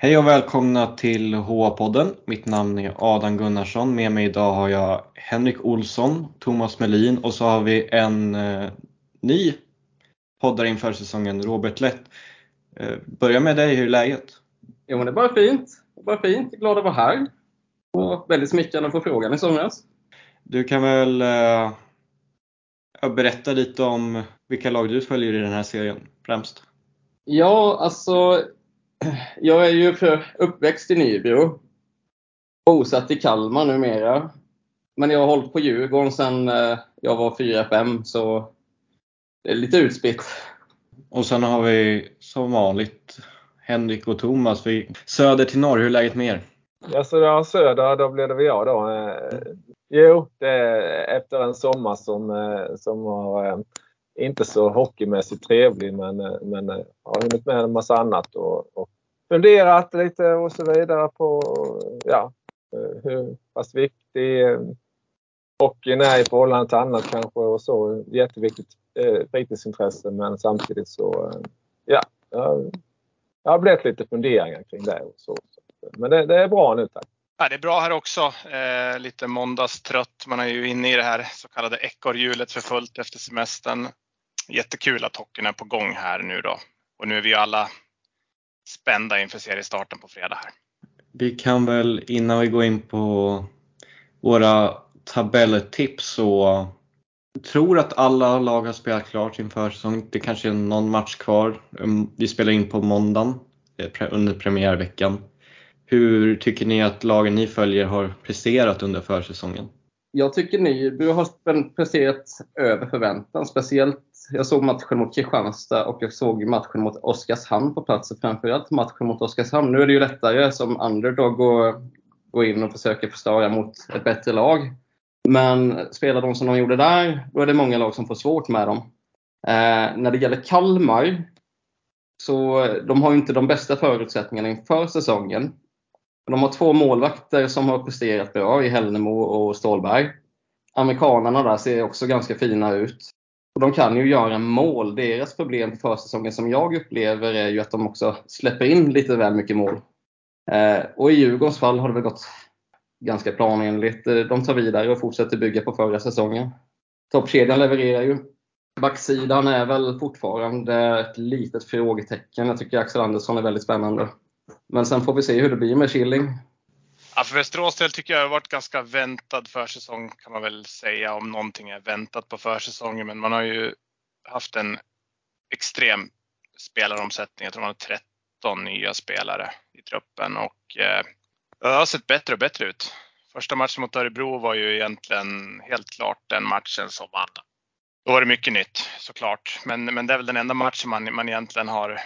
Hej och välkomna till HA-podden. Mitt namn är Adam Gunnarsson. Med mig idag har jag Henrik Olsson, Thomas Melin och så har vi en eh, ny poddare inför säsongen, Robert Lätt. Eh, börja med dig, hur är läget? Jo, men det är bara fint. Bara fint. Glad att vara här. Och väldigt smickrande att få frågan i somras. Du kan väl eh, berätta lite om vilka lag du följer i den här serien främst? Ja, alltså jag är ju för uppväxt i Nybro. Bosatt i Kalmar numera. Men jag har hållit på Djurgården sedan eh, jag var 4-5, så det är lite utspritt. Och sen har vi som vanligt Henrik och Thomas. Vi, söder till norr, hur är läget med er? Ja, så ja, söder, då blir det väl jag då. Eh, jo, det är efter en sommar som, eh, som var inte så hockeymässigt trevlig men, eh, men eh, har hunnit med en massa annat och, och funderat lite och så vidare på ja, eh, hur pass viktig hockeyn är i förhållande till annat kanske och så. Jätteviktigt eh, fritidsintresse men samtidigt så ja, jag har blivit lite funderingar kring det. Och så. Men det, det är bra nu tack. Ja, det är bra här också. Eh, lite måndagstrött. Man är ju inne i det här så kallade ekorrhjulet för fullt efter semestern. Jättekul att hockeyn är på gång här nu då. Och nu är vi ju alla spända inför seriestarten på fredag här. Vi kan väl innan vi går in på våra tabelltips så tror att alla lag har spelat klart inför säsongen. Det kanske är någon match kvar. Mm, vi spelar in på måndagen eh, under premiärveckan. Hur tycker ni att lagen ni följer har presterat under försäsongen? Jag tycker Nybro har presterat över förväntan. Speciellt, jag såg matchen mot Kristianstad och jag såg matchen mot Oskarshamn på plats. Framförallt matchen mot Oskarshamn. Nu är det ju lättare som underdog att gå in och försöka förstöra mot ett bättre lag. Men spelar de som de gjorde där, då är det många lag som får svårt med dem. Eh, när det gäller Kalmar, så de har inte de bästa förutsättningarna inför säsongen. De har två målvakter som har presterat bra i Hällnemo och Stålberg. Amerikanerna där ser också ganska fina ut. Och de kan ju göra mål. Deras problem på försäsongen som jag upplever är ju att de också släpper in lite väl mycket mål. Eh, och i Djurgårdens fall har det väl gått ganska planenligt. Eh, de tar vidare och fortsätter bygga på förra säsongen. Toppkedjan levererar ju. Backsidan är väl fortfarande ett litet frågetecken. Jag tycker Axel Andersson är väldigt spännande. Men sen får vi se hur det blir med Killing. Ja, för Västerås del tycker jag det har varit ganska väntad försäsong kan man väl säga om någonting är väntat på försäsongen. Men man har ju haft en extrem spelaromsättning. Jag tror man har 13 nya spelare i truppen och eh, det har sett bättre och bättre ut. Första matchen mot Örebro var ju egentligen helt klart den matchen som vann. då var det mycket nytt såklart. Men, men det är väl den enda matchen man, man egentligen har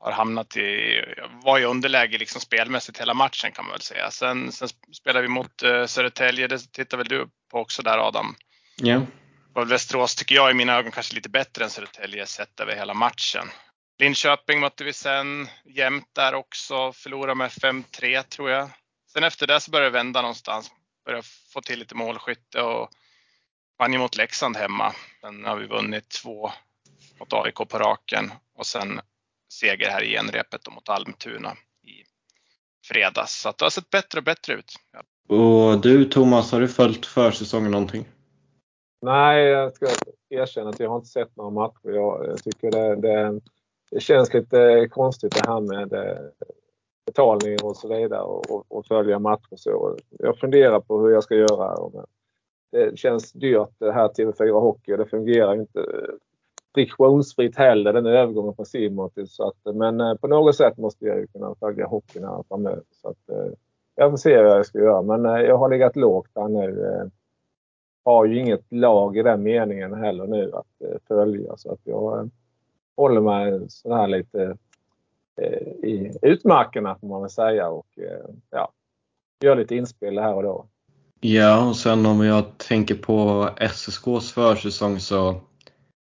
har hamnat i, var i underläge liksom spelmässigt hela matchen kan man väl säga. Sen, sen spelar vi mot uh, Södertälje, det tittar väl du på också där Adam? Ja. Yeah. Västerås tycker jag i mina ögon kanske lite bättre än Södertälje sett över hela matchen. Linköping mötte vi sen, jämnt där också, förlorade med 5-3 tror jag. Sen efter det så började det vända någonstans, började få till lite målskytte och vann ju mot Leksand hemma. Sen har vi vunnit två mot AIK på raken och sen seger här i genrepet mot Almtuna i fredags. Så det har sett bättre och bättre ut. Och du Thomas, har du följt försäsongen någonting? Nej, jag ska erkänna att jag har inte sett några matcher. Jag tycker det, det, det känns lite konstigt det här med eh, betalningar och så vidare och, och, och följa matcher så. Jag funderar på hur jag ska göra. Det känns dyrt det här TV4 Hockey och det fungerar inte friktionsfritt heller den övergången från Simon till så att, men eh, på något sätt måste jag ju kunna följa hockeyn här framöver. Så att, eh, jag får se vad jag ska göra men eh, jag har legat lågt här nu. Har ju inget lag i den meningen heller nu att följa så att jag håller mig så här lite i utmarkerna får man väl säga och ja, gör lite inspel här och då. Ja, och sen om jag tänker på SSKs försäsong så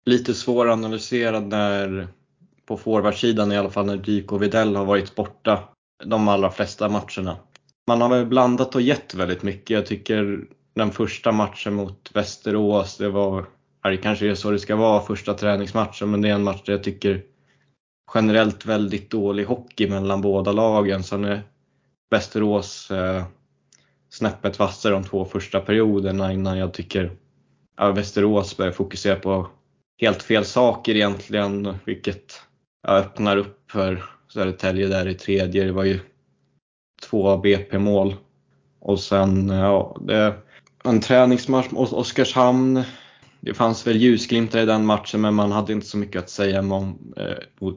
lite svåranalyserad när, på forwardsidan i alla fall, när Dyk och Videll har varit borta de allra flesta matcherna. Man har väl blandat och gett väldigt mycket. Jag tycker den första matchen mot Västerås, det var, det kanske är så det ska vara, första träningsmatchen, men det är en match där jag tycker generellt väldigt dålig hockey mellan båda lagen. Sen är Västerås eh, snäppet vassare de två första perioderna innan jag tycker ja, Västerås börjar fokusera på helt fel saker egentligen, vilket öppnar upp för Södertälje där i tredje. Det var ju två BP-mål. Och sen, ja, det en träningsmatch mot Oskarshamn. Det fanns väl ljusglimtar i den matchen men man hade inte så mycket att säga om eh,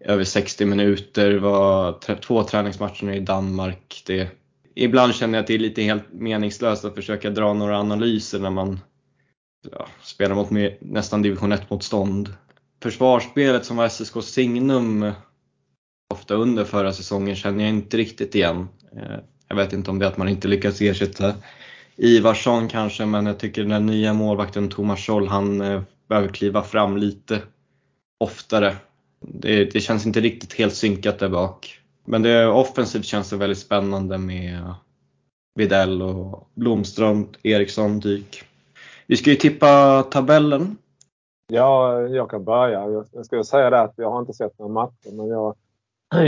över 60 minuter. Det var två träningsmatcher i Danmark. Det, ibland känner jag att det är lite helt meningslöst att försöka dra några analyser när man ja, spelar mot med, nästan division 1-motstånd. Försvarsspelet som var SSK signum ofta under förra säsongen känner jag inte riktigt igen. Eh, jag vet inte om det är att man inte lyckats ersätta Ivarsson kanske, men jag tycker den nya målvakten Thomas Scholl, han eh, behöver kliva fram lite oftare. Det, det, känns inte riktigt helt synkat där bak. Men det, offensivt känns det väldigt spännande med Videll och Blomström, Eriksson, Dyk. Vi ska ju tippa tabellen. Ja, jag kan börja. Jag ska säga det att jag har inte sett några matcher men jag,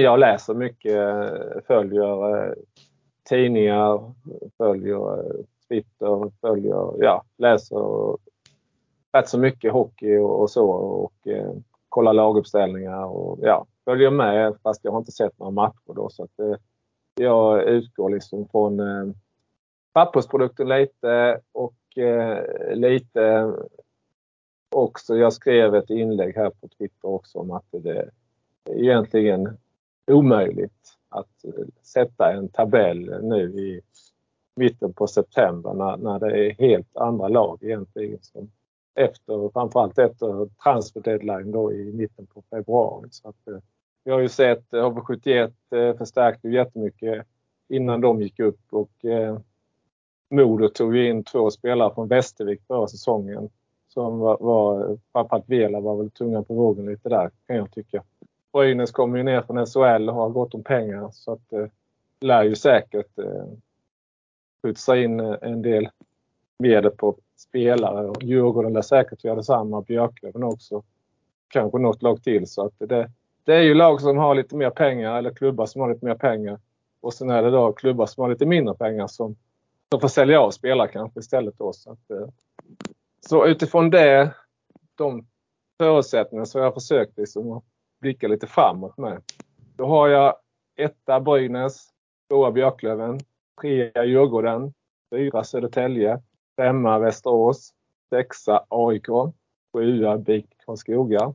jag läser mycket, följer eh, tidningar, följer eh, Twitter, följer, ja, läser rätt så mycket hockey och, och så och eh, kollar laguppställningar och ja, följer med fast jag har inte sett några matcher då så att eh, jag utgår liksom från eh, pappersprodukten lite och Eh, lite också. Jag skrev ett inlägg här på Twitter också om att det är egentligen omöjligt att eh, sätta en tabell nu i mitten på september när, när det är helt andra lag egentligen som efter, framförallt efter transfer deadline då i mitten på februari. Så att, eh, vi har ju sett HV71 förstärkte jättemycket innan de gick upp och Modo tog ju in två spelare från Västervik förra säsongen som var, var framförallt Vela var väl tunga på vågen lite där kan jag tycka. Brynäs kommer ju ner från SHL och har gott om pengar så att eh, lär ju säkert eh, putsa in eh, en del medel på spelare. Och Djurgården lär säkert göra detsamma. Björklöven också. Kanske något lag till. Så att det, det är ju lag som har lite mer pengar eller klubbar som har lite mer pengar. Och sen är det då klubbar som har lite mindre pengar som, de får sälja av spelare kanske istället. Då. Så, att, eh, så utifrån det, de förutsättningarna så har jag försökt liksom att blicka lite framåt med. Då har jag etta Brynäs, tvåa Björklöven, trea Djurgården, fyra Södertälje, femma Västerås, sexa AIK, sjua BIK Karlskoga,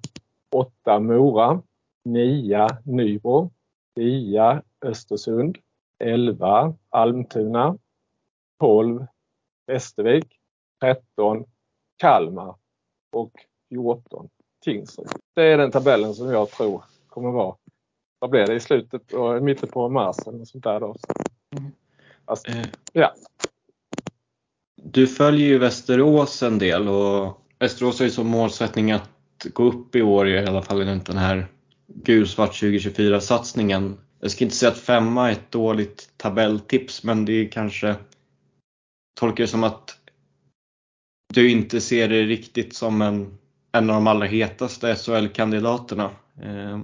åtta Mora, nia Nybro, tia Östersund, elva Almtuna, tolv Västervik, tretton Kalmar och 14 Tingsryd. Det är den tabellen som jag tror kommer vara, vad blir det, i slutet och mitten på mars eller något sånt där då. Mm. Alltså, eh, ja. Du följer ju Västerås en del och Västerås har ju som målsättning att gå upp i år i alla fall enligt den här gulsvart 2024 satsningen. Jag ska inte säga att femma är ett dåligt tabelltips men det är kanske tolkar det som att du inte ser det riktigt som en, en av de allra hetaste SHL-kandidaterna. Eh,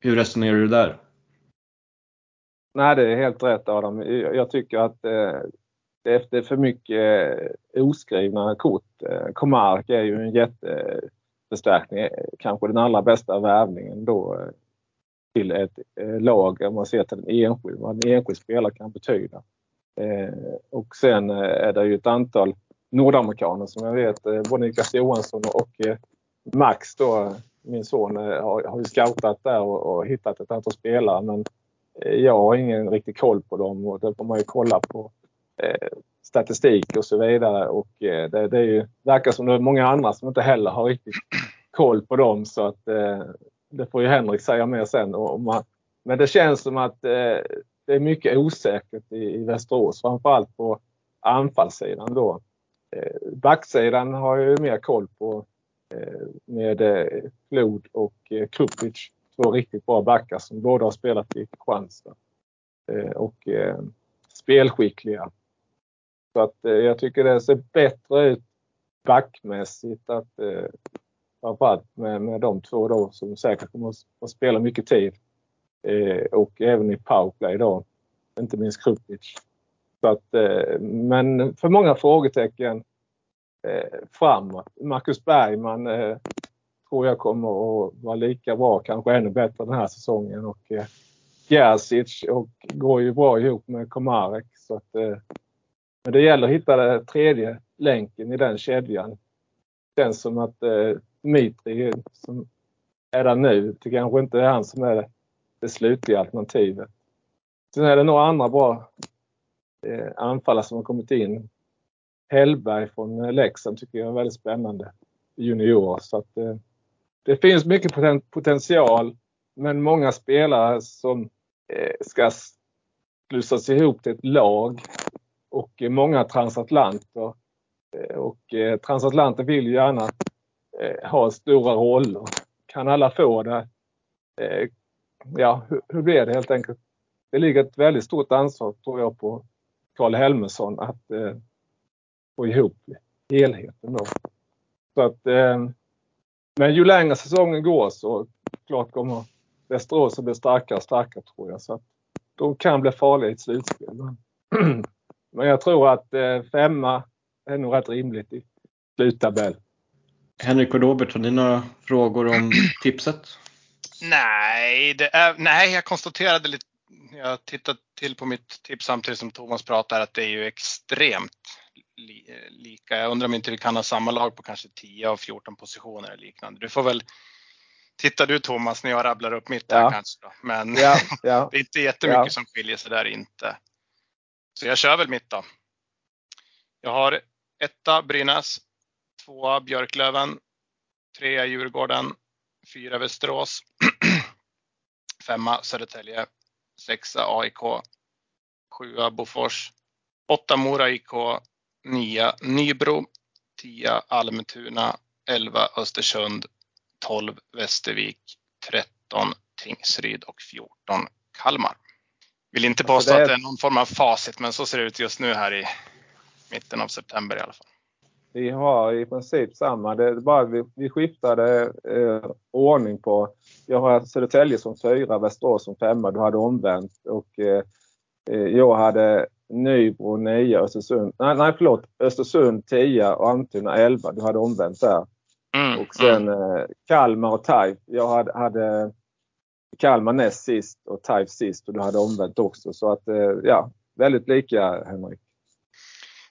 hur resonerar du där? Nej, det är helt rätt Adam. Jag tycker att eh, det är för mycket eh, oskrivna kort. Eh, Komark är ju en jätteförstärkning. Eh, kanske den allra bästa värvningen då eh, till ett eh, lag om man ser till en enskild, vad en enskild spelare kan betyda. Eh, och sen eh, är det ju ett antal nordamerikaner som jag vet, eh, både Niklas Johansson och Max då, min son, har, ju scoutat där och hittat ett antal spelare. Men jag har ingen riktig koll på dem och det får man ju kolla på eh, statistik och så vidare. Och eh, det, det är ju, verkar som det är många andra som inte heller har riktigt koll på dem så att eh, det får ju Henrik säga mer sen. Och man, men det känns som att eh, det är mycket osäkert i, i Västerås, framförallt på anfallssidan då. Eh, backsidan har jag ju mer koll på eh, med eh, Flod och eh, Krupic två riktigt bra backar som båda har spelat i Kristianstad. Eh, och eh, spelskickliga. Så att eh, jag tycker det ser bättre ut backmässigt att, eh, Framförallt med, med de två då som säkert kommer att spela mycket tid. Eh, och även i powerplay då. Inte minst Krupic. Så att, eh, men för många frågetecken eh, framåt. Marcus Bergman eh, tror jag kommer att vara lika bra, kanske ännu bättre den här säsongen. Och eh, Gerzic och går ju bra ihop med Komarek. Så att, eh, men det gäller att hitta den tredje länken i den kedjan. Det känns som att eh, Dmitri som är där nu, det kanske inte är han som är det slutliga alternativet. Sen är det några andra bra eh, anfallare som har kommit in. Hellberg från eh, Leksand tycker jag är väldigt spännande junior. Så att, eh, det finns mycket poten potential men många spelare som eh, ska slussas ihop till ett lag och eh, många transatlanter. Eh, och eh, transatlanter vill gärna eh, ha stora roller. Kan alla få det? Eh, Ja, hur, hur blir det helt enkelt? Det ligger ett väldigt stort ansvar tror jag på Karl Helmersson att eh, få ihop helheten då. Så att, eh, men ju längre säsongen går så klart kommer Västerås att bli starkare och starkare tror jag. Så att de kan bli farliga i ett slutspel. Men, men jag tror att eh, femma är nog rätt rimligt i sluttabell. Henrik och Robert, har ni några frågor om tipset? Nej, det är, nej, jag konstaterade lite jag tittat till på mitt tips samtidigt som Thomas pratar att det är ju extremt li, lika. Jag undrar om inte vi kan ha samma lag på kanske 10 av 14 positioner eller liknande. Du får väl titta du Thomas när jag rabblar upp mitt här kanske. Då. Men ja, ja. det är inte jättemycket ja. som skiljer sig där inte. Så jag kör väl mitt då. Jag har etta Brynäs, tvåa Björklöven, trea Djurgården, fyra Västerås, femma Södertälje, sexa AIK, sjua Bofors, åtta Mora IK, nia Nybro, tia Almtuna, elva Östersund, 12 Västervik, 13 Tingsryd och 14 Kalmar. Vill inte påstå alltså det... att det är någon form av facit, men så ser det ut just nu här i mitten av september i alla fall. Vi har i princip samma. Det är bara vi, vi skiftade eh, ordning på. Jag har Södertälje som fyra, Västerås som femma. Du hade omvänt och eh, eh jag hade Nybro 9, Östersund. Nej, nej förlåt. Östersund 10 och Almtuna 11. Du hade omvänt där. Mm, och sen mm. eh, Kalmar och TIFE. Jag hade, hade Kalmar näst sist och TIFE sist och du hade omvänt också. Så att eh, ja, väldigt lika Henrik.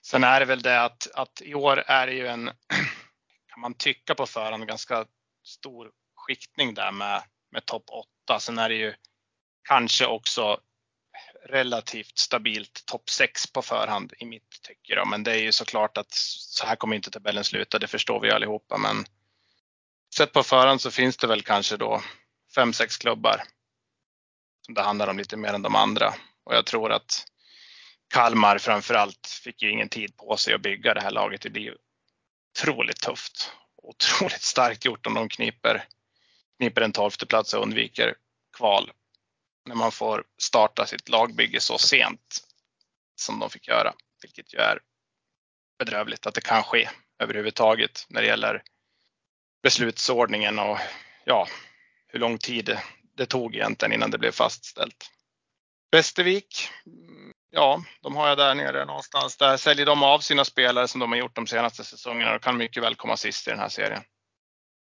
Sen är det väl det att, att i år är det ju en, kan man tycka på förhand, ganska stor skiktning där med, med topp 8. Sen är det ju kanske också relativt stabilt topp 6 på förhand i mitt tycke. Men det är ju såklart att så här kommer inte tabellen sluta, det förstår vi allihopa. Men sett på förhand så finns det väl kanske då 5-6 klubbar som det handlar om lite mer än de andra. Och jag tror att Kalmar framförallt fick ju ingen tid på sig att bygga det här laget. Det blir ju otroligt tufft. Otroligt starkt gjort om de kniper, kniper en tolfte plats och undviker kval. När man får starta sitt lagbygge så sent som de fick göra. Vilket ju är bedrövligt att det kan ske överhuvudtaget när det gäller beslutsordningen och ja, hur lång tid det tog egentligen innan det blev fastställt. Västervik, ja, de har jag där nere någonstans. Där säljer de av sina spelare som de har gjort de senaste säsongerna och kan mycket väl komma sist i den här serien.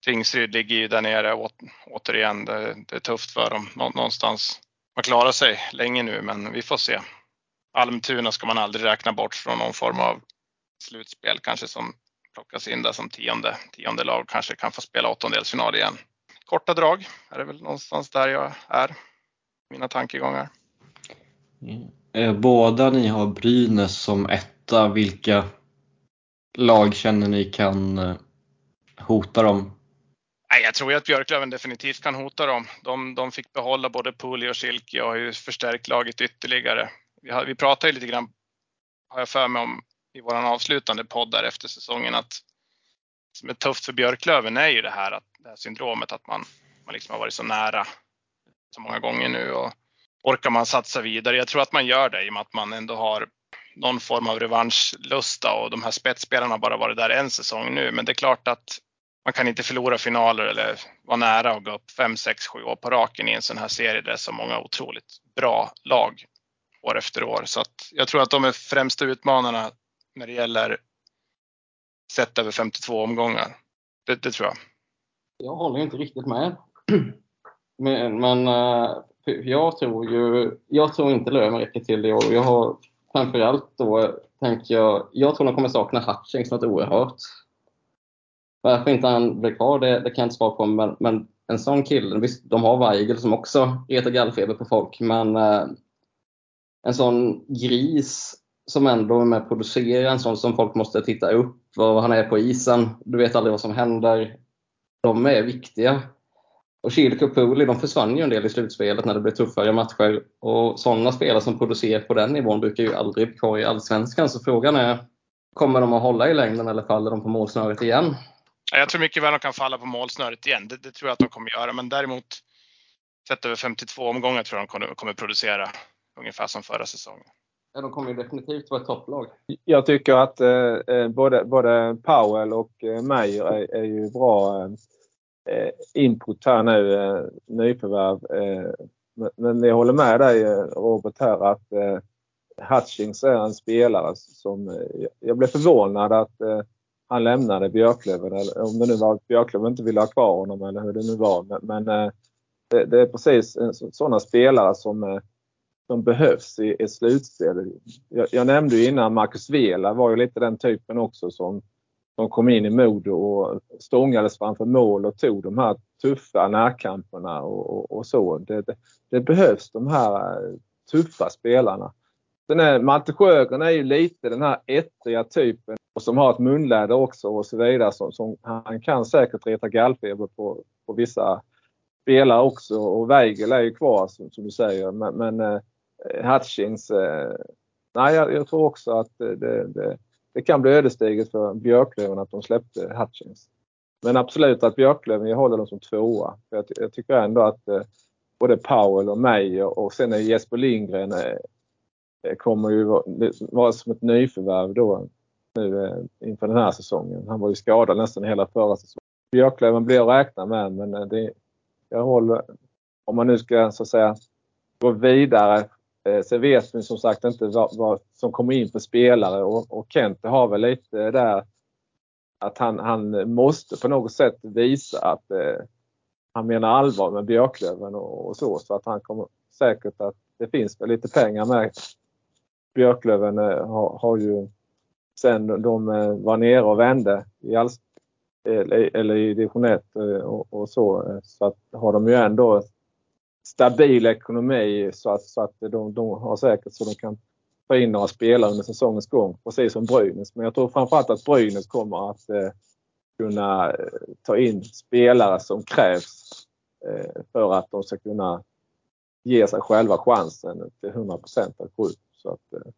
Tingsryd ligger ju där nere återigen. Det, det är tufft för dem någonstans. Man klarar sig länge nu, men vi får se. Almtuna ska man aldrig räkna bort från någon form av slutspel, kanske som plockas in där som tionde, tionde lag, kanske kan få spela åttondelsfinal igen. Korta drag är det väl någonstans där jag är. Mina tankegångar. Mm. Eh, båda ni har Brynäs som etta. Vilka lag känner ni kan eh, hota dem? Jag tror ju att Björklöven definitivt kan hota dem. De, de fick behålla både Puli och Silke och har ju förstärkt laget ytterligare. Vi, har, vi pratade ju lite grann, har jag för mig, om i vår avslutande podd där efter säsongen att som är tufft för Björklöven är ju det här, att, det här syndromet att man, man liksom har varit så nära så många gånger nu och orkar man satsa vidare? Jag tror att man gör det i och med att man ändå har någon form av revanschlusta och de här spetsspelarna har bara varit där en säsong nu. Men det är klart att man kan inte förlora finaler eller vara nära att gå upp 5, 6, 7 år på raken i en sån här serie där det är så många otroligt bra lag år efter år. Så att jag tror att de är främsta utmanarna när det gäller sett över 52 omgångar. Det, det tror jag. Jag håller inte riktigt med. Men, men eh, jag tror ju, jag tror inte Löven räcker till i år. Jag har framförallt då, tänker jag, jag tror de kommer sakna Hutchings något oerhört. Varför inte han blir kvar, det, det kan jag inte svara på. Men, men en sån kille, visst de har Weigel som också retar gallfeber på folk, men eh, en sån gris som ändå är med och producerar, en sån som folk måste titta upp, var han är på isen. Du vet aldrig vad som händer. De är viktiga. Och Chilco och Pooley, de försvann ju en del i slutspelet när det blev tuffare matcher. Och sådana spelare som producerar på den nivån brukar ju aldrig bli kvar i Allsvenskan. Så frågan är, kommer de att hålla i längden eller faller de på målsnöret igen? Jag tror mycket väl de kan falla på målsnöret igen. Det, det tror jag att de kommer göra. Men däremot, sett över 52 omgångar tror jag de kommer, kommer producera ungefär som förra säsongen. Ja, de kommer ju definitivt vara ett topplag. Jag tycker att eh, eh både, både Powell och eh, Meyer är, är ju bra eh, Eh, input här nu, eh, nyförvärv. Eh, men jag håller med dig eh, Robert här att eh, Hutchings är en spelare som eh, jag blev förvånad att han lämnade Björklöven. Eller om det nu var att Björklöven inte ville ha kvar honom eller hur det nu var. Men, men det, det, är precis sådana spelare som som behövs i ett slutspel. Jag, jag nämnde ju innan Marcus Vela var ju lite den typen också som, de kom in i Modo och stångades framför mål och tog de här tuffa närkamperna och, och, och så. Det, det, det, behövs de här eh, tuffa spelarna. Sen är Malte Sjögren är ju lite den här ettriga typen och som har ett munläder också och så vidare. Som, som han kan säkert reta gallfeber på, på vissa spelare också och Weigel är ju kvar som, som du säger. Men, men eh, Hutchings. Eh, nej, jag, jag, tror också att eh, det, det, det kan bli ödesdigert för Björklöven att de släppte Hutchings. Men absolut att Björklöven, jag håller dem som tvåa. Jag, jag tycker ändå att eh, både Powell och Meyer och sen är Jesper Lindgren eh, eh kommer ju vara, vara som ett nyförvärv då nu eh, inför den här säsongen. Han var ju skadad nästan hela förra säsongen. Björklöven blir att räkna med men eh, det, jag håller, om man nu ska så att säga gå vidare Eh, sen vet vi som sagt inte vad, vad som kommer in för spelare och, och Kent har väl lite där att han, han måste på något sätt visa att eh, han menar allvar med Björklöven och, och, så. Så att han kommer säkert att det finns väl lite pengar med. Björklöven eh, har, har, ju sen de eh, var nere och vände i all, eller, eh, eller i division 1 eh, och, och, så. Eh, så att har de ju ändå stabil ekonomi så att, så att de, de har säkert så de kan få in några spelare under säsongens gång. Precis som Brynäs. Men jag tror framförallt att Brynäs kommer att eh, kunna eh, ta in spelare som krävs eh, för att de ska kunna ge sig själva chansen till 100 procent att gå upp. Så att, eh.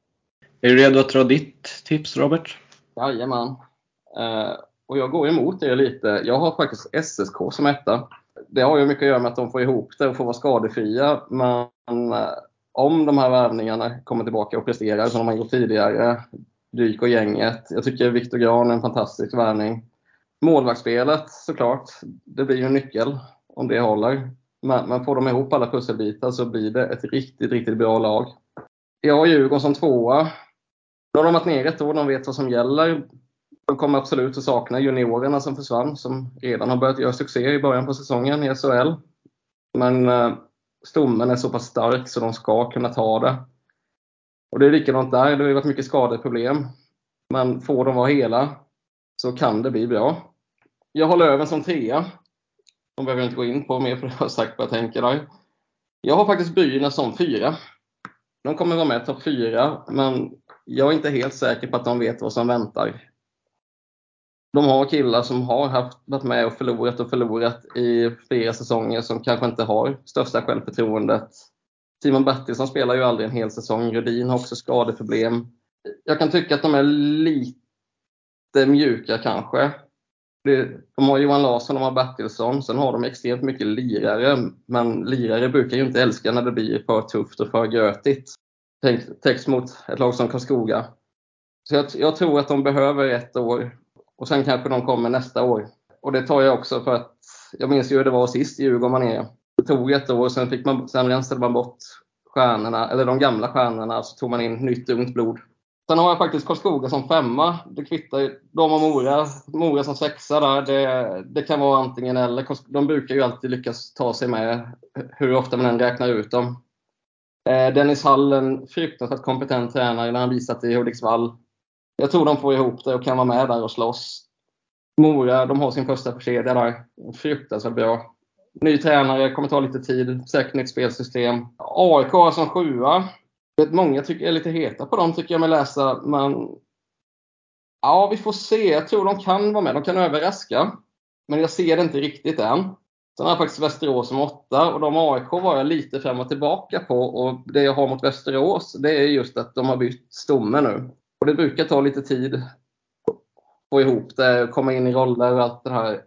Är du redo att dra ditt tips Robert? Jajamän. Eh, och jag går emot er lite. Jag har faktiskt SSK som etta det har ju mycket att göra med att de får ihop det och får vara skadefria. Men eh, om de här värvningarna kommer tillbaka och presterar som de har gjort tidigare, Dyk och gänget. Jag tycker Viktor Grahn är en fantastisk värvning. Målvaktsspelet såklart, det blir ju en nyckel om det håller. Men, men får de ihop alla pusselbitar så blir det ett riktigt, riktigt bra lag. Jag har Djurgården som tvåa. Nu har de varit nere ett år, de vet vad som gäller. De kommer absolut att sakna juniorerna som försvann, som redan har börjat göra succé i början på säsongen i SHL. Men eh, stommen är så pass stark så de ska kunna ta det. Och det är likadant där. Det har varit mycket skadeproblem. Men får de vara hela så kan det bli bra. Jag håller över som trea. De behöver jag inte gå in på mer för jag har sagt vad jag tänker där. Jag har faktiskt Brynäs som fyra. De kommer vara med topp fyra, men jag är inte helt säker på att de vet vad som väntar de har killar som har haft, varit med och förlorat och förlorat i flera säsonger som kanske inte har största självförtroendet. Simon Bertilsson spelar ju aldrig en hel säsong. Rudin har också skadeproblem. Jag kan tycka att de är lite mjuka kanske. De har Johan Larsson, de har Bertilsson, sen har de extremt mycket lirare. Men lirare brukar ju inte älska när det blir för tufft och för grötigt. Text mot ett lag som Karlskoga. Så jag, jag tror att de behöver ett år och sen kanske de kommer nästa år. och det tar jag också för att jag minns ju hur det var sist i Djurgården man är. Det tog ett år, sen, fick man, sen rensade man bort stjärnorna, eller de gamla stjärnorna, så tog man in nytt ungt blod. Sen har jag faktiskt Karlskoga som femma. Det kvittar ju. De och Mora. Mora som sexa där. Det, det kan vara antingen eller. De brukar ju alltid lyckas ta sig med hur ofta man än räknar ut dem. Eh, Dennis Hall, en fruktansvärt kompetent tränare när han visat i Hudiksvall. Jag tror de får ihop det och kan vara med där och slåss. Mora, de har sin första kedja där. Fruktansvärt bra. Ny tränare, kommer ta lite tid. Säkert nytt spelsystem. AIK som sjua. Många tycker, är lite heta på dem tycker jag med läsa. Men ja, vi får se. Jag tror de kan vara med. De kan överraska. Men jag ser det inte riktigt än. Sen har jag faktiskt Västerås som åtta och de AIK var jag lite fram och tillbaka på. Och det jag har mot Västerås det är just att de har bytt stomme nu. Och det brukar ta lite tid att få ihop det, komma in i roller och allt det här.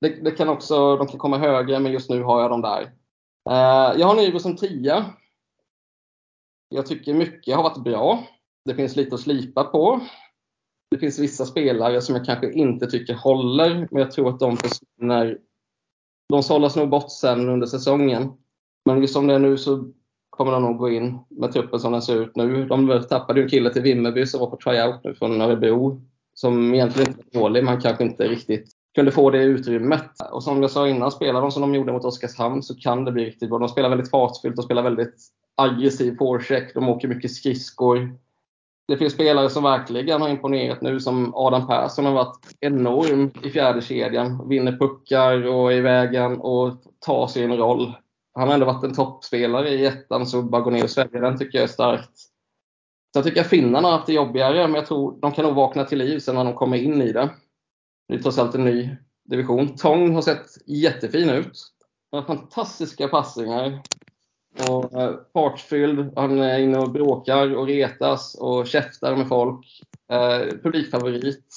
Det, det, kan också, de kan komma högre, men just nu har jag dem där. Eh, jag har Nybro som tia. Jag tycker mycket har varit bra. Det finns lite att slipa på. Det finns vissa spelare som jag kanske inte tycker håller, men jag tror att de försvinner. De sållas nog bort sen under säsongen. Men som det är nu så kommer de nog gå in med truppen som den ser ut nu. De tappade ju en kille till Vimmerby som var på tryout nu från Örebro. Som egentligen inte var dålig, men kanske inte riktigt kunde få det utrymmet. Och som jag sa innan, spelar de som de gjorde mot Oskarshamn så kan det bli riktigt bra. De spelar väldigt fartfyllt och spelar väldigt aggressiv forecheck. De åker mycket skridskor. Det finns spelare som verkligen har imponerat nu som Adam Persson har varit enorm i fjärde kedjan. Vinner puckar och är i vägen och tar sin roll. Han har ändå varit en toppspelare i ettan så bara gå ner och svälja den tycker jag är starkt. Sen tycker jag finnarna har haft det jobbigare men jag tror de kan nog vakna till liv sen när de kommer in i det. Det är trots allt en ny division. Tång har sett jättefin ut. Han har fantastiska passningar. Och eh, fartfylld. Han är inne och bråkar och retas och käftar med folk. Eh, publikfavorit.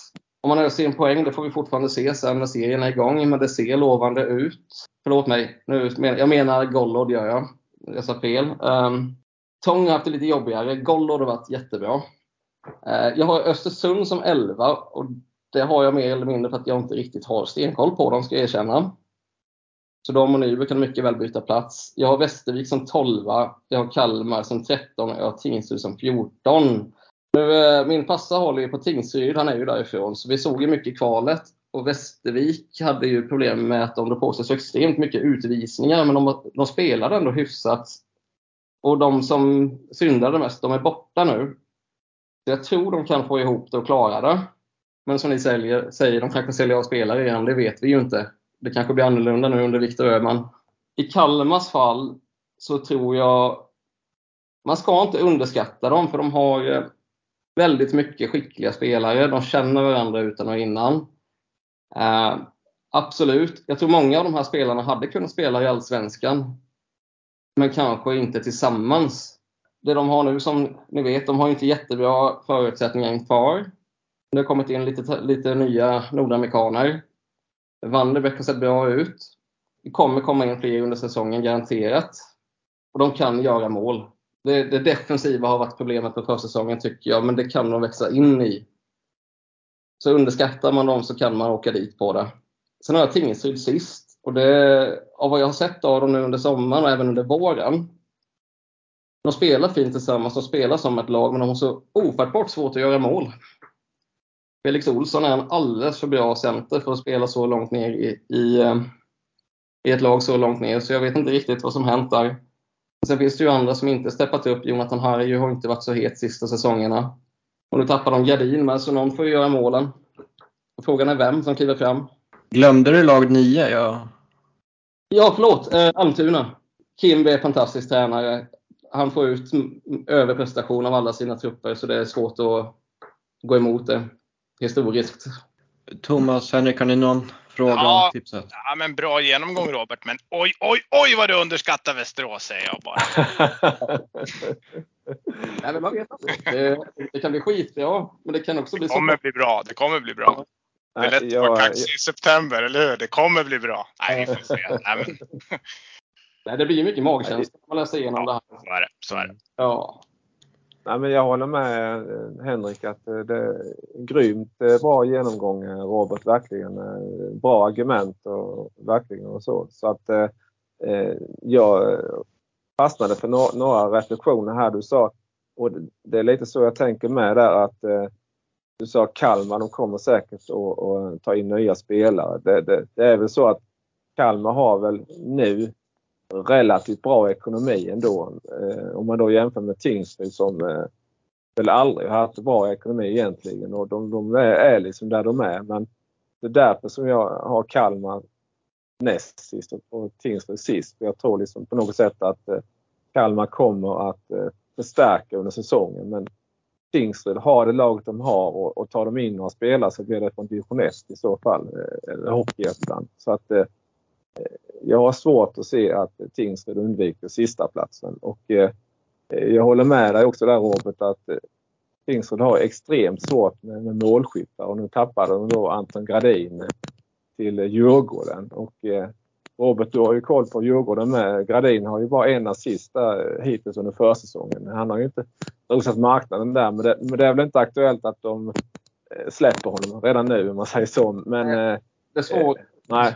Om han öser in poäng, det får vi fortfarande se sen när serien är igång, men det ser lovande ut. Förlåt mig, nu, jag menar Gollod gör jag. Jag sa fel. Ehm, um, Tång har haft det lite jobbigare. Gollod har varit jättebra. Uh, jag har Östersund som 11 och det har jag mer eller mindre för att jag inte riktigt har stenkoll på dem, ska jag erkänna. Så de och Nyberg kan mycket väl byta plats. Jag har Västervik som 12, jag har Kalmar som 13 och jag har Tingsryd som 14. Nu, eh, min passa håller ju på Tingsryd, han är ju därifrån, så vi såg ju mycket i kvalet. Och Västervik hade ju problem med att de drog på sig så extremt mycket utvisningar, men de, de spelade ändå hyfsat. Och de som syndade mest, de är borta nu. Så jag tror de kan få ihop det och klara det. Men som ni säljer, säger, de kanske säljer av spelare igen, det vet vi ju inte. Det kanske blir annorlunda nu under Viktor Öhman. I Kalmars fall så tror jag man ska inte underskatta dem för de har eh, väldigt mycket skickliga spelare. De känner varandra utan och innan. Eh, absolut. Jag tror många av de här spelarna hade kunnat spela i Allsvenskan. Men kanske inte tillsammans. Det de har nu, som ni vet, de har inte jättebra förutsättningar kvar. Det har kommit in lite, lite nya nordamerikaner. Vanderbeck har sett bra ut. Det kommer komma in fler under säsongen, garanterat. Och de kan göra mål. Det, det defensiva har varit problemet på försäsongen tycker jag, men det kan de växa in i. Så underskattar man dem så kan man åka dit på det. Sen har jag Tingsryd sist. Och det, av vad jag har sett av dem nu under sommaren och även under våren. De spelar fint tillsammans, de spelar som ett lag, men de har så ofattbart svårt att göra mål. Felix Olsson är en alldeles för bra center för att spela så långt ner i, i, eh, i ett lag så långt ner, så jag vet inte riktigt vad som hänt där. Sen finns det ju andra som inte steppat upp. Jonathan Harry har inte varit så het sista säsongerna. Och nu tappar de Gardin med, så någon får ju göra målen. Frågan är vem som kliver fram. Glömde du lag 9? Ja, ja förlåt. Eh, Almtuna. Kimby är fantastisk tränare. Han får ut överprestation av alla sina trupper, så det är svårt att gå emot det historiskt. Thomas, Henrik, har ni någon fråga ja, tipset? Ja, men bra genomgång Robert, men oj, oj, oj vad du underskattar Västerås säger jag bara. Nej, men man vet. Det, det, kan bli skitbra, men det kan också bli Det kommer så. bli bra. Det kommer bli bra. Det är lätt att vara kaxig i september, eller hur? Det kommer bli bra. Nej, vi får se. Nej, men... Nej, det blir ju mycket magkänsla när man läser igenom ja, det här. Så är det. Så är det. Ja. Nej, men jag håller med eh, Henrik att eh, det är grymt eh, bra genomgång Robert. Verkligen bra argument och verkligen och så. Så att eh, jag fastnade för några, några reflektioner här. Du sa, och det är lite så jag tänker med där att eh, du sa Kalmar, de kommer säkert att ta in nya spelare. Det, det, det, är väl så att Kalmar har väl nu relativt bra ekonomi ändå. Eh, om man då jämför med Tingsryd som eh, väl aldrig har haft bra ekonomi egentligen och de, de är, är liksom där de är. Men det är därför som jag har Kalmar näst sist och Tingsryd sist. Jag tror liksom på något sätt att eh, Kalmar kommer att eh, förstärka under säsongen. Men Tingsryd har det laget de har och, och tar de in några spelare så blir det från division 1 i så fall, eh, eller Hockeyettan. Så att eh, jag har svårt att se att Tingsryd undviker sista platsen och eh, jag håller med dig också där Robert att eh, Tingsryd har extremt svårt med, med målskyttar och nu tappade de då Anton Gradin till Djurgården. Och, eh, Robert, du har ju koll på Djurgården med. Gradin har ju bara en assist där hittills under försäsongen. Han har ju inte rosat marknaden där men det, men det är väl inte aktuellt att de släpper honom redan nu om man säger så. Men, det är svårt. Eh, nej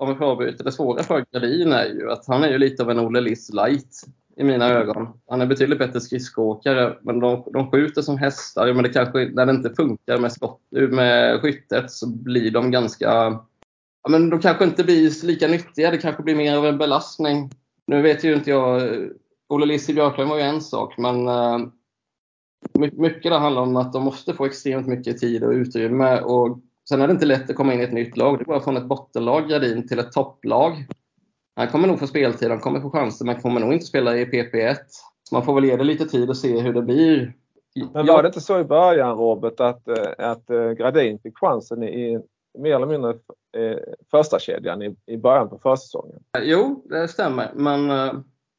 om vi får avbryta, det svåra för Gradin är ju att han är ju lite av en Olle Liss light i mina ögon. Han är betydligt bättre skridskoåkare, men de, de skjuter som hästar. Men det kanske, när det inte funkar med, skott, med skyttet så blir de ganska... Ja, men de kanske inte blir lika nyttiga. Det kanske blir mer av en belastning. Nu vet ju inte jag. Olle Liss i Björklund var ju en sak, men uh, mycket det handlar om att de måste få extremt mycket tid och utrymme. Och Sen är det inte lätt att komma in i ett nytt lag. Det går från ett bottenlag, Gradin, till ett topplag. Han kommer nog få speltid, han kommer få chanser, men kommer nog inte spela i PP1. Så man får väl ge det lite tid och se hur det blir. Men var det inte så i början, Robert, att, eh, att eh, Gradin fick chansen i mer eller mindre eh, första kedjan i, i början på försäsongen? Jo, det stämmer. Men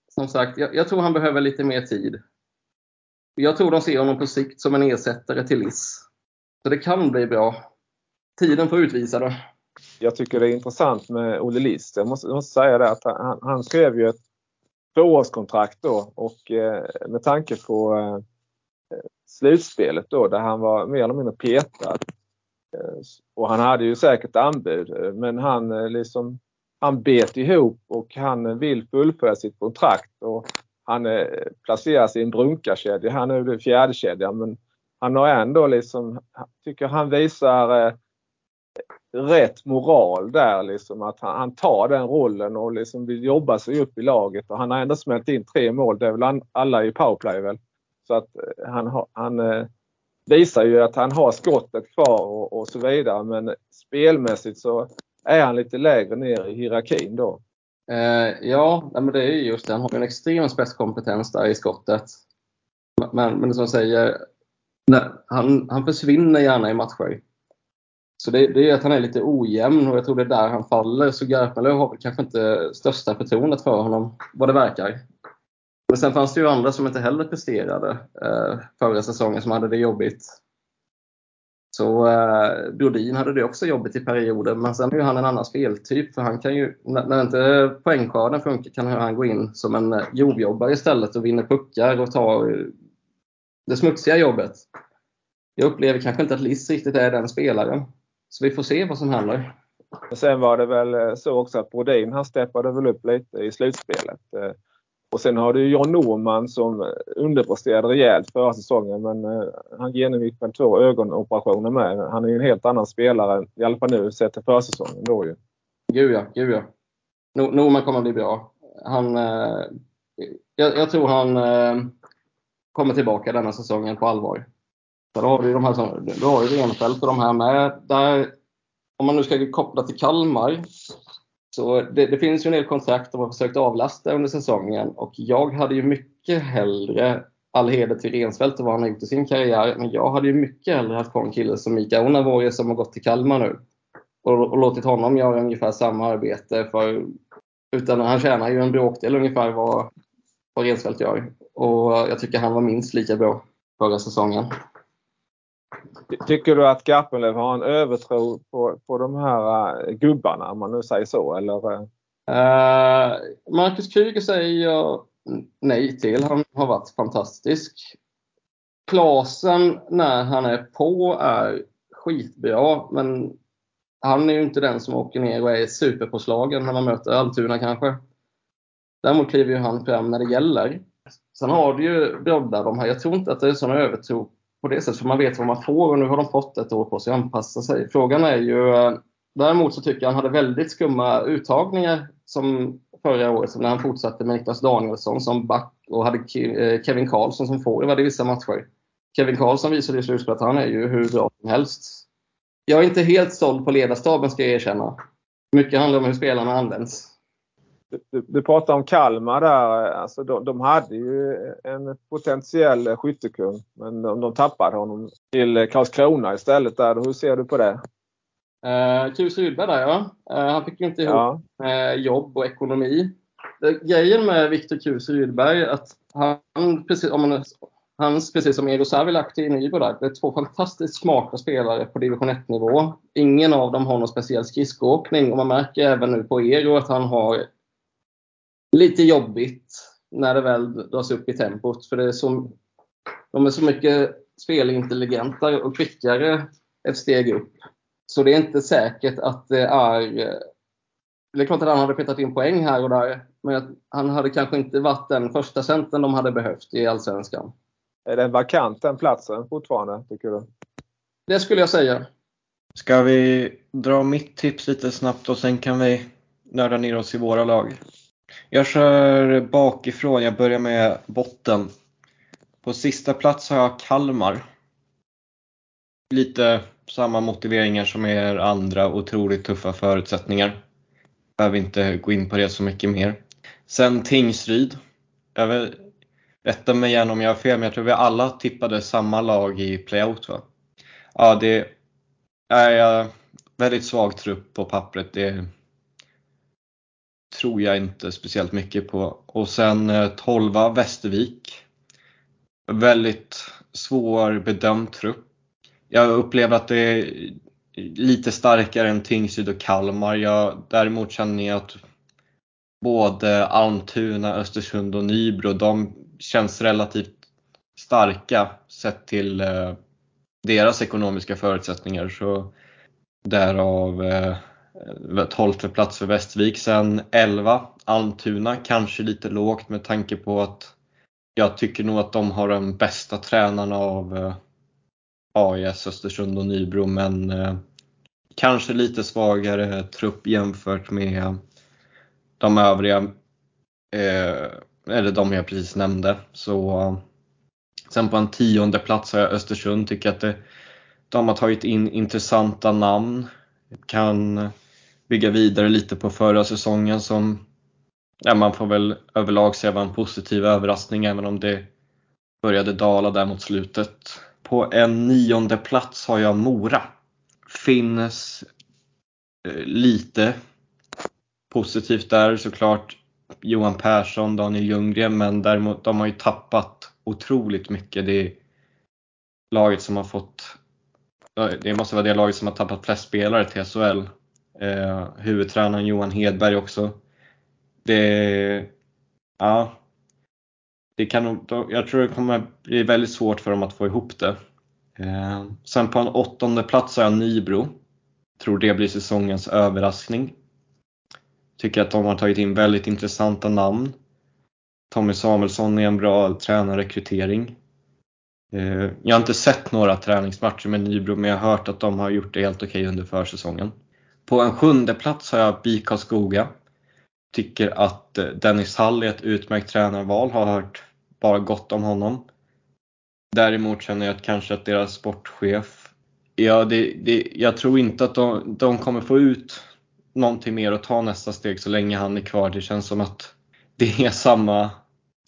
som sagt, jag, jag, tror han behöver lite mer tid. Jag tror de ser honom på sikt som en ersättare till Liss. Så det kan bli bra tiden får utvisa det. Jag tycker det är intressant med Olle List. Jag måste, jag måste säga det att han, han skrev ju ett tvåårskontrakt då och eh, med tanke på eh, slutspelet då där han var mer eller mindre petad. Eh, och han hade ju säkert anbud eh, men han eh, liksom han bet ihop och han eh, vill fullfölja sitt kontrakt och han eh, placeras i en brunkarkedja. Han är ju fjärde kedjan men han har ändå liksom, tycker han visar eh, rätt moral där liksom att han, han, tar den rollen och liksom vill jobba sig upp i laget och han har ändå smält in tre mål. Det är väl alla i powerplay väl. Så att eh, han, han eh, visar ju att han har skottet kvar och, och, så vidare men spelmässigt så är han lite lägre ner i hierarkin då. Eh, ja, men det är just det. Han har en extrem spetskompetens där i skottet. Men, men som jag säger, nej, han, han försvinner gärna i matcher. Så det, det, är att han är lite ojämn och jag tror det är där han faller. Så Garpenlöv har kanske inte största förtroendet för honom, vad det verkar. Men sen fanns det ju andra som inte heller presterade eh, förra säsongen som hade det jobbigt. Så eh, Brodin hade det också jobbigt i perioder, men sen är ju han en annan speltyp. För han kan ju, när, när inte poängskörden funkar kan han gå in som en eh, istället och vinna puckar och ta eh, det smutsiga jobbet. Jag upplever kanske inte att Liss riktigt är den spelaren. Så vi får se vad som händer. sen var det väl eh, så också att Brodin han steppade väl upp lite i slutspelet. Eh, och sen har du John Norman som underpresterade rejält förra säsongen men eh, han genomgick väl två ögonoperationer med. Han är ju en helt annan spelare, i alla fall nu sett till försäsongen då ju. Gud ja, gud ja. Norman kommer bli bra. Han, jag, jag tror han kommer tillbaka denna säsongen på allvar. Då har du de här som, du har ju Renfeldt och de här med. Där, om man nu ska koppla till Kalmar. Så det, det finns ju en del kontrakt de har försökt avlasta under säsongen och jag hade ju mycket hellre all heder till Rensfeldt och vad han har gjort i sin karriär. Men jag hade ju mycket hellre haft kvar en kille som Mika Onavori som har gått till Kalmar nu. Och, och låtit honom göra ungefär samma arbete. För, utan han tjänar ju en bråkdel ungefär vad, vad Rensfeldt gör. Och jag tycker han var minst lika bra förra säsongen. Tycker du att Garpenlöv har en övertro på, på de här uh, gubbarna om man nu säger så? Eller? Uh, Marcus Kryger säger jag nej till. Han har varit fantastisk. Klasen när han är på är skitbra, men han är ju inte den som åker ner och är superpåslagen när man möter Almtuna kanske. Däremot kliver ju han fram när det gäller. Sen har du ju Brodda, de här. Jag tror inte att det är sån övertro på det sättet, för man vet vad man får och nu har de fått ett år på sig att anpassa sig. Frågan är ju... Eh, däremot så tycker jag han hade väldigt skumma uttagningar som förra året när han fortsatte med Niklas Danielsson som back och hade eh, Kevin Karlsson som forward i vissa matcher. Kevin Karlsson visade i slutspelet att han är ju hur bra som helst. Jag är inte helt såld på ledarstaben ska jag erkänna. Mycket handlar om hur spelarna används. Du, du pratar om Kalmar där. Alltså de, de hade ju en potentiell skyttekung. Men de, de tappade honom till Karlskrona istället. Där. Hur ser du på det? Uh, Kurs Rydberg där ja. Eh, han fick inte ihop Ja. med jobb och ekonomi. Grejen med Viktor Kurs Rydberg är att han, precis, om man, hans, precis som Eero Savilahti i Nybro där, det är två fantastiskt smarta spelare på division 1-nivå. Ingen av dem har någon speciell skridskoåkning och man märker även nu på Eero att han har lite jobbigt när det väl dras upp i tempot. För det är så, de är så mycket spelintelligentare och kvickare ett steg upp. Så det är inte säkert att det är... Det är klart att han hade petat in poäng här och där, men att han hade kanske inte varit den första centern de hade behövt i Allsvenskan. Är den vakant den platsen fortfarande tycker du? Det skulle jag säga. Ska vi dra mitt tips lite snabbt och sen kan vi nörda ner oss i våra lag. Jag kör bakifrån, jag börjar med botten. På sista plats har jag Kalmar. Lite samma motiveringar som er andra, otroligt tuffa förutsättningar. Behöver inte gå in på det så mycket mer. Sen Tingsryd. Jag vill rätta mig igen om jag har fel, men jag tror vi alla tippade samma lag i playout va? Ja, det är väldigt svag trupp på pappret. Det tror jag inte speciellt mycket på. Och sen eh, 12 Västervik. Väldigt svårbedömd trupp. Jag upplever att det är lite starkare än Tingsryd och Kalmar. Jag, däremot känner jag att både Almtuna, Östersund och Nybro, de känns relativt starka sett till eh, deras ekonomiska förutsättningar. Så därav eh, Eh, 12 plats för Västervik. Sen 11 Almtuna, kanske lite lågt med tanke på att jag tycker nog att de har de bästa tränarna av eh, AIS, Östersund och Nybro men eh, kanske lite svagare trupp jämfört med de övriga, eller de jag precis nämnde. Så, sen på en tionde plats har jag Östersund, tycker att det, de har tagit in intressanta namn. Kan bygga vidare lite på förra säsongen som ja, man får väl överlag säga var en positiv överraskning även om det började dala där mot slutet. På en nionde plats har jag Mora. Finns eh, lite positivt där såklart. Johan Persson, Daniel Ljunggren, men däremot de har ju tappat otroligt mycket. Det är laget som har fått, det måste vara det laget som har tappat flest spelare till SHL. Eh, huvudtränaren Johan Hedberg också. Det, ja, det kan jag tror det kommer bli väldigt svårt för dem att få ihop det. Eh, sen på en åttonde plats har jag Nybro. Tror det blir säsongens överraskning. Tycker att de har tagit in väldigt intressanta namn. Tommy Samuelsson är en bra tränarrekrytering. Eh, jag har inte sett några träningsmatcher med Nybro men jag har hört att de har gjort det helt okej under försäsongen. På en sjunde plats har jag BIK Karlskoga. Tycker att eh, Dennis Hall är ett utmärkt tränarval, har hört bara gott om honom. Däremot känner jag att kanske att deras sportchef, ja, det, det, jag tror inte att de, de kommer få ut någonting mer och ta nästa steg så länge han är kvar. Det känns som att det är samma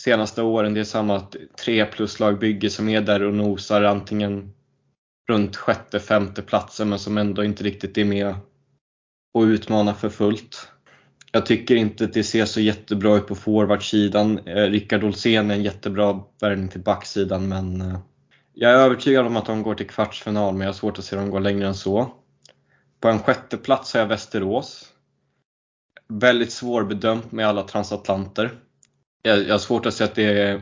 senaste åren, det är samma tre plus-lagbygge som är där och nosar antingen runt sjätte, femte platsen men som ändå inte riktigt är med och utmanar för fullt. Jag tycker inte att det ser så jättebra ut på forwardsidan. Eh, Rickard Olsén är en jättebra värvning till backsidan men eh, jag är övertygad om att de går till kvartsfinal men jag har svårt att se dem gå längre än så. På en sjätte plats har jag Västerås. Väldigt svårbedömt med alla transatlanter. Jag, har svårt att se att det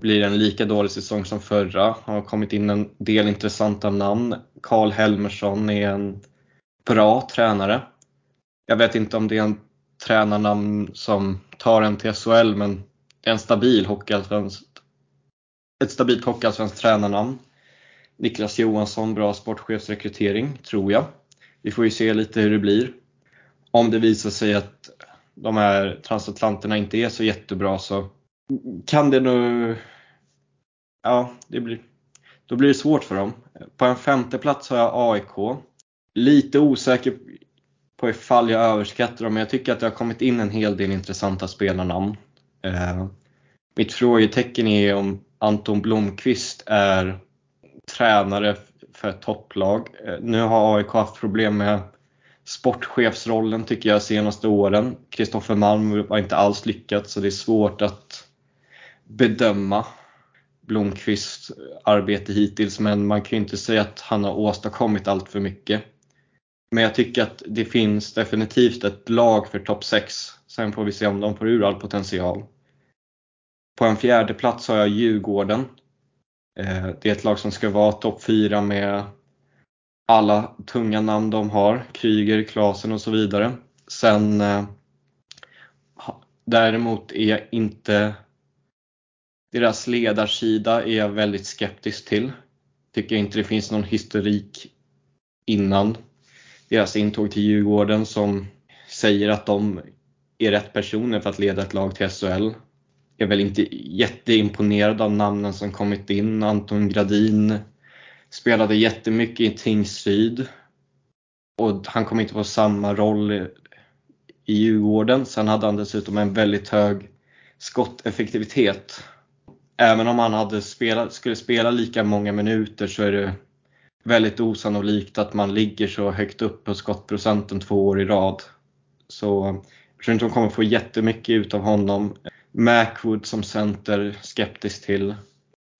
blir en lika dålig säsong som förra. Har kommit in en del intressanta namn. Karl Helmersson är en bra tränare. Jag vet inte om det är en tränarnamn som tar en till SHL men det är en stabil hockeyallsvensk, ett stabilt hockeyallsvenskt tränarnamn. Niklas Johansson, bra sportchefsrekrytering, tror jag. Vi får ju se lite hur det blir. Om det visar sig att de här transatlanterna inte är så jättebra så kan det nog... Ja, det blir, då blir det svårt för dem. På en femte plats har jag AIK. Lite osäker på ifall jag överskattar dem, men jag tycker att det har kommit in en hel del intressanta spelarnamn. Eh, mitt frågetecken är om Anton Blomqvist är tränare för ett topplag. Eh, nu har AIK haft problem med sportchefsrollen tycker jag senaste åren. Kristoffer Malm har inte alls lyckats så det är svårt att bedöma Blomqvists arbete hittills men man kan ju inte säga att han har åstadkommit allt för mycket. Men jag tycker att det finns definitivt ett lag för topp 6. Sen får vi se om de får ur all potential. På en fjärde plats har jag Djurgården. Eh, det är ett lag som ska vara topp 4 med alla tunga namn de har. Kryger, Klasen och så vidare. Sen eh, däremot är jag inte deras ledarsida är jag väldigt skeptisk till. Tycker inte det finns någon historik innan deras intåg till Djurgården som säger att de är rätt personer för att leda ett lag till SHL. Jag är väl inte jätteimponerad av namnen som kommit in. Anton Gradin spelade jättemycket i Tingsryd och han kom inte få samma roll i Djurgården. Sen hade han dessutom en väldigt hög skotteffektivitet. Även om han hade spelat, skulle spela lika många minuter så är det väldigt osannolikt att man ligger så högt upp på skottprocenten två år i rad. Så jag tror inte de kommer få jättemycket ut av honom. Macwood som center, skeptisk till.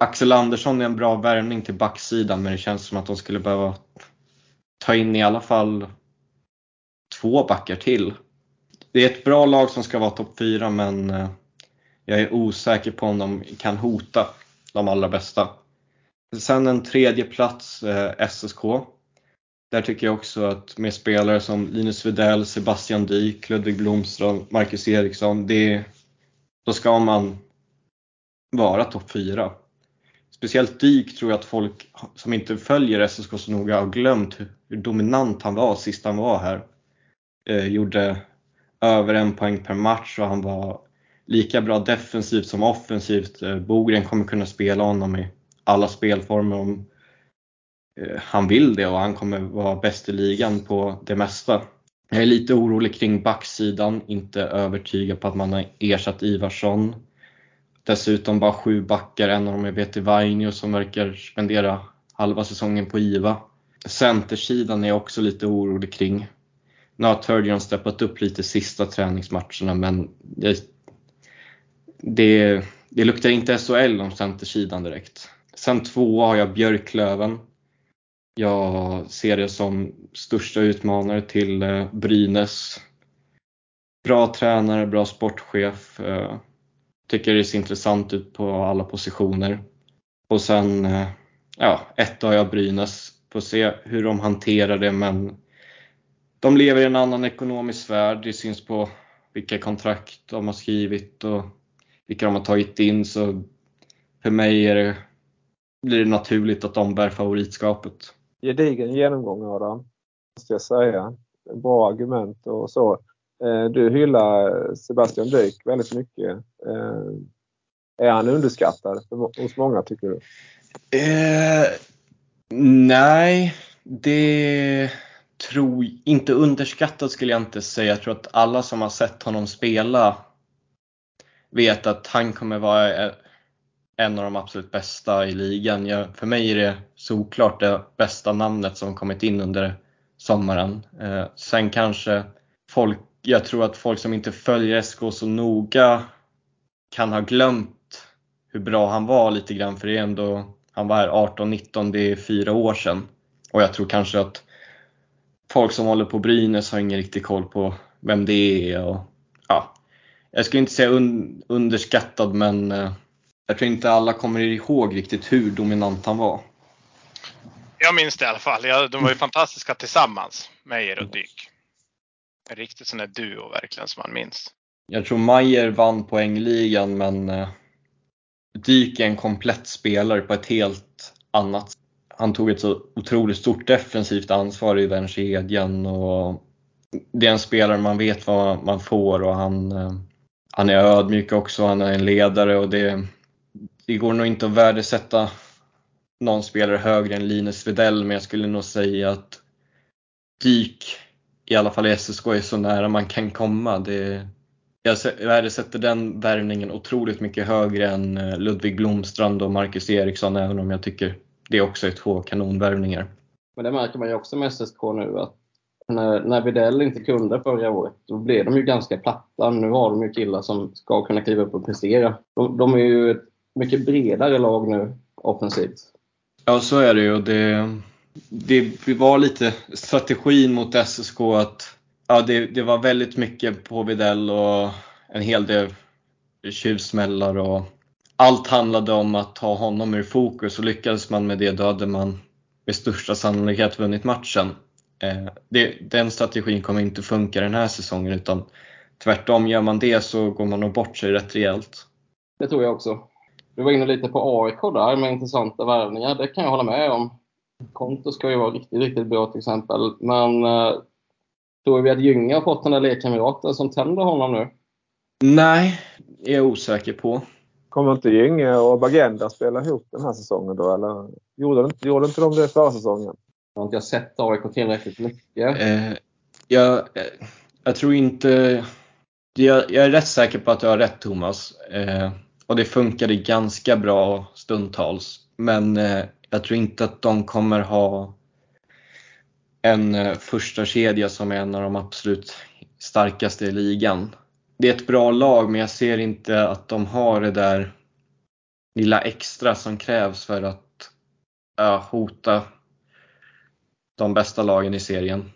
Axel Andersson är en bra värvning till backsidan men det känns som att de skulle behöva ta in i alla fall två backar till. Det är ett bra lag som ska vara topp 4 men eh, jag är osäker på om de kan hota de allra bästa. Sen en tredje plats eh, SSK. Där tycker jag också att med spelare som Linus Widell, Sebastian Dyk, Ludvig Blomström, Marcus Eriksson. Det, då ska man vara topp 4. Speciellt Dyk tror jag att folk som inte följer SSK så noga har glömt hur, hur dominant han var sist han var här. Eh, gjorde över en poäng per match och han var lika bra defensivt som offensivt. Eh, Bogren kommer kunna spela honom i alla spelformer om eh, han vill det och han kommer vara bäst i ligan på det mesta. Jag är lite orolig kring backsidan, inte övertygad på att man har ersatt Ivarsson. Dessutom bara sju backar, en av dem är Veti Vainio som verkar spendera halva säsongen på IVA. Centersidan är jag också lite orolig kring. Nu har Turgeon steppat upp lite sista träningsmatcherna men det, det, det luktar inte SHL om centersidan direkt. Sen tvåa har jag Björklöven. Jag ser det som största utmanare till eh, Brynäs. Bra tränare, bra sportchef. Eh, tycker det ser intressant ut på alla positioner. Och sen, eh, ja, ett har jag Brynäs. Får se hur de hanterar det men de lever i en annan ekonomisk värld. Det syns på vilka kontrakt de har skrivit och vilka de har tagit in. Så för mig är det blir det naturligt att de bär favoritskapet. Gedigen genomgång Adam, måste jag säga. Bra argument och så. Eh, du hyllar Sebastian Dyk väldigt mycket. Eh, är han underskattad hos många tycker du? Eh, nej, det tror inte underskattad skulle jag inte säga. Jag tror att alla som har sett honom spela vet att han kommer vara en av de absolut bästa i ligan. Jag, för mig är det såklart det bästa namnet som kommit in under sommaren. Eh, sen kanske folk, jag tror att folk som inte följer SK så noga kan ha glömt hur bra han var lite grann för det är ändå, han var här 18-19, det är fyra år sedan. Och jag tror kanske att folk som håller på Brynäs har ingen riktig koll på vem det är. Och, ja, jag skulle inte säga un, underskattad men eh, jag tror inte alla kommer ihåg riktigt hur dominant han var. Jag minns det i alla fall. Ja, de var ju fantastiska tillsammans, Meyer och Dyk. En riktigt sån där duo verkligen som man minns. Jag tror Mayer vann poängligan men eh, Dyk är en komplett spelare på ett helt annat Han tog ett så otroligt stort defensivt ansvar i den kedjan och det är en spelare man vet vad man får och han, eh, han är ödmjuk också, han är en ledare och det, det går nog inte att värdesätta någon spelare högre än Linus Widell men jag skulle nog säga att Dyk, i alla fall i SSK, är så nära man kan komma. Det, jag värdesätter den värvningen otroligt mycket högre än eh, Ludvig Blomstrand och Marcus Eriksson även om jag tycker det också är två kanonvärvningar. Men det märker man ju också med SSK nu att när, när Widell inte kunde förra året, då blev de ju ganska platta. Nu har de ju killar som ska kunna kliva upp och prestera. De, de är ju ett mycket bredare lag nu offensivt. Ja, så är det ju. Det, det var lite strategin mot SSK att ja, det, det var väldigt mycket på Videll och en hel del tjuvsmällar och allt handlade om att ta honom ur fokus och lyckades man med det då hade man med största sannolikhet vunnit matchen. Eh, det, den strategin kommer inte funka den här säsongen utan tvärtom, gör man det så går man nog bort sig rätt rejält. Det tror jag också. Du var inne lite på AIK där med intressanta värvningar. Det kan jag hålla med om. Konto ska ju vara riktigt, riktigt bra till exempel. Men eh, tror vi att Gynge har fått den där lekkamraten som tänder honom nu? Nej, är jag osäker på. Kommer inte Gynge och Bagenda spela ihop den här säsongen då? Eller gjorde inte, gjorde inte de det förra säsongen? Jag har inte sett AIK tillräckligt mycket. Eh, jag, jag, tror inte... Jag, jag, är rätt säker på att du har rätt Thomas. Eh, och det funkade ganska bra stundtals. Men eh, jag tror inte att de kommer ha en eh, första kedja som är en av de absolut starkaste i ligan. Det är ett bra lag men jag ser inte att de har det där lilla extra som krävs för att eh, hota de bästa lagen i serien.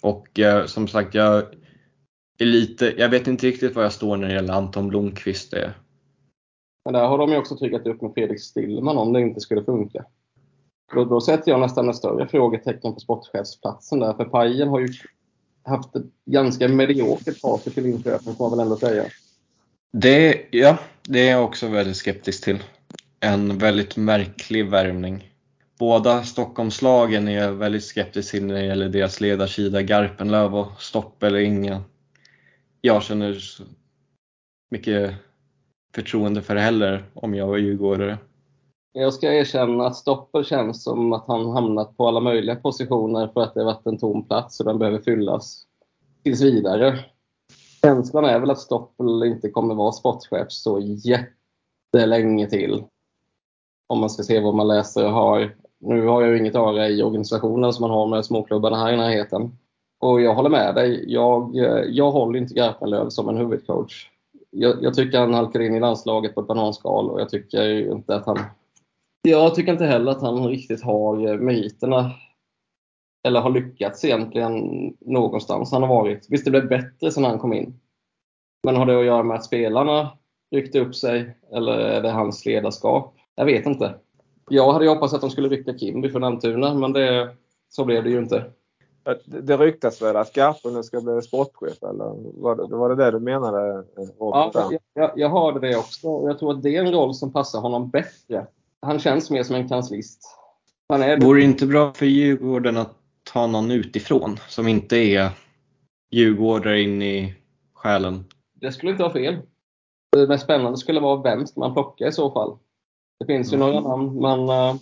Och eh, som sagt, jag är lite, jag vet inte riktigt var jag står när det gäller Anton Blomqvist. Det. Men där har de ju också tryggat upp med Fredrik Stillman om det inte skulle funka. Då, då sätter jag nästan ett större frågetecken på sportchefsplatsen där, för Pajen har ju haft ett ganska mediokert facit till Linköping får man väl ändå säga. Det, ja, det är jag också väldigt skeptisk till. En väldigt märklig värvning. Båda Stockholmslagen är jag väldigt skeptisk till när det gäller deras ledarsida. Garpenlöv och Stopp eller inga. Jag känner så mycket förtroende för det heller om jag var djurgårdare. Jag ska erkänna att Stoppel känns som att han hamnat på alla möjliga positioner för att det varit en tom plats och den behöver fyllas tills vidare. Känslan är väl att Stoppel inte kommer vara sportchef så jättelänge till. Om man ska se vad man läser och har. Nu har jag ju inget öra i organisationen som man har med småklubbarna här i närheten. Och jag håller med dig. Jag, eh, jag håller inte Garpenlöv som en huvudcoach. Jag, jag, tycker han halkar in i landslaget på ett bananskal och jag tycker inte att han jag tycker inte heller att han riktigt har eh, meriterna eller har lyckats egentligen någonstans han har varit. Visst, det blev bättre sen han kom in. Men har det att göra med att spelarna ryckte upp sig eller är det hans ledarskap? Jag vet inte. Jag hade hoppats att de skulle rycka Kimby från Almtuna, men det, så blev det ju inte. Det ryktas väl att Garpenlöv ska bli sportchef, eller var det, var det det du menade? Robert? Ja, jag, jag hörde det också. Jag tror att det är en roll som passar honom bättre han känns mer som en kanslist. Han är Vore det inte bra för Djurgården att ta någon utifrån som inte är djurgårdare in i själen? Det skulle inte vara fel. Det mest spännande skulle vara vem man plocka i så fall. Det finns ju mm. några namn man, uh,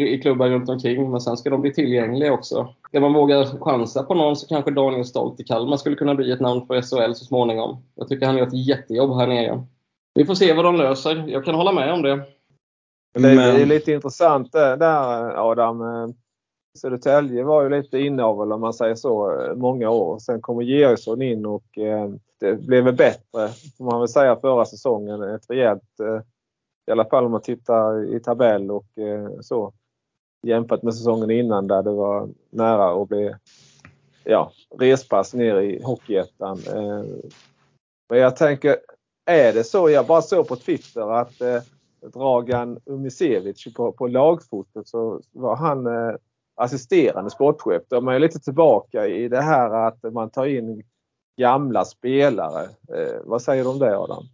i klubbar runt omkring, men sen ska de bli tillgängliga också. Ska man våga chansa på någon så kanske Daniel Stolt i Kalmar skulle kunna bli ett namn för SHL så småningom. Jag tycker han gör ett jättejobb här nere. Vi får se vad de löser. Jag kan hålla med om det. Men det är lite intressant där Adam. Södertälje var ju lite inavel om man säger så, många år. Sen kommer Georgsson in och eh, det blev väl bättre får man väl säga förra säsongen. Ett rejält, eh, i alla fall om man tittar i tabell och eh, så. Jämfört med säsongen innan där det var nära att bli ja, respass ner i Hockeyettan. Eh, men jag tänker, är det så? Jag bara såg på Twitter att eh, Dragan Umisevic på, på lagfotot så var han eh, assisterande sportchef. Då är man ju lite tillbaka i det här att man tar in gamla spelare. Eh, vad säger du om det Adam?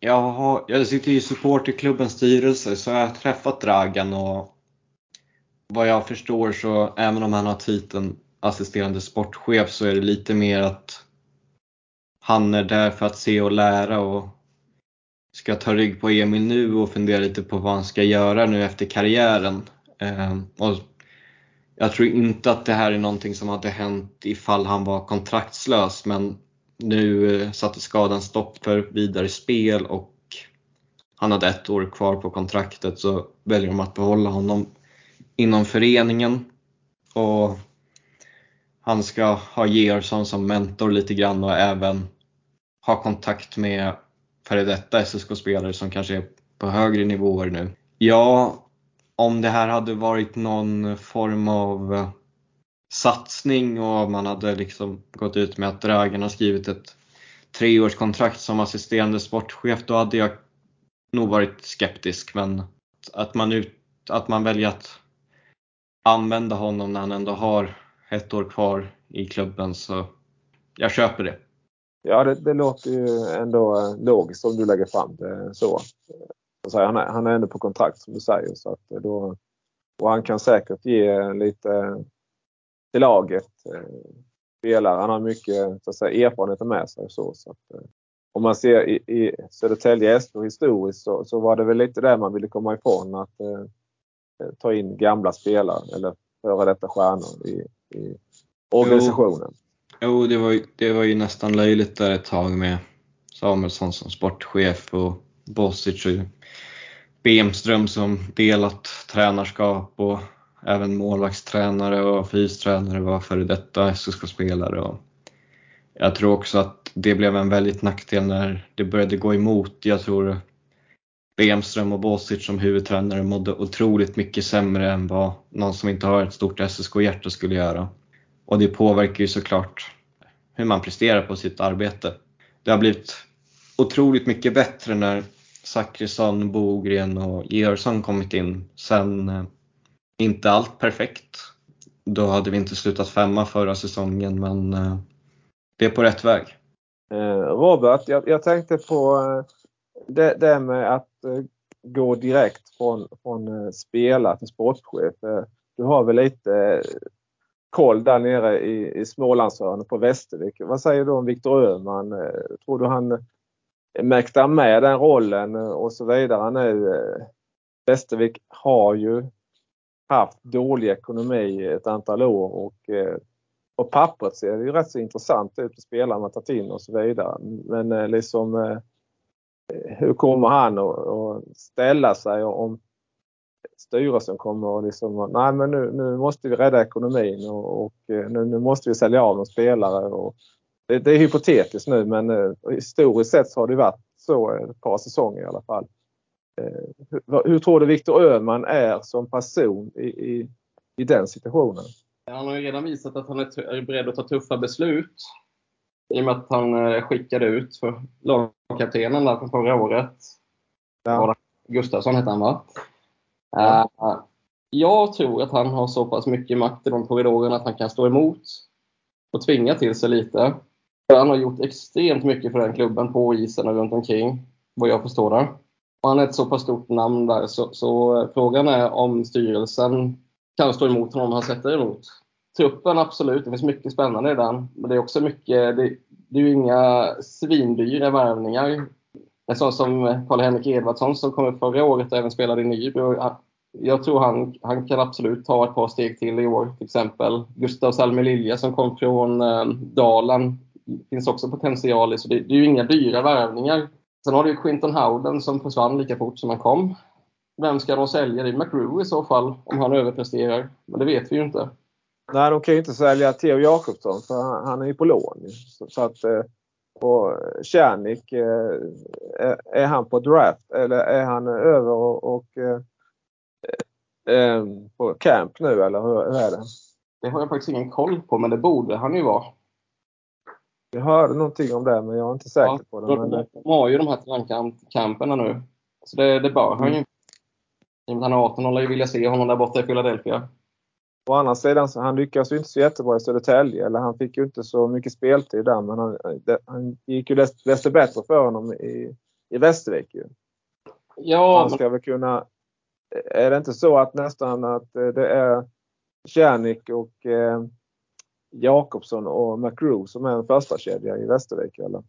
Jag, har, jag sitter i supporterklubbens styrelse så jag har träffat Dragan och vad jag förstår så även om han har titeln assisterande sportchef så är det lite mer att han är där för att se och lära och ska ta rygg på Emil nu och fundera lite på vad han ska göra nu efter karriären. Ehm, och jag tror inte att det här är någonting som hade hänt ifall han var kontraktslös men nu eh, satte skadan stopp för vidare spel och han hade ett år kvar på kontraktet så väljer de att behålla honom inom föreningen. Och han ska ha Georgsson som mentor lite grann och även ha kontakt med före detta SSK-spelare som kanske är på högre nivåer nu. Ja, om det här hade varit någon form av satsning och man hade liksom gått ut med att Dragan har skrivit ett treårskontrakt som assisterande sportchef, då hade jag nog varit skeptisk. Men att man, ut, att man väljer att använda honom när han ändå har ett år kvar i klubben så jag köper det. Ja, det, det låter ju ändå eh, logiskt om du lägger fram det så. Han är, han är ändå på kontrakt som du säger. Så att eh, då, och han kan säkert ge lite till laget. Eh, Spelare. Han har mycket så att säga, erfarenheter med sig. Så, så att, om man ser i, i Södertälje SK historiskt så, så, var det väl lite det man ville komma ifrån. Att eh, Eh, ta in gamla spelare eller före detta stjärnor i, i organisationen. Jo, jo det, var ju, det var ju nästan löjligt där ett tag med Samuelsson som sportchef och Bosic och Bemström som delat tränarskap och även målvaktstränare och fystränare var före detta SSK-spelare. Jag tror också att det blev en väldigt nackdel när det började gå emot. Jag tror Bemström och Bosic som huvudtränare mådde otroligt mycket sämre än vad någon som inte har ett stort SSK-hjärta skulle göra. Och det påverkar ju såklart hur man presterar på sitt arbete. Det har blivit otroligt mycket bättre när Zachrisson, Bogren och Georgsson kommit in. Sen eh, inte allt perfekt. Då hade vi inte slutat femma förra säsongen men vi det är på rätt väg. Eh, Robert, jag, jag tänkte på det, det med att Eh, gå direkt från, från eh, spelare till sportchef. Eh, du har väl lite koll där nere i, i Smålandshörnet på Västervik. Vad säger du om Viktor Öhman? Tror du han mäktar med den rollen och så vidare nu? Västervik har ju haft dålig ekonomi ett antal år och på pappret ser det ju rätt så intressant ut spelarna man tagit in och så vidare. Men liksom eh, hur kommer han att ställa sig om styrelsen kommer och liksom, nej men nu, nu måste vi rädda ekonomin och, och eh, nu, nu, måste vi sälja av någon spelare. Och det, det, är hypotetiskt nu men eh, historiskt sett så har det varit så ett par säsonger i alla fall. Eh, hur, hur tror du Viktor Öhman är som person i, i, i den situationen? Han har ju redan visat att han är beredd att ta tuffa beslut. I och med att han eh, skickade ut för lagkaptenen där från förra året. Ja. Gustafsson hette han va? Ja. Uh, jag tror att han har så pass mycket makt i de korridorerna att han kan stå emot och tvinga till sig lite. Han har gjort extremt mycket för den klubben på isen och runt omkring, vad jag förstår det han är ett så pass stort namn där så, så frågan är om styrelsen kan stå emot honom han sätter emot. Truppen absolut, det finns mycket spännande i den. Men det är också mycket, det, det är ju inga svindyra värvningar. En sån som Karl-Henrik Edvardsson som kom upp förra året och även spelade i Nybro. Jag tror han, han kan absolut ta ett par steg till i år. Till exempel Gustav Salmi Lilja som kom från eh, Dalen. finns också potential i. Så det, det är ju inga dyra värvningar. Sen har du ju Quinton Howden som försvann lika fort som han kom. Vem ska de sälja? Det är McGrew i så fall, om han överpresterar. Men det vet vi ju inte. Nej, de kan ju inte sälja Theo Jakobsson för han, han är ju på lån. Så, så att, eh, och Cernik, eh, är han på draft eller är han över och, och eh, på camp nu eller hur, hur är det? Det har jag faktiskt ingen koll på men det borde han ju vara. Jag hörde någonting om det men jag är inte säker ja, på det. De, men... de har ju de här träningskamperna nu. Så det, det bör han ju. I och med att han är 18 och lär ju vilja se honom där borta i Philadelphia. Å andra sidan, så han lyckas ju inte så jättebra i Södertälje. Eller han fick ju inte så mycket speltid där. Men han, det, han gick ju desto, desto bättre för honom i, i Västervik. Ju. Ja, Han ska väl kunna... Är det inte så att nästan att eh, det är Cernik och eh, Jakobsson och McGrew som är en första kedja i Västervik? Eller?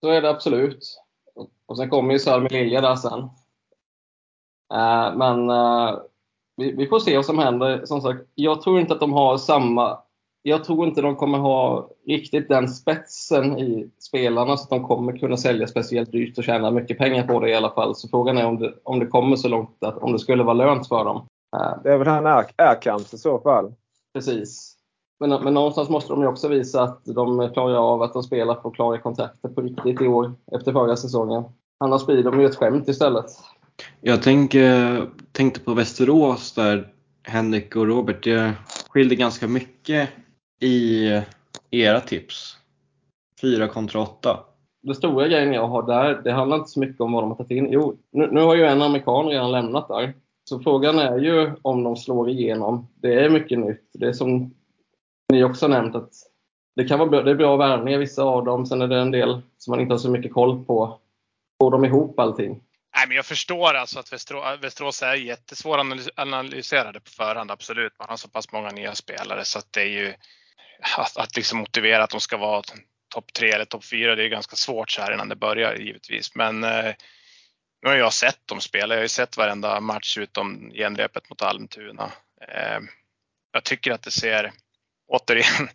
så är det absolut. Och sen kommer ju Sölme Lilja där sen. Eh, men eh, vi, vi får se vad som händer. Som sagt, jag tror inte att de har samma... Jag tror inte de kommer ha riktigt den spetsen i spelarna så att de kommer kunna sälja speciellt dyrt och tjäna mycket pengar på det i alla fall. Så frågan är om det, om det kommer så långt att om det skulle vara lönt för dem. Eh, Det är väl han är, Erkamp i så fall. Precis. Men, men någonstans måste de ju också visa att de klarar av att de spelar på klara kontrakter på riktigt i år efter förra säsongen. Annars blir de ju ett skämt istället. Jag tänker, tänkte på Västerås där Henrik och Robert, det skilde ganska mycket i era tips. 4 kontra 8. Den stora grejen jag har där, det handlar inte så mycket om vad de har tagit in. Jo, nu, nu har ju en amerikan redan lämnat där. Så frågan är ju om de slår igenom. Det är mycket nytt. Det är som ni också nämnt att det kan vara bra, det är bra värvningar vissa av dem. Sen är det en del som man inte har så mycket koll på. Får de ihop allting? Nej, men jag förstår alltså att Västerås, äh, Västerås är jättesvåranalyserade på förhand, absolut. Man har så pass många nya spelare så att det är ju att, att liksom motivera att de ska vara topp tre eller topp fyra, det är ganska svårt så här innan det börjar givetvis. Men eh, nu har jag sett dem spela. Jag har ju sett varenda match utom genrepet mot Almtuna. Eh, jag tycker att det ser, återigen,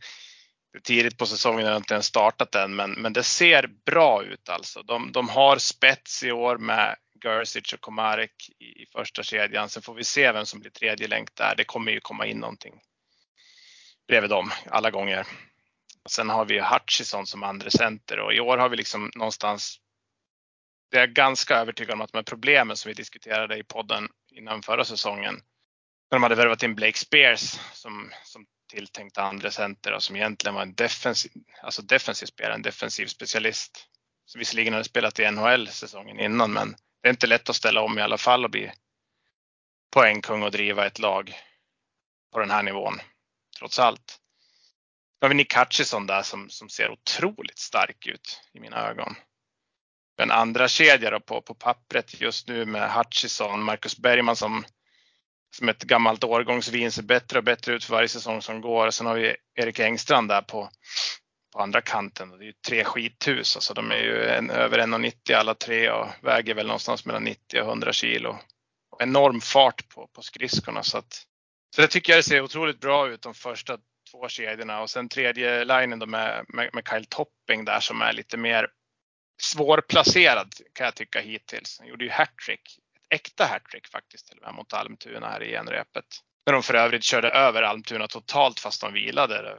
det är tidigt på säsongen, jag har inte ens startat än, men, men det ser bra ut alltså. De, de har spets i år med Gersic och Komarek i, i första kedjan. Sen får vi se vem som blir tredje länk där. Det kommer ju komma in någonting bredvid dem alla gånger. Sen har vi Hutchison som andra center och i år har vi liksom någonstans det är jag ganska övertygad om att de här problemen som vi diskuterade i podden innan förra säsongen. När de hade värvat in Blake Spears som, som tilltänkt andra center och som egentligen var en defensiv, alltså defensiv spelare, en defensiv specialist. Som visserligen hade spelat i NHL säsongen innan men det är inte lätt att ställa om i alla fall och bli poängkung och driva ett lag på den här nivån. Trots allt. Nu har vi Nick Hutchison där som, som ser otroligt stark ut i mina ögon. En andra kedja på, på pappret just nu med Hutchison, Marcus Bergman som, som ett gammalt årgångsvin ser bättre och bättre ut för varje säsong som går. Sen har vi Erik Engstrand där på, på andra kanten. Det är ju tre skithus, alltså de är ju en, över 1,90 alla tre och väger väl någonstans mellan 90 och 100 kilo. Enorm fart på, på skridskorna så att så det tycker jag det ser otroligt bra ut de första två kedjorna och sen tredje linjen då med, med, med Kyle Topping där som är lite mer svårplacerad kan jag tycka hittills. Han gjorde ju hattrick, ett äkta hattrick faktiskt till och med mot Almtuna här i genrepet. När de för övrigt körde över Almtuna totalt fast de vilade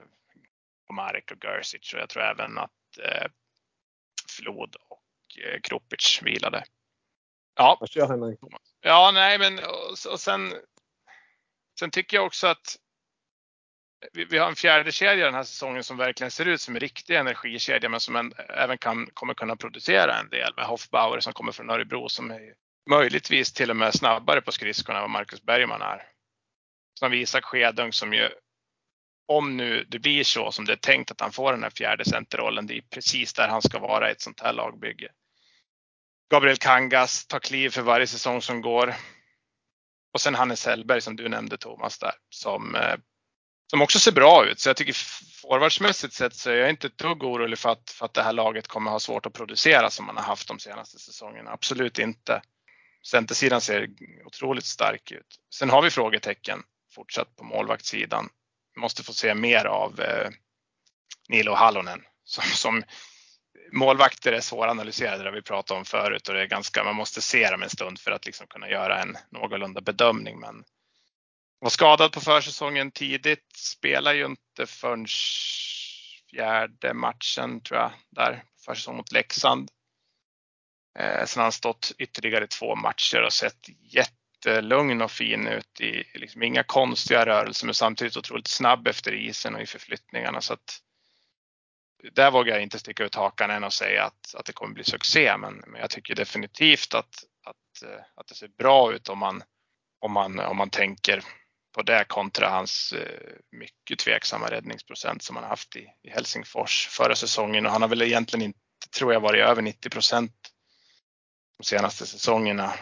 på Marek och Gerzic och jag tror även att eh, Flod och eh, Kropic vilade. Ja. Vad kör Henrik? Ja, nej men och, och sen Sen tycker jag också att vi, vi har en fjärde kedja den här säsongen som verkligen ser ut som en riktig energikedja men som en, även kan, kommer kunna producera en del med Hoffbauer som kommer från Örebro som är möjligtvis till och med snabbare på skridskorna än vad Marcus Bergman är. Som Isak Skedung som ju om nu det blir så som det är tänkt att han får den här fjärde centerrollen, det är precis där han ska vara i ett sånt här lagbygge. Gabriel Kangas tar kliv för varje säsong som går. Och sen Hannes Hellberg som du nämnde Thomas där som, eh, som också ser bra ut. Så jag tycker forwardsmässigt sett så är jag inte ett dugg orolig för att, för att det här laget kommer ha svårt att producera som man har haft de senaste säsongerna. Absolut inte. Centersidan ser otroligt stark ut. Sen har vi frågetecken fortsatt på målvaktssidan. Måste få se mer av eh, Nilo Hallonen som, som målvakter är svåranalyserade, det har vi pratat om förut och det är ganska, man måste se dem en stund för att liksom kunna göra en någorlunda bedömning. Men var skadad på försäsongen tidigt, spelar ju inte förrän fjärde matchen tror jag, där försäsong mot Leksand. Eh, sen har han stått ytterligare två matcher och sett jättelugn eh, och fin ut i liksom inga konstiga rörelser men samtidigt otroligt snabb efter isen och i förflyttningarna. Så att, där vågar jag inte sticka ut hakan än och säga att, att det kommer bli succé, men, men jag tycker definitivt att, att, eh, att det ser bra ut om man, om man, om man tänker på det kontra hans eh, mycket tveksamma räddningsprocent som han haft i, i Helsingfors förra säsongen. Och han har väl egentligen inte, tror jag, varit över 90 procent de senaste säsongerna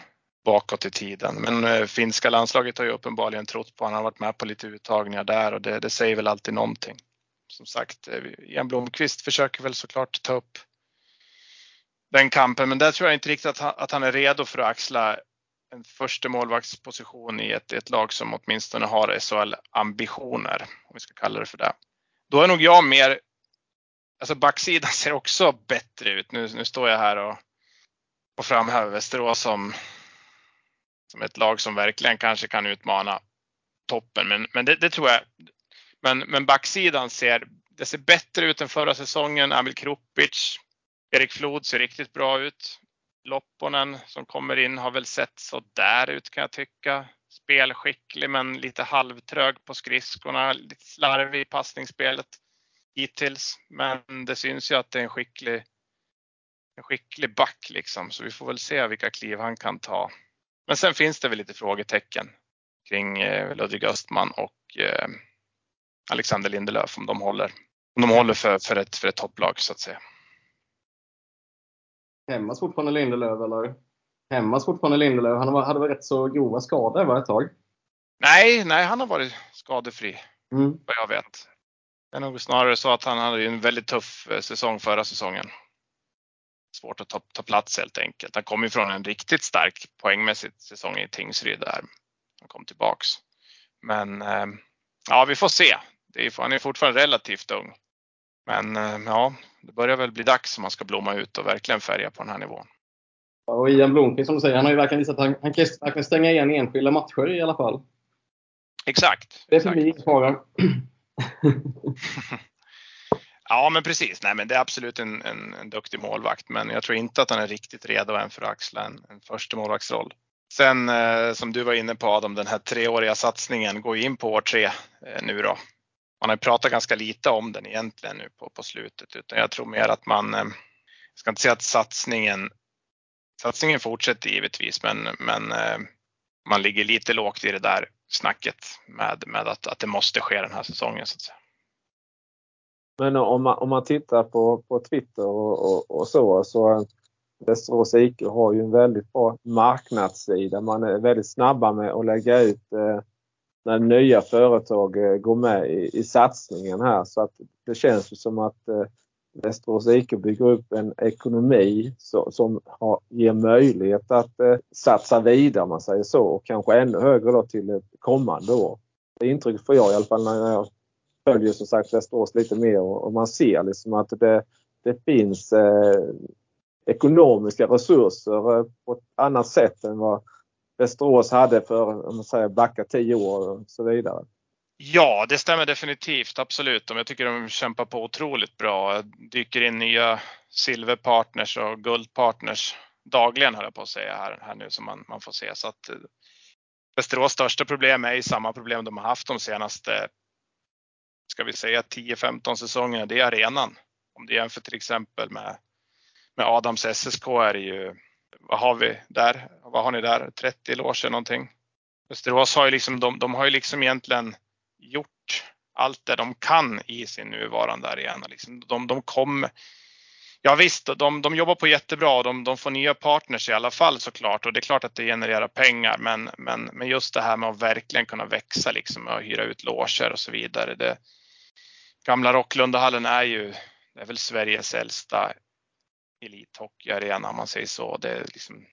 bakåt i tiden. Men eh, finska landslaget har ju uppenbarligen trott på honom. Han har varit med på lite uttagningar där och det, det säger väl alltid någonting. Som sagt, eh, Jan Blomqvist försöker väl såklart ta upp den kampen. Men där tror jag inte riktigt att han, att han är redo för att axla en första målvaktsposition i ett, ett lag som åtminstone har SHL-ambitioner, om vi ska kalla det för det. Då är nog jag mer, alltså backsidan ser också bättre ut. Nu, nu står jag här och, och framhäver Västerås som, som ett lag som verkligen kanske kan utmana toppen, men, men det, det tror jag. Men, men backsidan ser, det ser bättre ut än förra säsongen. Amil Krupic Erik Flod ser riktigt bra ut. Lopponen som kommer in har väl sett så där ut kan jag tycka. Spelskicklig men lite halvtrög på skridskorna, lite slarvig i passningsspelet hittills. Men det syns ju att det är en skicklig, en skicklig back liksom, så vi får väl se vilka kliv han kan ta. Men sen finns det väl lite frågetecken kring eh, Ludvig Östman och eh, Alexander Lindelöf om de håller, om de håller för, för, ett, för ett topplag så att säga. Hämmas fortfarande Lindelöf eller? Hämmas fortfarande Lindelöf? Han hade väl rätt så grova skador var ett tag? Nej, nej, han har varit skadefri mm. vad jag vet. Det är nog snarare så att han hade en väldigt tuff eh, säsong förra säsongen. Svårt att ta, ta plats helt enkelt. Han kom ju från en riktigt stark poängmässig säsong i Tingsryd där han kom tillbaks. Men eh, ja, vi får se. Är, han är fortfarande relativt ung. Men eh, ja, det börjar väl bli dags om man ska blomma ut och verkligen färga på den här nivån. och Ian Blomqvist som du säger, han har ju verkligen visat att han, han, kan, han kan stänga igen enskilda matcher i alla fall. Exakt. Det är för mig fara. ja men precis, nej men det är absolut en, en, en, duktig målvakt men jag tror inte att han är riktigt redo än för att axla en, en första målvaktsroll. Sen eh, som du var inne på Adam, den här treåriga satsningen går in på år tre eh, nu då man har pratat ganska lite om den egentligen nu på, på slutet utan jag tror mer att man, eh, jag ska inte säga att satsningen, satsningen fortsätter givetvis men, men eh, man ligger lite lågt i det där snacket med, med att, att det måste ske den här säsongen. Så att säga. Men om man, om man tittar på, på Twitter och, och, och så, så Västerås IK har ju en väldigt bra marknadssida. Man är väldigt snabba med att lägga ut eh, när nya företag eh, går med i, i satsningen här. Så att det känns ju som att eh, Västerås IK bygger upp en ekonomi så, som har, ger möjlighet att eh, satsa vidare om man säger så och kanske ännu högre då till ett kommande år. Det intrycket får jag i alla fall när jag följer som sagt Västerås lite mer och, och man ser liksom att det, det finns eh, ekonomiska resurser eh, på ett annat sätt än vad Västerås hade för, om man säger backa tio år och så vidare. Ja, det stämmer definitivt, absolut. Jag tycker de kämpar på otroligt bra. Dyker in nya silverpartners och guldpartners dagligen höll jag på att säga här, här nu som man, man får se. Så att, eh, Västerås största problem är ju samma problem de har haft de senaste, ska vi säga 10-15 säsongerna. Det är arenan. Om du jämför till exempel med, med Adams SSK är det ju vad har vi där? Vad har ni där? 30 loger någonting. Västerås har ju liksom, de, de har ju liksom egentligen gjort allt det de kan i sin nuvarande arena. Liksom de, de kommer, ja visst, de, de jobbar på jättebra. De, de får nya partners i alla fall såklart och det är klart att det genererar pengar. Men, men, men just det här med att verkligen kunna växa liksom och hyra ut loger och så vidare. Det, gamla Rocklundahallen är ju, det är väl Sveriges äldsta elithockeyarena om man säger så. Det är liksom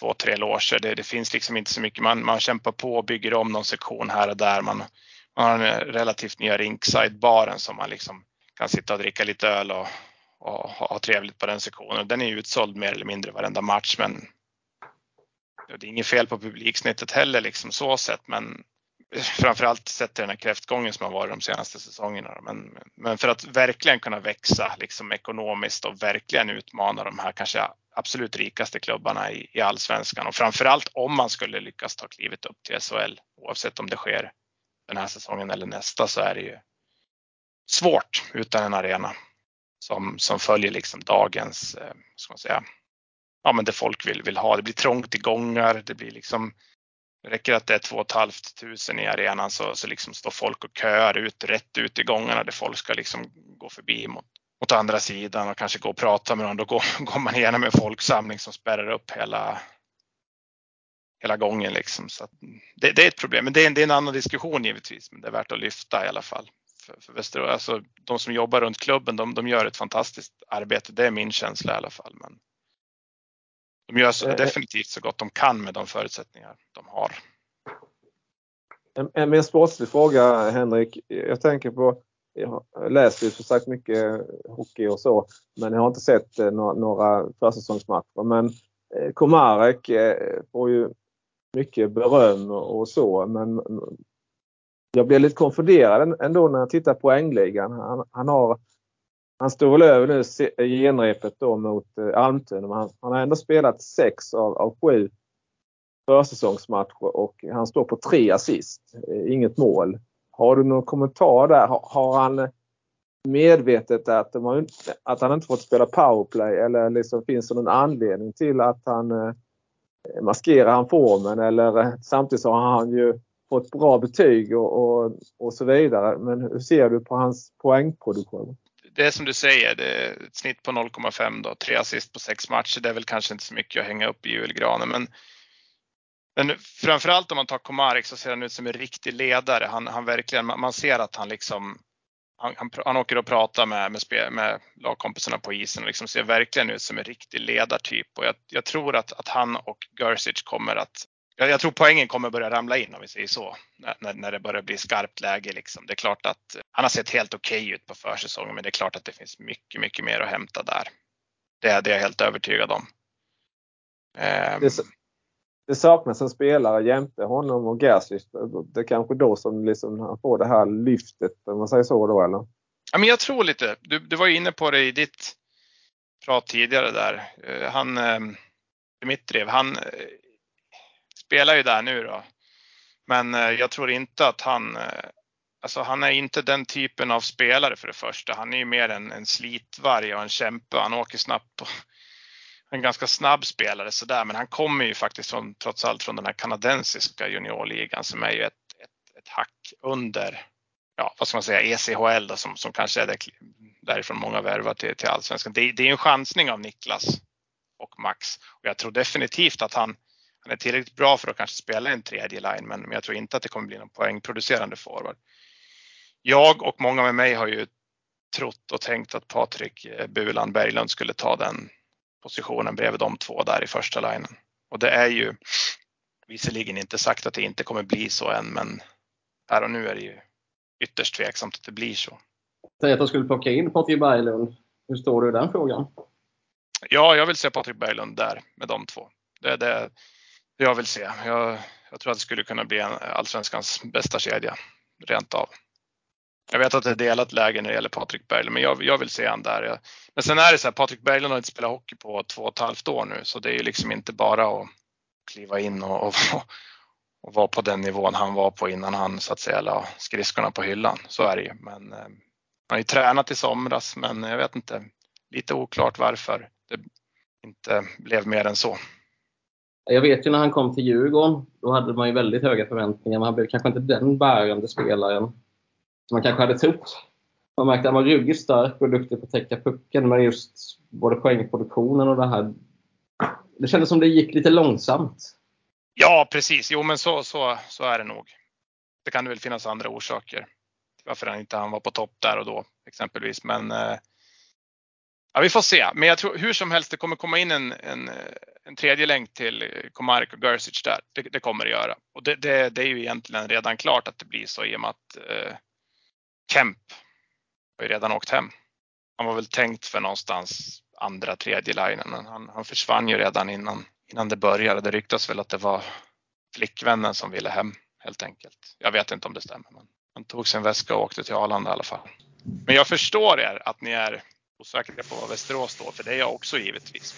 två, tre loger. Det, det, finns liksom inte så mycket. Man, man kämpar på och bygger om någon sektion här och där. Man, man har en relativt nya rinkside-baren som man liksom kan sitta och dricka lite öl och, och ha trevligt på den sektionen. Den är utsåld mer eller mindre varenda match men det är inget fel på publiksnittet heller liksom så sett men framförallt sett till den här kräftgången som har varit de senaste säsongerna. Men, men för att verkligen kunna växa liksom ekonomiskt och verkligen utmana de här kanske absolut rikaste klubbarna i, i allsvenskan och framförallt om man skulle lyckas ta klivet upp till SHL oavsett om det sker den här säsongen eller nästa så är det ju svårt utan en arena som, som följer liksom dagens, eh, ska man säga, ja, men det folk vill, vill ha. Det blir trångt i gångar. Det blir liksom det räcker att det är 2 500 i arenan så, så liksom står folk och köar ut rätt ut i gångarna där folk ska liksom gå förbi mot, mot andra sidan och kanske gå och prata med någon. Då går, går man igenom en folksamling som spärrar upp hela, hela gången. Liksom. Så det, det, är ett problem, men det är, en, det är en annan diskussion givetvis. Men det är värt att lyfta i alla fall. För, för Västerås, alltså, de som jobbar runt klubben, de, de gör ett fantastiskt arbete. Det är min känsla i alla fall. Men de gör så, eh, definitivt så gott de kan med de förutsättningar de har. En, en mer sportslig fråga Henrik. Jag tänker på, jag läser ju som sagt mycket hockey och så, men jag har inte sett eh, några, några försäsongsmatcher. Men eh, Komarek får ju mycket beröm och så, men jag blir lite konfunderad ändå när jag tittar på poängligan. Han, han har han stod väl över nu genrepet då mot eh, Almtuna men han, han, har ändå spelat sex av, av sju försäsongsmatcher och han står på tre assist. Eh, inget mål. Har du någon kommentar där? Har, har han medvetet att, har, att han inte fått spela powerplay eller liksom finns det någon anledning till att han eh, maskerar han formen eller samtidigt så har han ju fått bra betyg och, och, och så vidare. Men hur ser du på hans poängproduktion? Det är som du säger, det är ett snitt på 0,5 då, tre assist på sex matcher. Det är väl kanske inte så mycket att hänga upp i julgranen, men men framförallt om man tar Komarek så ser han ut som en riktig ledare. Han, han verkligen, man ser att han liksom, han, han, han åker och pratar med, med, med lagkompisarna på isen och liksom ser verkligen ut som en riktig ledartyp. Och jag, jag tror att, att han och Gersic kommer att jag, jag, tror poängen kommer börja ramla in om vi säger så. När, när det börjar bli skarpt läge. Liksom. Det är klart att han har sett helt okej okay ut på försäsongen men det är klart att det finns mycket, mycket mer att hämta där. Det, det är jag helt övertygad om. Um, det, det, saknas en spelare jämte honom och Gerzic. Det är kanske då som liksom han får det här lyftet om man säger så då eller? Ja, men jag tror lite. Du, du var inne på det i ditt prat tidigare där. Eh, han ehm, Dmitrijev, han spelar ju där nu då. Men eh, jag tror inte att han, eh, alltså han är inte den typen av spelare för det första. Han är ju mer en, en slitvarg och en kämpe. Han åker snabbt och en ganska snabb spelare sådär. Men han kommer ju faktiskt från, trots allt från den här kanadensiska juniorligan som är ju ett, ett, ett hack under, ja vad ska man säga, ECHL då, som, som kanske är där, därifrån många värvar till, till allsvenskan. Det, det är en chansning av Niklas och Max. Och jag tror definitivt att han, han är tillräckligt bra för att kanske spela en tredje line, men jag tror inte att det kommer bli någon poängproducerande forward. Jag och många med mig har ju trott och tänkt att Patrik Bulan Berglund skulle ta den positionen bredvid de två där i första linjen. Och det är ju visserligen inte sagt att det inte kommer bli så än, men här och nu är det ju ytterst tveksamt att det blir så. Säg att de skulle plocka in Patrik Berglund. Hur står du i den frågan? Ja, jag vill se Patrik Berglund där med de två. Det, det, jag vill se. Jag, jag tror att det skulle kunna bli en allsvenskans bästa kedja, rent av. Jag vet att det är delat läge när det gäller Patrik Berglund, men jag, jag vill se han där. Men sen är det så här, Patrik Berglund har inte spelat hockey på två och ett halvt år nu, så det är ju liksom inte bara att kliva in och, och, och vara på den nivån han var på innan han så att säga la skridskorna på hyllan. Så är det ju. Men eh, han har ju tränat i somras, men jag vet inte, lite oklart varför det inte blev mer än så. Jag vet ju när han kom till Djurgården, då hade man ju väldigt höga förväntningar, men han blev kanske inte den bärande spelaren som man kanske hade trott. Man märkte att han var ruggigt stark och duktig på att täcka pucken, men just både poängproduktionen och det här. Det kändes som det gick lite långsamt. Ja, precis. Jo, men så, så, så är det nog. Det kan det väl finnas andra orsaker till varför han inte han var på topp där och då exempelvis. Men eh, Ja, vi får se, men jag tror hur som helst det kommer komma in en, en, en tredje länk till eh, Komarek och Gersic där. Det, det, kommer det göra och det, det, det, är ju egentligen redan klart att det blir så i och med att eh, Kemp har ju redan åkt hem. Han var väl tänkt för någonstans andra, tredje linjen, men han, han försvann ju redan innan, innan det började. Det ryktas väl att det var flickvännen som ville hem helt enkelt. Jag vet inte om det stämmer, men han tog sin väska och åkte till Arlanda i alla fall. Men jag förstår er att ni är osäkra på vad Västerås står för. Det är jag också givetvis.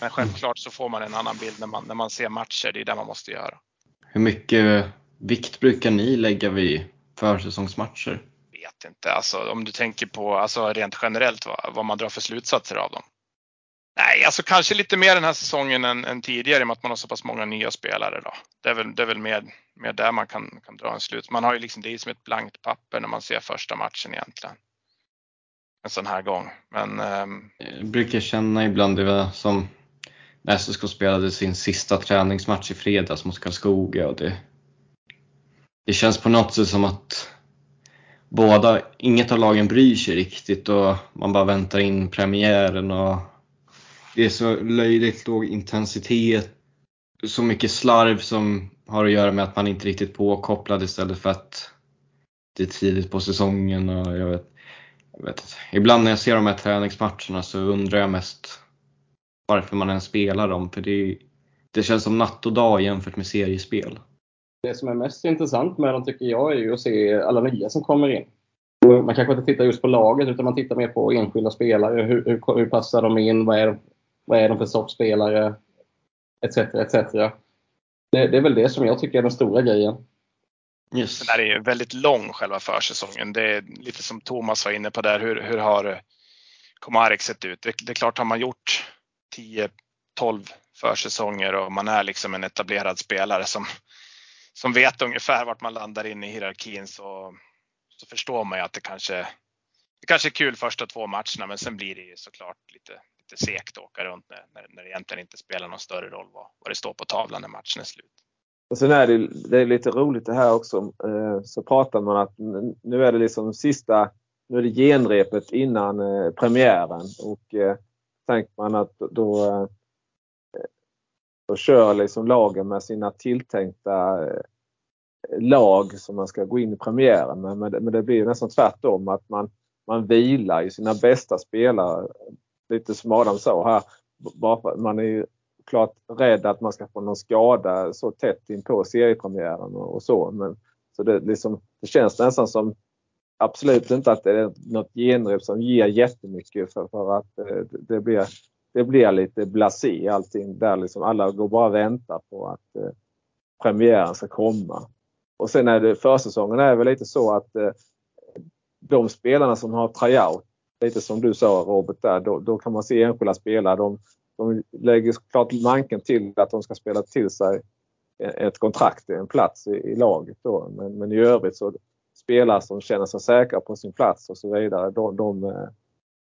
Men självklart så får man en annan bild när man, när man ser matcher. Det är det man måste göra. Hur mycket vikt brukar ni lägga vid försäsongsmatcher? vet inte. Alltså, om du tänker på alltså, rent generellt vad, vad man drar för slutsatser av dem. Nej, alltså kanske lite mer den här säsongen än, än tidigare i och med att man har så pass många nya spelare. Då. Det är väl, det är väl mer, mer där man kan, kan dra en slut. Man har ju liksom, det är som ett blankt papper när man ser första matchen egentligen. En sån här gång. Men, um... Jag brukar känna ibland det som SSK spelade sin sista träningsmatch i fredags mot Karlskoga och det, det känns på något sätt som att båda, inget av lagen bryr sig riktigt och man bara väntar in premiären och det är så löjligt låg intensitet, så mycket slarv som har att göra med att man inte riktigt påkopplad istället för att det är tidigt på säsongen och jag vet, jag vet Ibland när jag ser de här träningsmatcherna så undrar jag mest varför man ens spelar dem för det, det känns som natt och dag jämfört med seriespel. Det som är mest intressant med dem tycker jag är ju att se alla nya som kommer in. Man kanske inte tittar just på laget utan man tittar mer på enskilda spelare. Hur, hur, hur passar de in? Vad är, vad är de för sorts spelare? Etc. etc. Det, det, är väl det som jag tycker är den stora grejen. Yes. Den här är ju väldigt lång själva försäsongen. Det är lite som Thomas var inne på där. Hur, hur har Komarek sett ut? Det, det är klart, har man gjort 10-12 försäsonger och man är liksom en etablerad spelare som, som vet ungefär vart man landar in i hierarkin så, så förstår man ju att det kanske, det kanske är kul första två matcherna men sen blir det ju såklart lite, lite segt att åka runt när, när, när det egentligen inte spelar någon större roll vad, vad det står på tavlan när matchen är slut. Och sen är det, det är lite roligt det här också. Eh, så pratar man att nu är det liksom sista, nu är det genrepet innan eh, premiären och eh, tänker man att då, eh, då kör liksom lagen med sina tilltänkta eh, lag som man ska gå in i premiären med. Men det blir nästan tvärtom att man, man vilar ju sina bästa spelare. Lite som Adam sa här. Man är ju klart rädd att man ska få någon skada så tätt in på seriepremiären och, så. Men, så det, liksom, det känns nästan som absolut inte att det är något genrep som ger jättemycket för, för att eh, det, blir, det blir lite blasé allting där liksom alla går bara och väntar på att eh, premiären ska komma. Och sen är det försäsongen är väl lite så att eh, de spelarna som har tryout, lite som du sa Robert där, då, då kan man se enskilda spelare. De, de lägger klart manken till att de ska spela till sig ett kontrakt, en plats i, i laget. Då. Men, men, i övrigt så spelare som känner sig säkra på sin plats och så vidare, de, de, eh,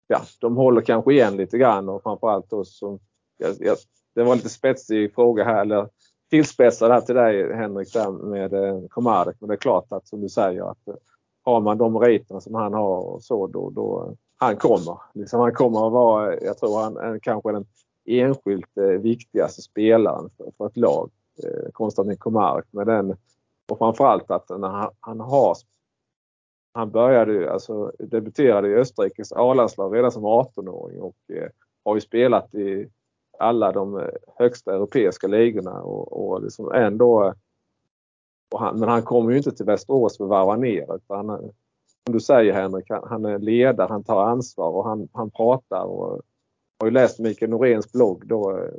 ja, de håller kanske igen lite grann och framförallt då som, ja, det var lite spetsig fråga här, eller tillspetsad här till dig Henrik där med eh, Komarek. Men det är klart att som du säger att eh, har man de meriterna som han har och så då, då han kommer. Liksom han kommer att vara, jag tror han är kanske den enskilt eh, viktigaste spelaren för, för ett lag. Eh, Konstantin Komarek med den och framförallt att när han, han har han började alltså debuterade i Österrikes A-landslag redan som 18-åring och eh, har ju spelat i alla de eh, högsta europeiska ligorna och, och liksom ändå eh, och han, men han kommer ju inte till Västerås för att varva ner utan han, som du säger Henrik, han, han är ledare, han tar ansvar och han, han pratar och har ju läst Mikael Noréns blogg då eh,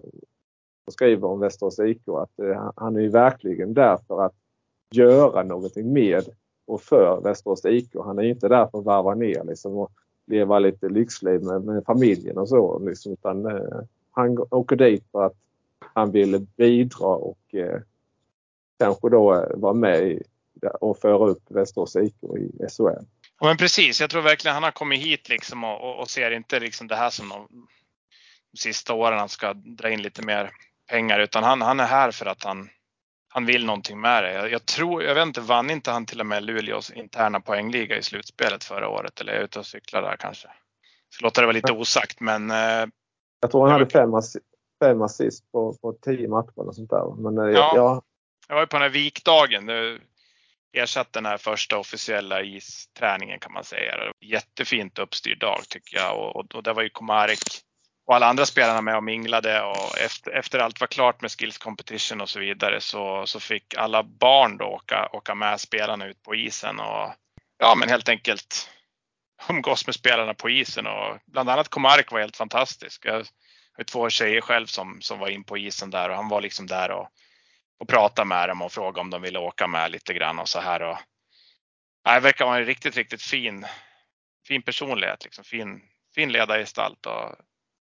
och skriver om Västerås IK att eh, han är ju verkligen där för att göra någonting med och för Västerås IK. Han är inte där för att varva ner liksom och leva lite lyxliv med, med familjen och så. Liksom, utan eh, han åker dit för att han vill bidra och eh, kanske då eh, vara med i, och föra upp Västerås IK i SHL. Ja, men precis, jag tror verkligen han har kommit hit liksom och, och, och ser inte liksom det här som de, de sista åren han ska dra in lite mer pengar utan han, han är här för att han, han vill någonting med det. Jag, jag, tror, jag vet inte, vann inte han till och med Luleås interna poängliga i slutspelet förra året eller är jag ute och cyklar där kanske? Så låter det vara lite osagt men. Eh, jag tror han hade fem, fem assist på, på tio matcher och sånt där. Men, eh, ja, ja. Jag var ju på den här vikdagen. Det ersatt den här första officiella isträningen kan man säga. Jättefint uppstyrd dag tycker jag och, och, och där var ju Komarek och alla andra spelarna med och minglade och efter, efter allt var klart med skills competition och så vidare så, så fick alla barn då åka, åka med spelarna ut på isen och ja men helt enkelt umgås med spelarna på isen och bland annat Komarek var helt fantastisk. Jag har två tjejer själv som, som var in på isen där och han var liksom där och, och pratade med dem och frågade om de ville åka med lite grann och så här. Och, nej, verkar vara en riktigt, riktigt fin, fin personlighet, liksom fin, fin ledargestalt och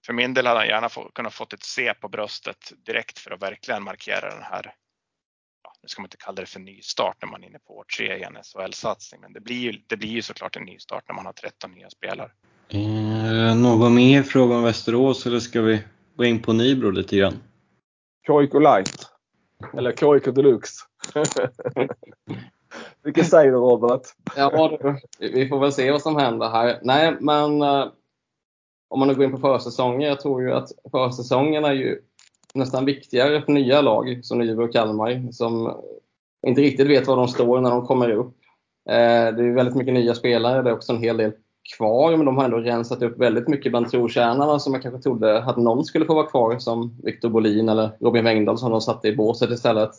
för min del hade han gärna få, kunnat fått ett C på bröstet direkt för att verkligen markera den här, ja, nu ska man inte kalla det för nystart när man är inne på år tre i en SHL-satsning, men det blir, ju, det blir ju såklart en nystart när man har 13 nya spelare. Eh, någon mer fråga om Västerås eller ska vi gå in på Nybro lite grann? Koiko light. Eller Koiko deluxe. Vilket säger du Robert? Ja, vi får väl se vad som händer här. Nej, men eh, om man nu går in på försäsongen. Jag tror ju att försäsongen är ju nästan viktigare för nya lag som Nybro och Kalmar som inte riktigt vet var de står när de kommer upp. Eh, det är väldigt mycket nya spelare. Det är också en hel del kvar, men de har ändå rensat upp väldigt mycket bland trotjänarna som jag kanske trodde att någon skulle få vara kvar, som Victor Bolin eller Robin Wengdahl som de satte i båset istället.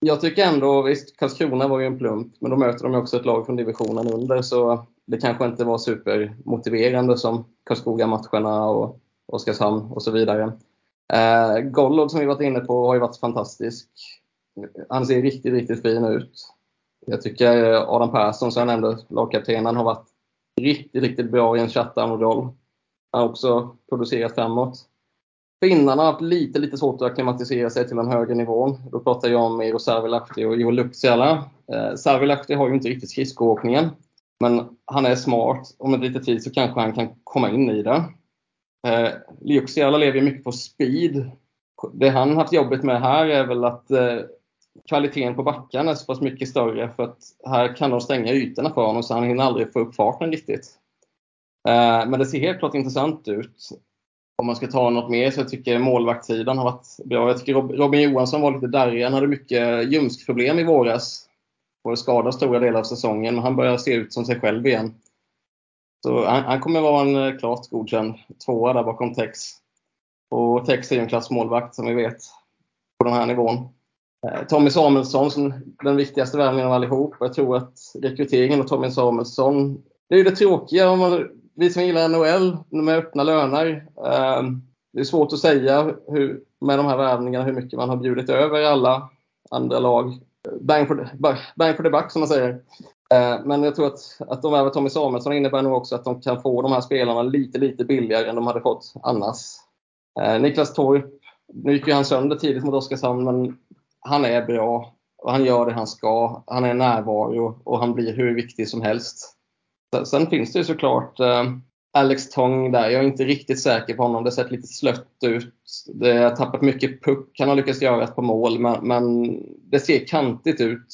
Jag tycker ändå, visst Karlskrona var ju en plump, men då möter de också ett lag från divisionen under, så det kanske inte var supermotiverande som Karlskoga-matcherna och Oskarshamn och så vidare. Eh, Gollod som vi varit inne på har ju varit fantastisk. Han ser riktigt, riktigt fin ut. Jag tycker Adam Persson, som jag nämnde, lagkaptenen, har varit riktigt, riktigt bra i en shutdown-roll. Han har också producerat framåt. Finnarna har haft lite, lite svårt att akklimatisera sig till en högre nivå. Då pratar jag om Eero Sarvilahti och Joel Luksiala. Eh, Sarvilahti har ju inte riktigt skridskoåkningen. Men han är smart och med lite tid så kanske han kan komma in i det. Eh, Luksiala lever mycket på speed. Det han haft jobbigt med här är väl att eh, kvaliteten på backarna är så pass mycket större för att här kan de stänga ytorna för honom så han hinner aldrig få upp farten riktigt. Eh, men det ser helt klart intressant ut. Om man ska ta något mer så jag tycker målvaktssidan har varit bra. Jag tycker Robin Johansson var lite darrig. Han hade mycket ljumskproblem i våras varit skadad stora delar av säsongen, men han börjar se ut som sig själv igen. Så han, han kommer vara en eh, klart godkänd tvåa där bakom Tex. Och Tex är ju en klassmålvakt som vi vet på den här nivån. Eh, Tommy Samuelsson som den viktigaste värvningen av allihop. Jag tror att rekryteringen av Tommy Samuelsson, det är ju det tråkiga om man, vi som gillar NHL med öppna löner. Eh, det är svårt att säga hur, med de här värvningarna hur mycket man har bjudit över alla andra lag. Bang for the, bang for the buck som man säger. Eh, men jag tror att, att de värvar Tommy Samuelsson innebär nog också att de kan få de här spelarna lite, lite billigare än de hade fått annars. Eh, Niklas Torp, nu gick ju han sönder tidigt mot Oskarshamn, men han är bra och han gör det han ska. Han är närvaro och han blir hur viktig som helst. Sen finns det ju såklart eh, Alex Tong där. Jag är inte riktigt säker på honom. Det har sett lite slött ut. Det har tappat mycket puck. Han har lyckats göra ett par mål, men, men det ser kantigt ut.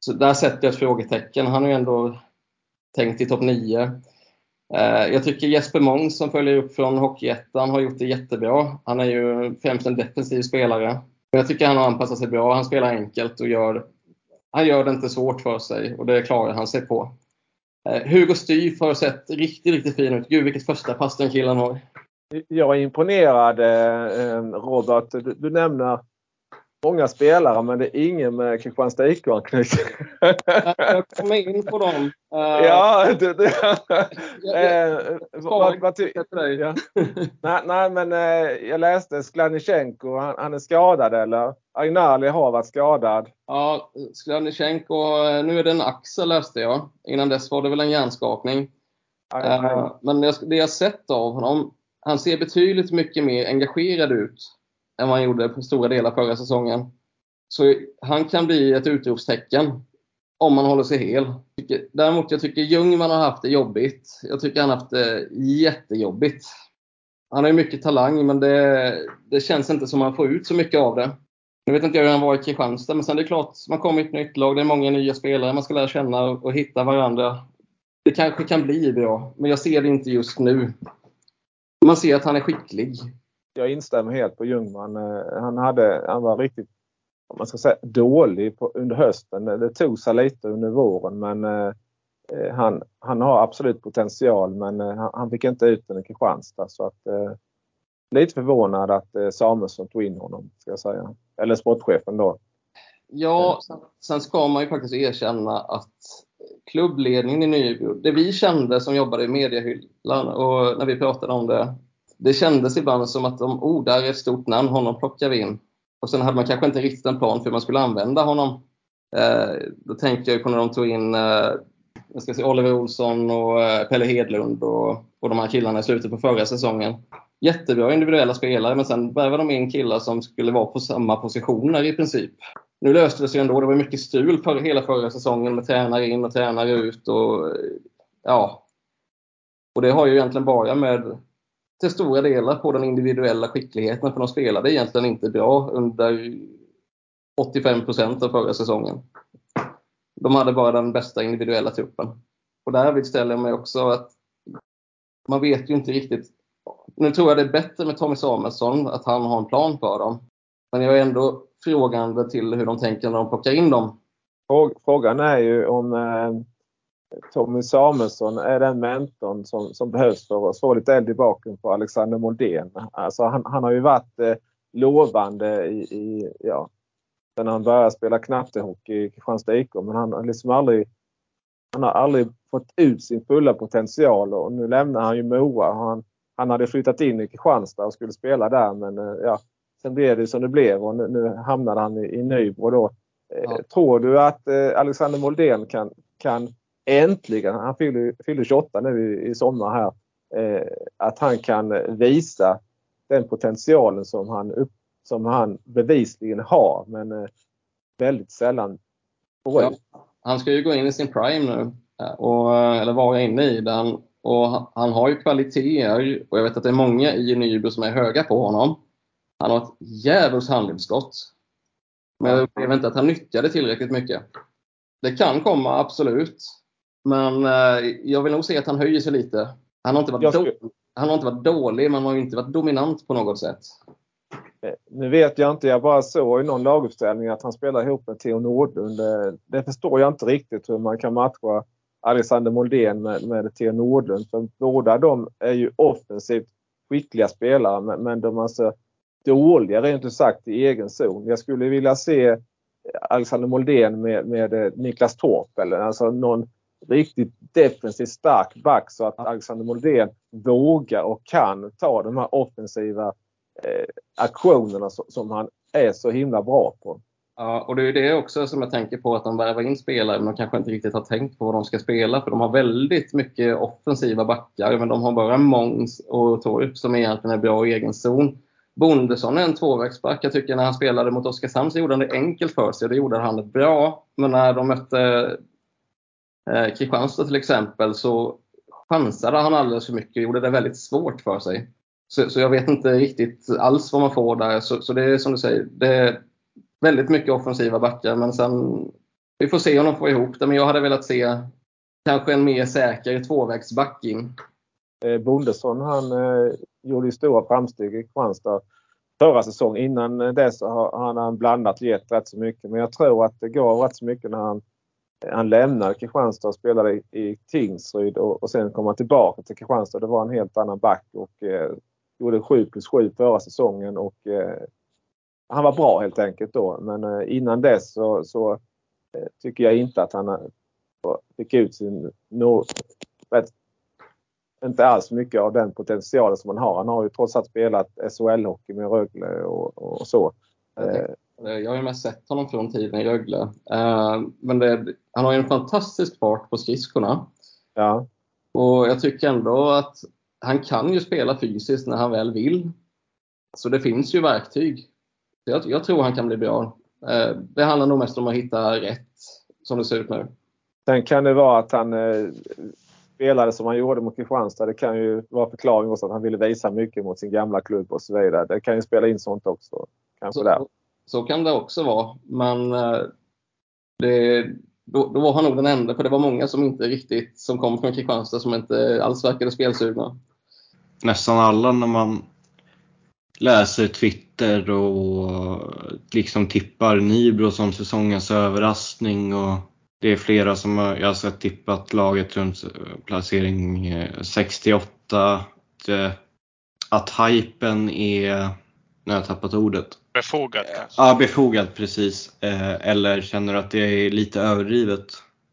Så där sätter jag ett frågetecken. Han har ju ändå tänkt i topp 9. Eh, jag tycker Jesper Mång som följer upp från Hockeyettan har gjort det jättebra. Han är ju främst en defensiv spelare. Jag tycker han har anpassat sig bra. Han spelar enkelt och gör, han gör det inte svårt för sig och det klarar han sig på. Eh, Hugo Styf har sett riktigt, riktigt fin ut. Gud vilket första pass den killen har. Jag är imponerad eh, eh, Robert. Du, du nämner många spelare men det är ingen med Kristianstad IK-anknytning. jag kommer in på dem. Uh, ja, du, eh, ja. nej, nej, men eh, jag läste Skladnichenko, han, han är skadad eller? Agnali har varit skadad. Ja, Skladnichenko, eh, nu är det en axel läste jag. Innan dess var det väl en hjärnskakning. Men det, det jag sett av honom, han ser betydligt mycket mer engagerad ut än vad han gjorde på stora delar förra säsongen. Så han kan bli ett utropstecken om man håller sig hel. Däremot jag tycker Ljungman har haft det jobbigt. Jag tycker han har haft det jättejobbigt. Han har ju mycket talang men det, det känns inte som att han får ut så mycket av det. Nu vet inte jag hur han var i Kristianstad men sen det är klart, man kommer i ett nytt lag, det är många nya spelare, man ska lära känna och, och hitta varandra. Det kanske kan bli bra, men jag ser det inte just nu. Man ser att han är skicklig jag instämmer helt på Ljungman. Eh, han, hade, han var riktigt om man ska säga, dålig på, under hösten. Det tog sig lite under våren men eh, eh, han, han har absolut potential men eh, han, han fick inte ut den i Kristianstad. Så att, eh, lite förvånad att eh, Samuelsson tog in honom. Ska jag säga. Eller sportchefen då. Ja, sen, sen ska man ju faktiskt erkänna att klubbledningen i Nybro, det vi kände som jobbade i mediehyllan och när vi pratade om det det kändes ibland som att de, oh, där är ett stort namn, honom plockar vi in. Och sen hade man kanske inte riktigt en plan för hur man skulle använda honom. Eh, då tänker jag på när de tog in eh, jag ska säga, Oliver Olsson och eh, Pelle Hedlund och, och de här killarna i slutet på förra säsongen. jättebra individuella spelare, men sen värvade de in killar som skulle vara på samma positioner i princip. Nu löste det sig ändå. Det var mycket strul för hela förra säsongen med tränare in och tränare ut. Och, ja. och det har ju egentligen bara med till stora delar på den individuella skickligheten, för de spelade egentligen inte bra under 85 procent av förra säsongen. De hade bara den bästa individuella truppen. Och därvid ställer jag mig också att man vet ju inte riktigt. Nu tror jag det är bättre med Tommy Samuelsson, att han har en plan för dem. Men jag är ändå frågande till hur de tänker när de plockar in dem. Frågan är ju om eh, Tommy Samuelsson är den mentorn som, som behövs för att få lite eld i baken på Alexander Moldén. Alltså han, han har ju varit eh, lovande i, i, ja, sen han började spela knattehockey i Kristianstad IK. Men han har liksom aldrig, han har aldrig fått ut sin fulla potential och nu lämnar han ju Mora. Han, han hade flyttat in i Kristianstad och skulle spela där men eh, ja, sen blev det som det blev och nu, nu hamnade han i, i Nybro då. Eh, ja. Tror du att eh, Alexander Moldén kan, kan äntligen, han fyller, fyller 28 nu i, i sommar här, eh, att han kan visa den potentialen som han, upp, som han bevisligen har men eh, väldigt sällan får ja, Han ska ju gå in i sin prime nu, eh, och, eller vara inne i den. Och han har ju kvaliteter och jag vet att det är många i Nybro som är höga på honom. Han har ett djävulskt handledsskott. Men jag upplever inte att han nyttjar det tillräckligt mycket. Det kan komma, absolut. Men eh, jag vill nog se att han höjer sig lite. Han har inte varit, skulle... han har inte varit dålig, men han har inte varit dominant på något sätt. Eh, nu vet jag inte, jag bara såg i någon laguppställning att han spelar ihop med Theo Nordlund. Eh, det förstår jag inte riktigt hur man kan matcha Alexander Moldén med, med Theo Nordlund. För båda de är ju offensivt skickliga spelare men de är alltså dåliga rent ut sagt i egen zon. Jag skulle vilja se Alexander Moldén med, med Niklas Torp eller alltså någon riktigt defensivt stark back så att Alexander Moldén vågar och kan ta de här offensiva eh, aktionerna som han är så himla bra på. Ja, och det är det också som jag tänker på att de värvar in spelare men de kanske inte riktigt har tänkt på vad de ska spela för de har väldigt mycket offensiva backar men de har bara Måns och Torp som egentligen är bra i egen zon. Bondesson är en tvåvägsback. Jag tycker när han spelade mot Oskarshamn så gjorde han det enkelt för sig och det gjorde han bra. Men när de mötte eh, Kristianstad till exempel så chansade han alldeles för mycket och gjorde det väldigt svårt för sig. Så, så jag vet inte riktigt alls vad man får där. Så, så, det är som du säger, det är väldigt mycket offensiva backar men sen vi får se om de får ihop det. Men jag hade velat se kanske en mer säker tvåvägsback in. Eh, Bondesson han eh, gjorde ju stora framsteg i Kristianstad förra säsongen. Innan dess har han blandat gett rätt så mycket. Men jag tror att det går rätt så mycket när han han lämnade Kristianstad och spelade i, i Tingsryd och, och sen kom han tillbaka till Kristianstad. Det var en helt annan back och eh, gjorde 7 plus 7 förra säsongen och eh, han var bra helt enkelt då. Men eh, innan dess så, så eh, tycker jag inte att han eh, fick ut sin no, rätt, inte alls mycket av den potentialen som han har. Han har ju trots allt spelat SHL-hockey med Rögle och, och så. Eh, jag har ju mest sett honom från tiden i Rögle. Eh, men det, han har ju en fantastisk fart på skridskorna. Ja. Och jag tycker ändå att han kan ju spela fysiskt när han väl vill. Så det finns ju verktyg. Jag, jag tror han kan bli bra. Eh, det handlar nog mest om att hitta rätt som det ser ut nu. Sen kan det vara att han spelade som han gjorde mot Kristianstad. Det kan ju vara förklaring också att han ville visa mycket mot sin gamla klubb och så vidare. Det kan ju spela in sånt också. Kanske så, där. Så kan det också vara. Men eh, det, då, då, var han nog den enda, för det var många som inte riktigt, som kom från Kristianstad som inte alls verkade spelsugna. Nästan alla när man läser Twitter och eh, liksom tippar Nybro som säsongens överraskning och det är flera som jag har sett tippat laget runt eh, placering eh, 68. Att, att hypen är, nu har jag tappat ordet, Befogad kanske? Ja, befogad precis. Eh, eller känner du att det är lite överdrivet?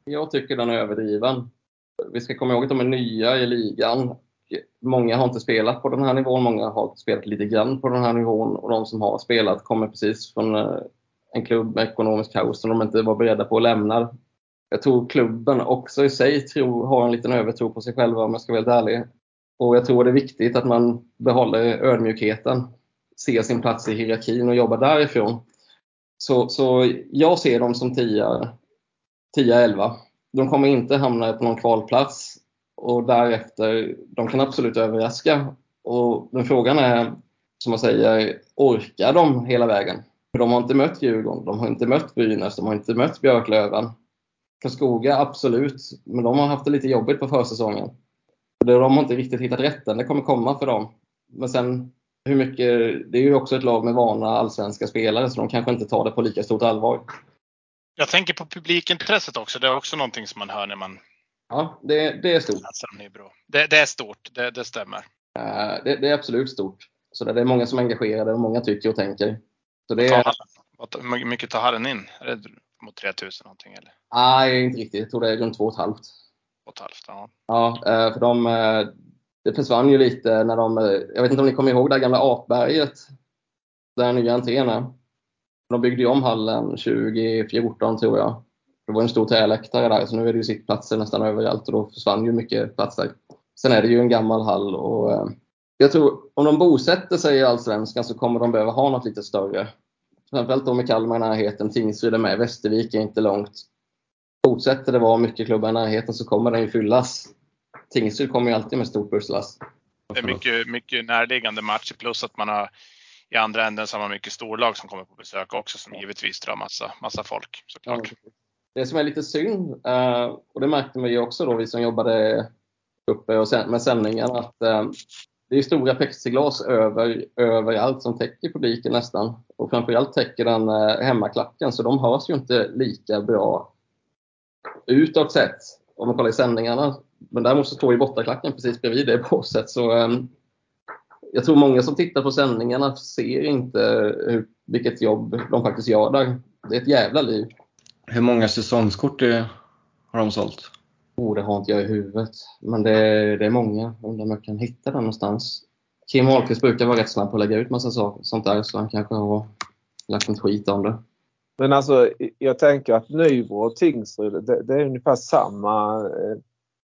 Jag tycker den är överdriven. Vi ska komma ihåg att de är nya i ligan. Många har inte spelat på den här nivån, många har spelat lite grann på den här nivån och de som har spelat kommer precis från eh, en klubb med ekonomisk kaos som de inte var beredda på att lämna. Jag tror klubben också i sig tror, har en liten övertro på sig själva om jag ska vara helt ärlig. Och jag tror det är viktigt att man behåller ödmjukheten, se sin plats i hierarkin och jobba därifrån. Så, så jag ser dem som 10-11. De kommer inte hamna på någon kvalplats och därefter, de kan absolut överraska. Och den frågan är, som man säger, orkar de hela vägen? För de har inte mött Djurgården, de har inte mött Brynäs, de har inte mött Björklöven. Karlskoga, absolut, men de har haft det lite jobbigt på försäsongen. De har inte riktigt hittat rätten, det kommer komma för dem. Men sen hur mycket, det är ju också ett lag med vana allsvenska spelare så de kanske inte tar det på lika stort allvar. Jag tänker på publikintresset också. Det är också någonting som man hör när man Ja, det, det är stort. Det, det är stort, det, det stämmer. Uh, det, det, är absolut stort. Så det är många som är engagerade och många tycker och tänker. Så det är... Hur mycket tar hallen in? Är det mot 3000 någonting eller? Nej, inte riktigt. Jag tror det är runt 2 500. 2 500, ja. Ja, för de, eh, det försvann ju lite när de, jag vet inte om ni kommer ihåg det gamla apberget? Där nya entrén är. De byggde ju om hallen 2014 tror jag. Det var en stor träläktare där, så nu är det ju sittplatser nästan överallt och då försvann ju mycket platser. Sen är det ju en gammal hall och eh, jag tror om de bosätter sig i Allsvenskan så kommer de behöva ha något lite större. Framförallt då med Kalmar i närheten, Tingsryd är med, Västervik är inte långt. Fortsätter det vara mycket klubbar i närheten så kommer den ju fyllas. Tingsryd kommer ju alltid med stort busslass. Det är mycket, mycket närliggande matcher plus att man har i andra änden så har man mycket storlag som kommer på besök också som givetvis drar massa, massa folk såklart. Ja, det som är lite synd, eh, och det märkte vi också då vi som jobbade uppe med sändningen, att eh, det är stora plexiglas över, överallt som täcker publiken nästan. Och framförallt täcker den eh, hemmaklacken, så de hörs ju inte lika bra utåt sett om man kollar i sändningarna. Men däremot så står ju bortaklacken precis bredvid det båset. Så, um, jag tror många som tittar på sändningarna ser inte hur, vilket jobb de faktiskt gör där. Det är ett jävla liv. Hur många säsongskort har de sålt? Oh, det har inte jag i huvudet. Men det, det är många. Undrar om jag kan hitta den någonstans. Kim Ahlqvist brukar vara rätt snabb på att lägga ut massa saker, sånt där, så han kanske har lagt en tweet om det. Men alltså, jag tänker att Nybro och Tingsryd, det, det, är ungefär samma.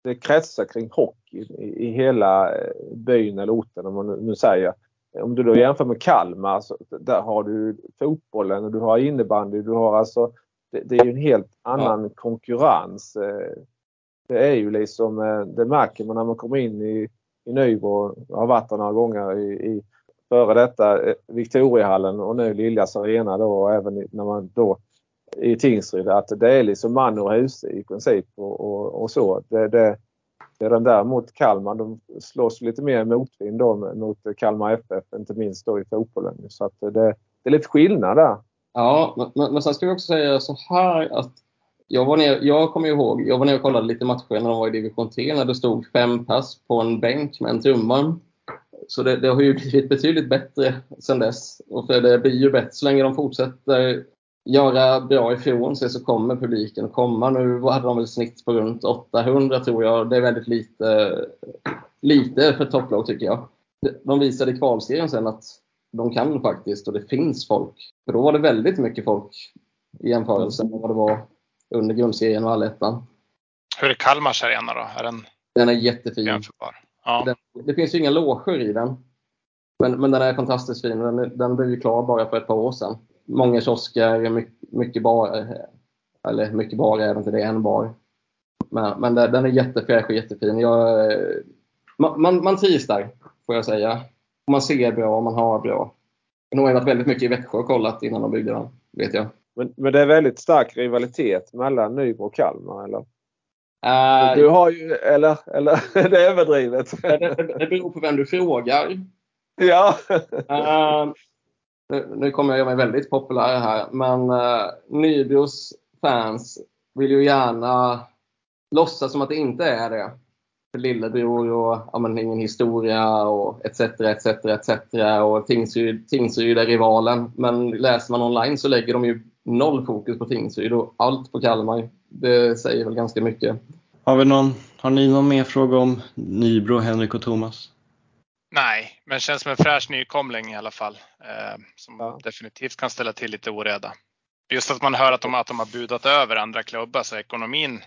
Eh, det kretsar kring hockey i, i hela eh, byn eller orten om man nu säger. Om du då jämför med Kalmar, så där har du fotbollen och du har innebandy. Du har alltså, det, det är ju en helt annan ja. konkurrens. Eh, det är ju liksom, det märker man när man kommer in i, i Nybro. Jag har varit där några gånger i, i före detta eh, Victoriahallen och nu Liljas arena då och även när man då i Tingsryd att det är liksom man och hus i princip och, och, och så. Det, det, det är den där mot Kalmar. De slåss lite mer motvind då mot Kalmar FF, inte minst då i fotbollen. Så att det, det är lite skillnad där. Ja, men, men sen ska vi också säga så här att jag, var ner, jag kommer ihåg, jag var nere och kollade lite matcher när de var i division 3 när det stod fem pass på en bänk med en trumma. Så det, det, har ju blivit betydligt bättre sen dess. Och för det blir ju bättre så länge de fortsätter göra bra ifrån sig så kommer publiken komma. Nu hade de väl snitt på runt 800 tror jag. Det är väldigt lite, lite för topplag tycker jag. De visade i kvalserien sen att de kan faktiskt och det finns folk. För då var det väldigt mycket folk i jämförelse med vad det var under grundserien och allettan. Hur är Kalmars arena då? Är den, den är jättefin. Jämförbar? Ja. Den, det finns ju inga loger i den. Men, men den är fantastiskt fin. Den, den blev ju klar bara för ett par år sedan. Många kiosker, mycket, mycket bar. Eller mycket bar är det inte, det är en bar. Men, men den är jättefräsch och jättefin. Jag, man, man, man trivs där, får jag säga. Man ser bra, man har bra. Jag har varit väldigt mycket i Växjö och kollat innan de byggde den, vet jag. Men, men det är väldigt stark rivalitet mellan Nybro och Kalmar, eller? Uh, du har ju, eller, eller det är överdrivet. Det, det beror på vem du frågar. Ja. uh, nu, nu kommer jag göra mig väldigt populär här, men uh, Nybros fans vill ju gärna låtsas som att det inte är det. För lillebror och ja, men, ingen historia och etc. etc. etc. och Tingsryd, Tingsryd är rivalen. Men läser man online så lägger de ju noll fokus på Tingsryd och allt på Kalmar. Det säger väl ganska mycket. Har, vi någon, har ni någon mer fråga om Nybro, Henrik och Thomas? Nej, men känns som en fräsch nykomling i alla fall. Eh, som ja. definitivt kan ställa till lite oreda. Just att man hör att de, att de har budat över andra klubbar så ekonomin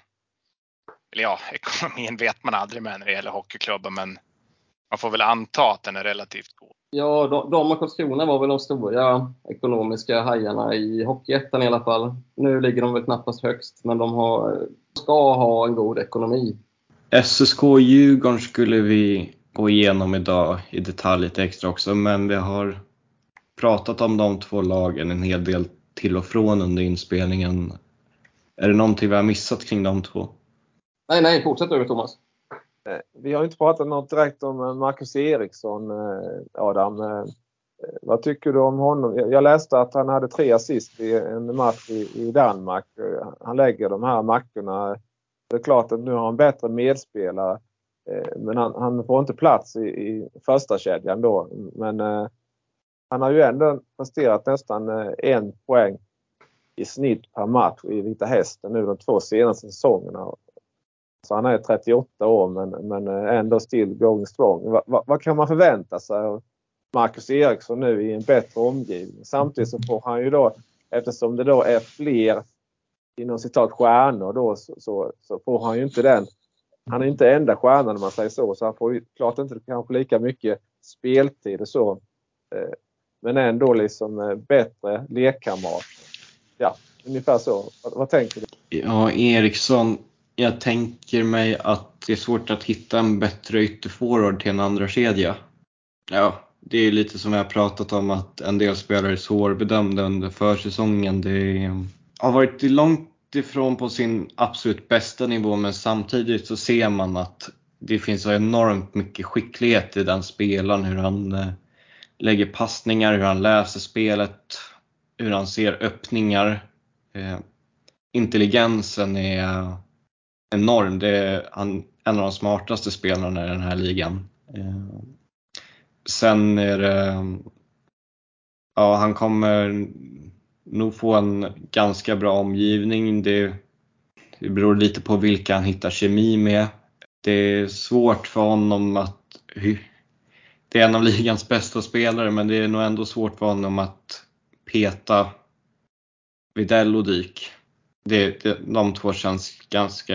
eller ja, ekonomin vet man aldrig med när det gäller hockeyklubbar men man får väl anta att den är relativt god. Ja, de, de och Karlskrona var väl de stora ekonomiska hajarna i Hockeyettan i alla fall. Nu ligger de väl knappast högst, men de har, ska ha en god ekonomi. SSK Djurgården skulle vi gå igenom idag i detalj lite extra också, men vi har pratat om de två lagen en hel del till och från under inspelningen. Är det någonting vi har missat kring de två? Nej, nej, fortsätt du Thomas. Eh, vi har inte pratat något direkt om eh, Marcus Eriksson, eh, Adam. Vad tycker du om honom? Jag läste att han hade tre assist i en match i Danmark. Han lägger de här mackorna. Det är klart att nu har han bättre medspelare. Eh, men han, han får inte plats i, i första kedjan då. Men eh, han har ju ändå presterat nästan eh, en poäng i snitt per match i Vita Hästen nu de två senaste säsongerna. Så han är 38 år men, men ändå still going strong. Va, va, vad kan man förvänta sig av Marcus Eriksson nu i en bättre omgivning? Samtidigt så får han ju då, eftersom det då är fler inom citat stjärnor då så, så, så får han ju inte den. Han är inte enda stjärnan om man säger så, så han får ju klart inte kanske lika mycket speltid och så. Eh, men ändå liksom eh, bättre lekkamrat. Ja, ungefär så. Vad, vad tänker du? Ja, Eriksson jag tänker mig att det är svårt att hitta en bättre ytterforward till en andra kedja. Ja, det är lite som vi har pratat om att en del spelare är svårbedömda under försäsongen. Det har varit långt ifrån på sin absolut bästa nivå men samtidigt så ser man att det finns så enormt mycket skicklighet i den spelaren. Hur han eh, lägger passningar, hur han läser spelet, hur han ser öppningar. Eh, intelligensen är enorm. Det är han, en av de smartaste spelarna i den här ligan. Eh, sen är det, ja han kommer nog få en ganska bra omgivning. Det, det beror lite på vilka han hittar kemi med. Det är svårt för honom att det är en av ligans bästa spelare men det är nog ändå svårt för honom att peta Widell och Dyk det, det, de två känns ganska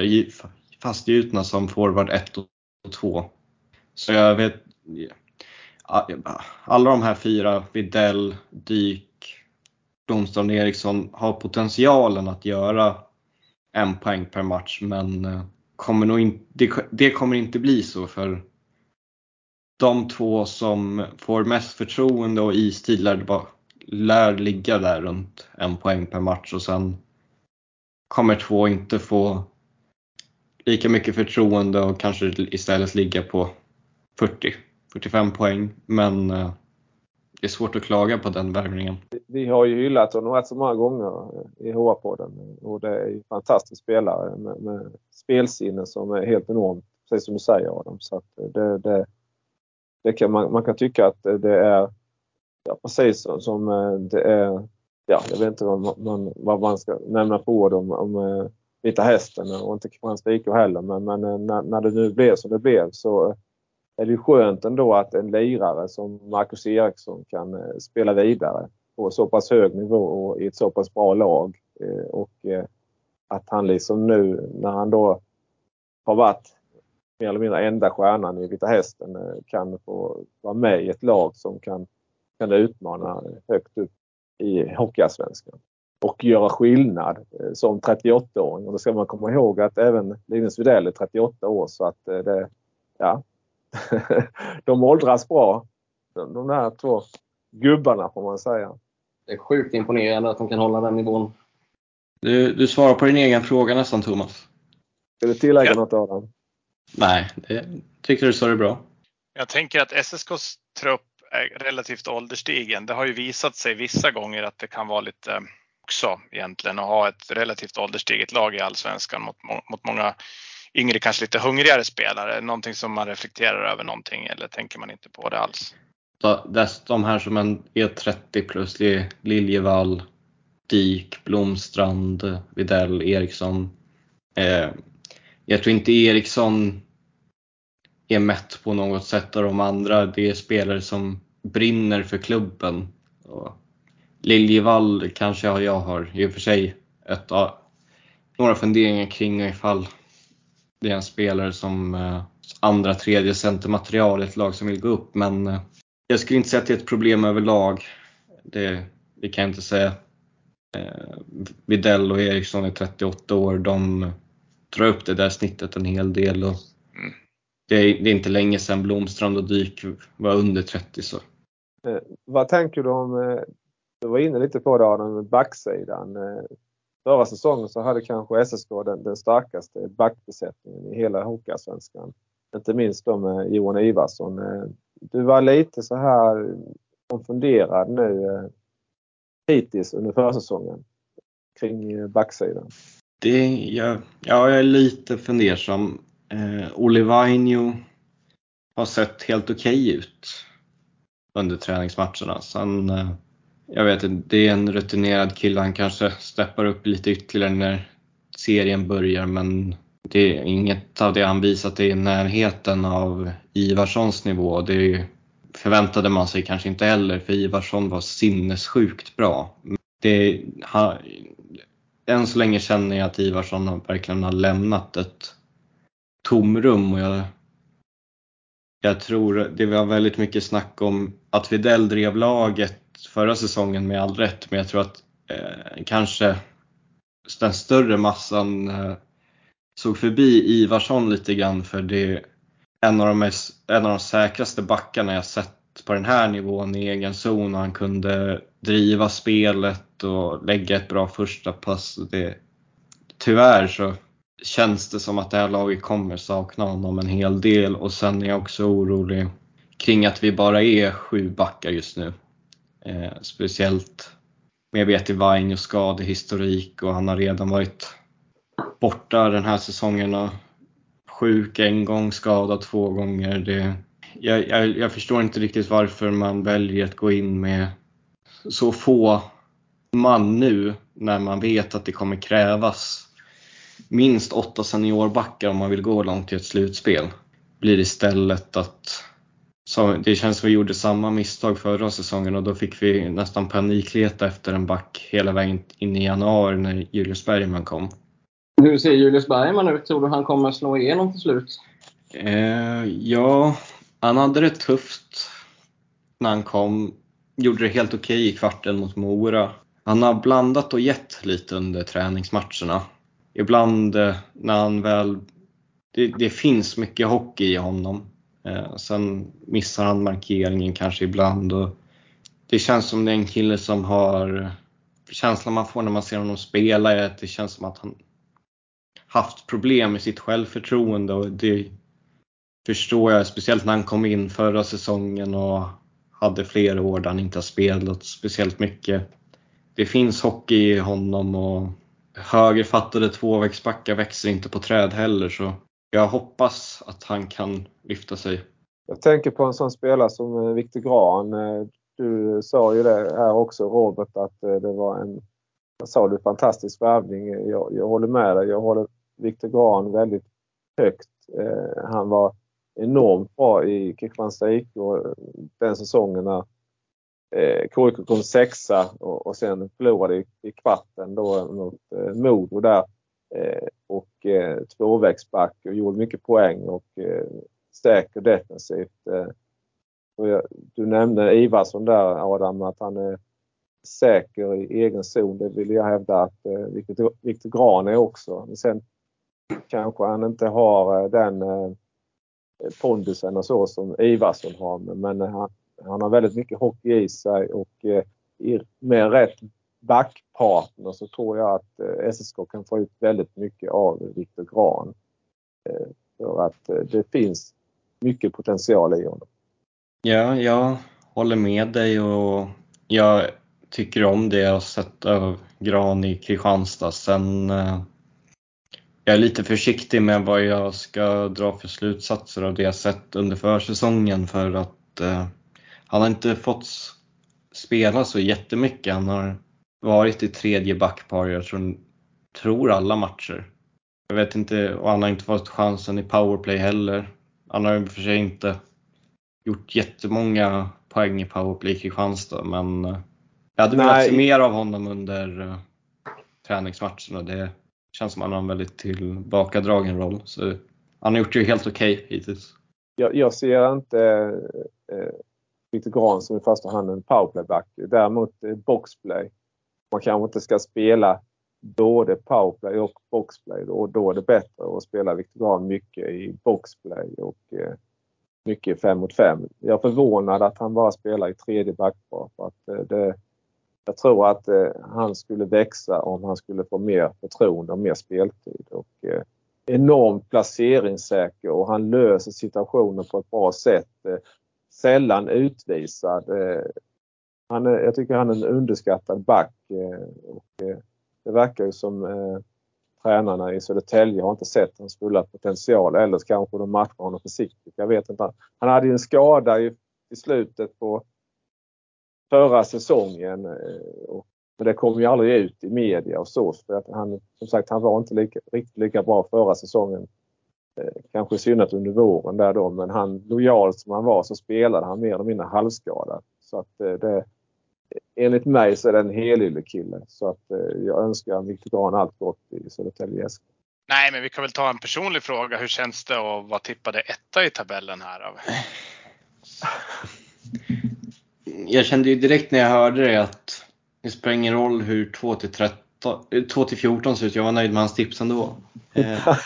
fastgjutna som forward 1 och 2. Så jag vet, alla de här fyra, Videll, Dyk, Blomstrand och Eriksson har potentialen att göra en poäng per match men eh, kommer nog in, det, det kommer inte bli så för de två som får mest förtroende och istid lär, lär ligga där runt en poäng per match och sen kommer två inte få lika mycket förtroende och kanske istället ligga på 40-45 poäng. Men eh, det är svårt att klaga på den värvningen. Vi har ju hyllat honom rätt så många gånger i HA-podden och det är en fantastisk spelare med, med spelsinne som är helt enormt, precis som du säger Adam. Så att det, det, det kan, man, man kan tycka att det är ja, precis som eh, det är ja, jag vet inte vad man, vad man ska nämna för ord om, om eh, Vita Hästen och inte Kristianstad IK heller. Men, men eh, när, när, det nu blev som det blev så är det skönt ändå att en lirare som Marcus Eriksson kan eh, spela vidare på så pass hög nivå och i ett så pass bra lag. Eh, och eh, att han liksom nu när han då har varit mer eller mindre enda stjärnan i Vita Hästen kan få vara med i ett lag som kan, kan utmana högt upp i Hockeyallsvenskan och göra skillnad som 38-åring. Och då ska man komma ihåg att även Linus Widell är 38 år så att det, ja, de åldras bra. De, de där två gubbarna får man säga. Det är sjukt imponerande att de kan hålla den nivån. Du, du svarar på din egen fråga nästan Thomas. Ska du tillägga ja. något Adam? Nej, det tyckte du sa det bra. Jag tänker att SSKs trupp är relativt ålderstigen. Det har ju visat sig vissa gånger att det kan vara lite också egentligen att ha ett relativt ålderstiget lag i allsvenskan mot, mot många yngre, kanske lite hungrigare spelare. Någonting som man reflekterar över någonting eller tänker man inte på det alls? De här som är 30 plus, det är Liljevall, Dik, Blomstrand, Videll, Eriksson. Eh, jag tror inte Eriksson är mätt på något sätt av de andra. Det är spelare som brinner för klubben. Liljevall kanske jag har i och för sig ett, några funderingar kring ifall det är en spelare som eh, andra, tredje centermaterial i ett lag som vill gå upp. Men eh, jag skulle inte säga att det är ett problem överlag. Det, det kan jag inte säga. Eh, Videll och Eriksson är 38 år. De drar upp det där snittet en hel del. Och det, är, det är inte länge sedan Blomstrand och Dyk var under 30. Så. Eh, vad tänker du om, eh, du var inne lite på det Adam, backsidan. Eh, förra säsongen så hade kanske SSK den, den starkaste backbesättningen i hela Hockeyallsvenskan. Inte minst då med Johan Ivarsson. Eh, du var lite så här konfunderad nu eh, hittills under försäsongen kring eh, backsidan. Det, jag, ja, jag är lite fundersam. Eh, Olle Vainio har sett helt okej ut under träningsmatcherna. Sen, eh, jag vet inte, det är en rutinerad kille. Han kanske steppar upp lite ytterligare när serien börjar men det är inget av det han visat är i närheten av Ivarssons nivå. Det förväntade man sig kanske inte heller för Ivarsson var sinnessjukt bra. Det, ha, än så länge känner jag att Ivarsson verkligen har lämnat ett tomrum och jag, jag tror det var väldigt mycket snack om att Videll drev laget förra säsongen med all rätt men jag tror att eh, kanske den större massan eh, såg förbi Ivarsson lite grann för det är en av de, mest, en av de säkraste backarna jag sett på den här nivån i egen zon och han kunde driva spelet och lägga ett bra första pass. Det, tyvärr så känns det som att det här laget kommer sakna honom en hel del och sen är jag också orolig kring att vi bara är sju backar just nu. Eh, speciellt med Beti och skadehistorik och han har redan varit borta den här säsongen och sjuk en gång, skadad två gånger. Det, jag, jag, jag, förstår inte riktigt varför man väljer att gå in med så få man nu när man vet att det kommer krävas minst åtta seniorbackar om man vill gå långt i ett slutspel. Blir istället att så det känns som vi gjorde samma misstag förra säsongen och då fick vi nästan panikleta efter en back hela vägen in i januari när Julius Bergman kom. Hur ser Julius Bergman ut? Tror du han kommer slå igenom till slut? Eh, ja, han hade det tufft när han kom. Gjorde det helt okej okay i kvarten mot Mora. Han har blandat och gett lite under träningsmatcherna. Ibland eh, när han väl... Det, det finns mycket hockey i honom. Eh, sen missar han markeringen kanske ibland. Och det känns som det är en kille som har... Känslan man får när man ser honom spela är att det känns som att han haft problem med sitt självförtroende och det förstår jag, speciellt när han kom in förra säsongen och hade flera år där han inte har spelat speciellt mycket. Det finns hockey i honom och högerfattade tvåvägsbackar växer inte på träd heller så jag hoppas att han kan lyfta sig. Jag tänker på en sån spelare som eh, Viktor Grahn. Eh, du sa ju det här också Robert att eh, det var en, vad sa du, fantastisk värvning. Jag, jag håller med dig. Jag håller Viktor Grahn väldigt högt. Han var enormt bra i Kristianstad IK den säsongen när KIK kom sexa och, och sen förlorade i, i kvarten då mot eh, Modo där. Eh, och eh, tvåvägsback och gjorde mycket poäng och eh, säker defensivt. Eh, du nämnde Ivarsson där Adam att han är säker i egen zon. Det vill jag hävda att eh, Viktor, Viktor Gran är också. Men sen kanske han inte har eh, den eh, pondusen och så som Ivarsson har. Men han, han har väldigt mycket hockey i sig och eh, med rätt backpartner så tror jag att eh, SSK kan få ut väldigt mycket av Viktor Gran. Eh, för att eh, det finns mycket potential i honom. Ja, jag håller med dig och jag tycker om det jag har sett av Gran i Kristianstad. Sen jag är lite försiktig med vad jag ska dra för slutsatser av det jag sett under försäsongen för att eh, han har inte fått spela så jättemycket. Han har varit i tredje backpar, jag tror, tror alla matcher. Jag vet inte, och han har inte fått chansen i powerplay heller. Han har i och för sig inte gjort jättemånga poäng i powerplay i Kristianstad men eh, jag hade velat se mer av honom under uh, träningsmatcherna. Det, känns som att han har en väldigt tillbakadragen roll. Så han har gjort det helt okej okay hittills. Jag, jag ser inte eh, Victor Gran som i första hand en powerplayback. Däremot eh, boxplay. Man kanske inte ska spela både powerplay och boxplay. Och då är det bättre att spela Viktor Grahn mycket i boxplay och eh, mycket 5 mot 5. Jag är förvånad att han bara spelar i tredje backpar. För att eh, det, jag tror att eh, han skulle växa om han skulle få mer förtroende och mer speltid. Och, enormt placeringssäker och han löser situationen på ett bra sätt. Sällan utvisad. Han är, jag tycker han är en underskattad back. Eh, och, eh, det verkar ju som eh, tränarna i Södertälje har inte sett hans fulla potential eller så kanske de matchar honom försiktigt. Jag vet inte. Han hade ju en skada i, i slutet på förra säsongen. Eh, och, men det kom ju aldrig ut i media och så. För att han, som sagt, han var inte lika, riktigt lika bra förra säsongen. Eh, kanske i synnerhet under våren där då. Men han, lojal som han var så spelade han mer eller mindre halvskadad. Så att eh, det, enligt mig så är det en helyllekille. Så att jag önskar Viktor Grahn allt gott i Södertälje SK. Nej, men vi kan väl ta en personlig fråga. Hur känns det att vara tippade etta i tabellen här? Av? Jag kände ju direkt när jag hörde det att det spelar ingen roll hur 2 till, 13, 2 till 14 ser ut. Jag var nöjd med hans tips ändå. Eh,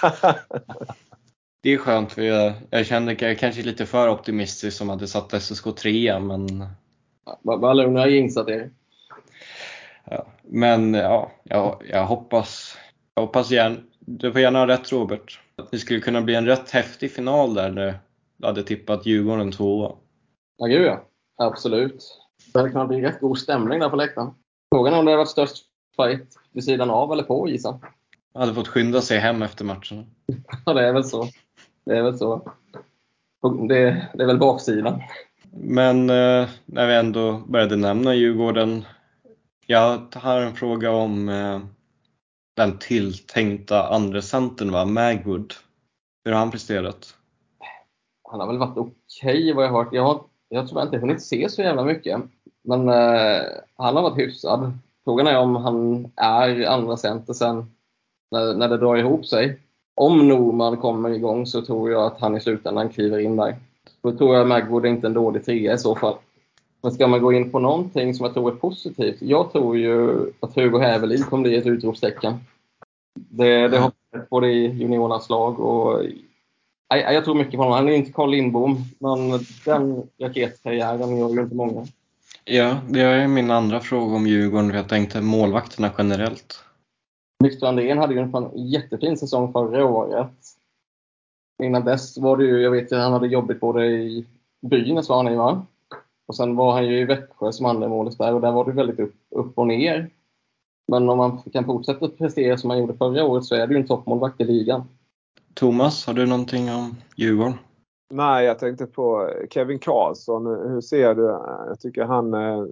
det är skönt för jag, jag kände jag kanske lite för optimistisk som hade satt SSK 3 men... Vad lugn, jag har jinxat er. Ja, men ja, jag, jag hoppas, jag hoppas igen. Du får gärna ha rätt Robert. Det skulle kunna bli en rätt häftig final där. Du hade tippat Djurgården tvåa. Ja, gud ja. Absolut. Det hade kunnat bli rätt god stämning där på läktaren. Frågan är om det hade varit störst fight vid sidan av eller på isen. Jag hade fått skynda sig hem efter matchen. ja, det är väl så. Det är väl så. Det, det är väl baksidan. Men eh, när vi ändå började nämna Djurgården. Jag har en fråga om eh, den tilltänkta andra centern, va? Magwood. Hur har han presterat? Han har väl varit okej okay, vad jag har hört. Jag har jag tror inte hunnit se så jävla mycket. Men eh, han har varit hyfsad. Frågan är om han är andra center sen när, när det drar ihop sig. Om Norman kommer igång så tror jag att han i slutändan kliver in där. Då tror jag Magwood är inte en dålig trea i så fall. Men ska man gå in på någonting som jag tror är positivt. Jag tror ju att Hugo Hävelid kommer bli ett utropstecken. Det, det har varit både i juniorlandslag och jag, jag tror mycket på honom. Han är inte Carl Lindbom, men den raketkarriären gör ju inte många. Ja, det är min andra fråga om Djurgården. Jag tänkte målvakterna generellt. Viktor Andrén hade ju en jättefin säsong förra året. Innan dess var det ju, jag vet ju, han hade jobbigt både i Brynäs var han i va? Och sen var han ju i Växjö som andremålis där och där var det väldigt upp, upp och ner. Men om man kan fortsätta prestera som han gjorde förra året så är det ju en toppmålvakt i ligan. Thomas, har du någonting om Djurgården? Nej, jag tänkte på Kevin Karlsson. Hur ser du? Jag tycker han... Eh,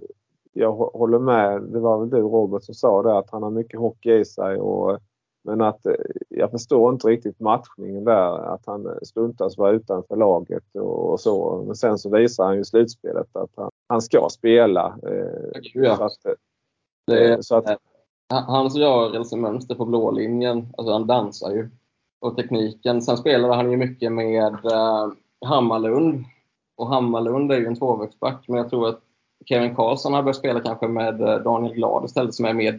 jag håller med. Det var väl du Robert som sa det att han har mycket hockey i sig. Och, men att eh, jag förstår inte riktigt matchningen där. Att han stundtals var utanför laget och, så. Men sen så visar han ju i slutspelet att han, han ska spela. Eh, så att, det är, så att, hans rörelsemönster på blå linjen, alltså han dansar ju och tekniken. Sen spelade han ju mycket med eh, Hammarlund. Och Hammarlund är ju en tvåvägsback, men jag tror att Kevin Karlsson har börjat spela kanske med eh, Daniel Glad istället, som är mer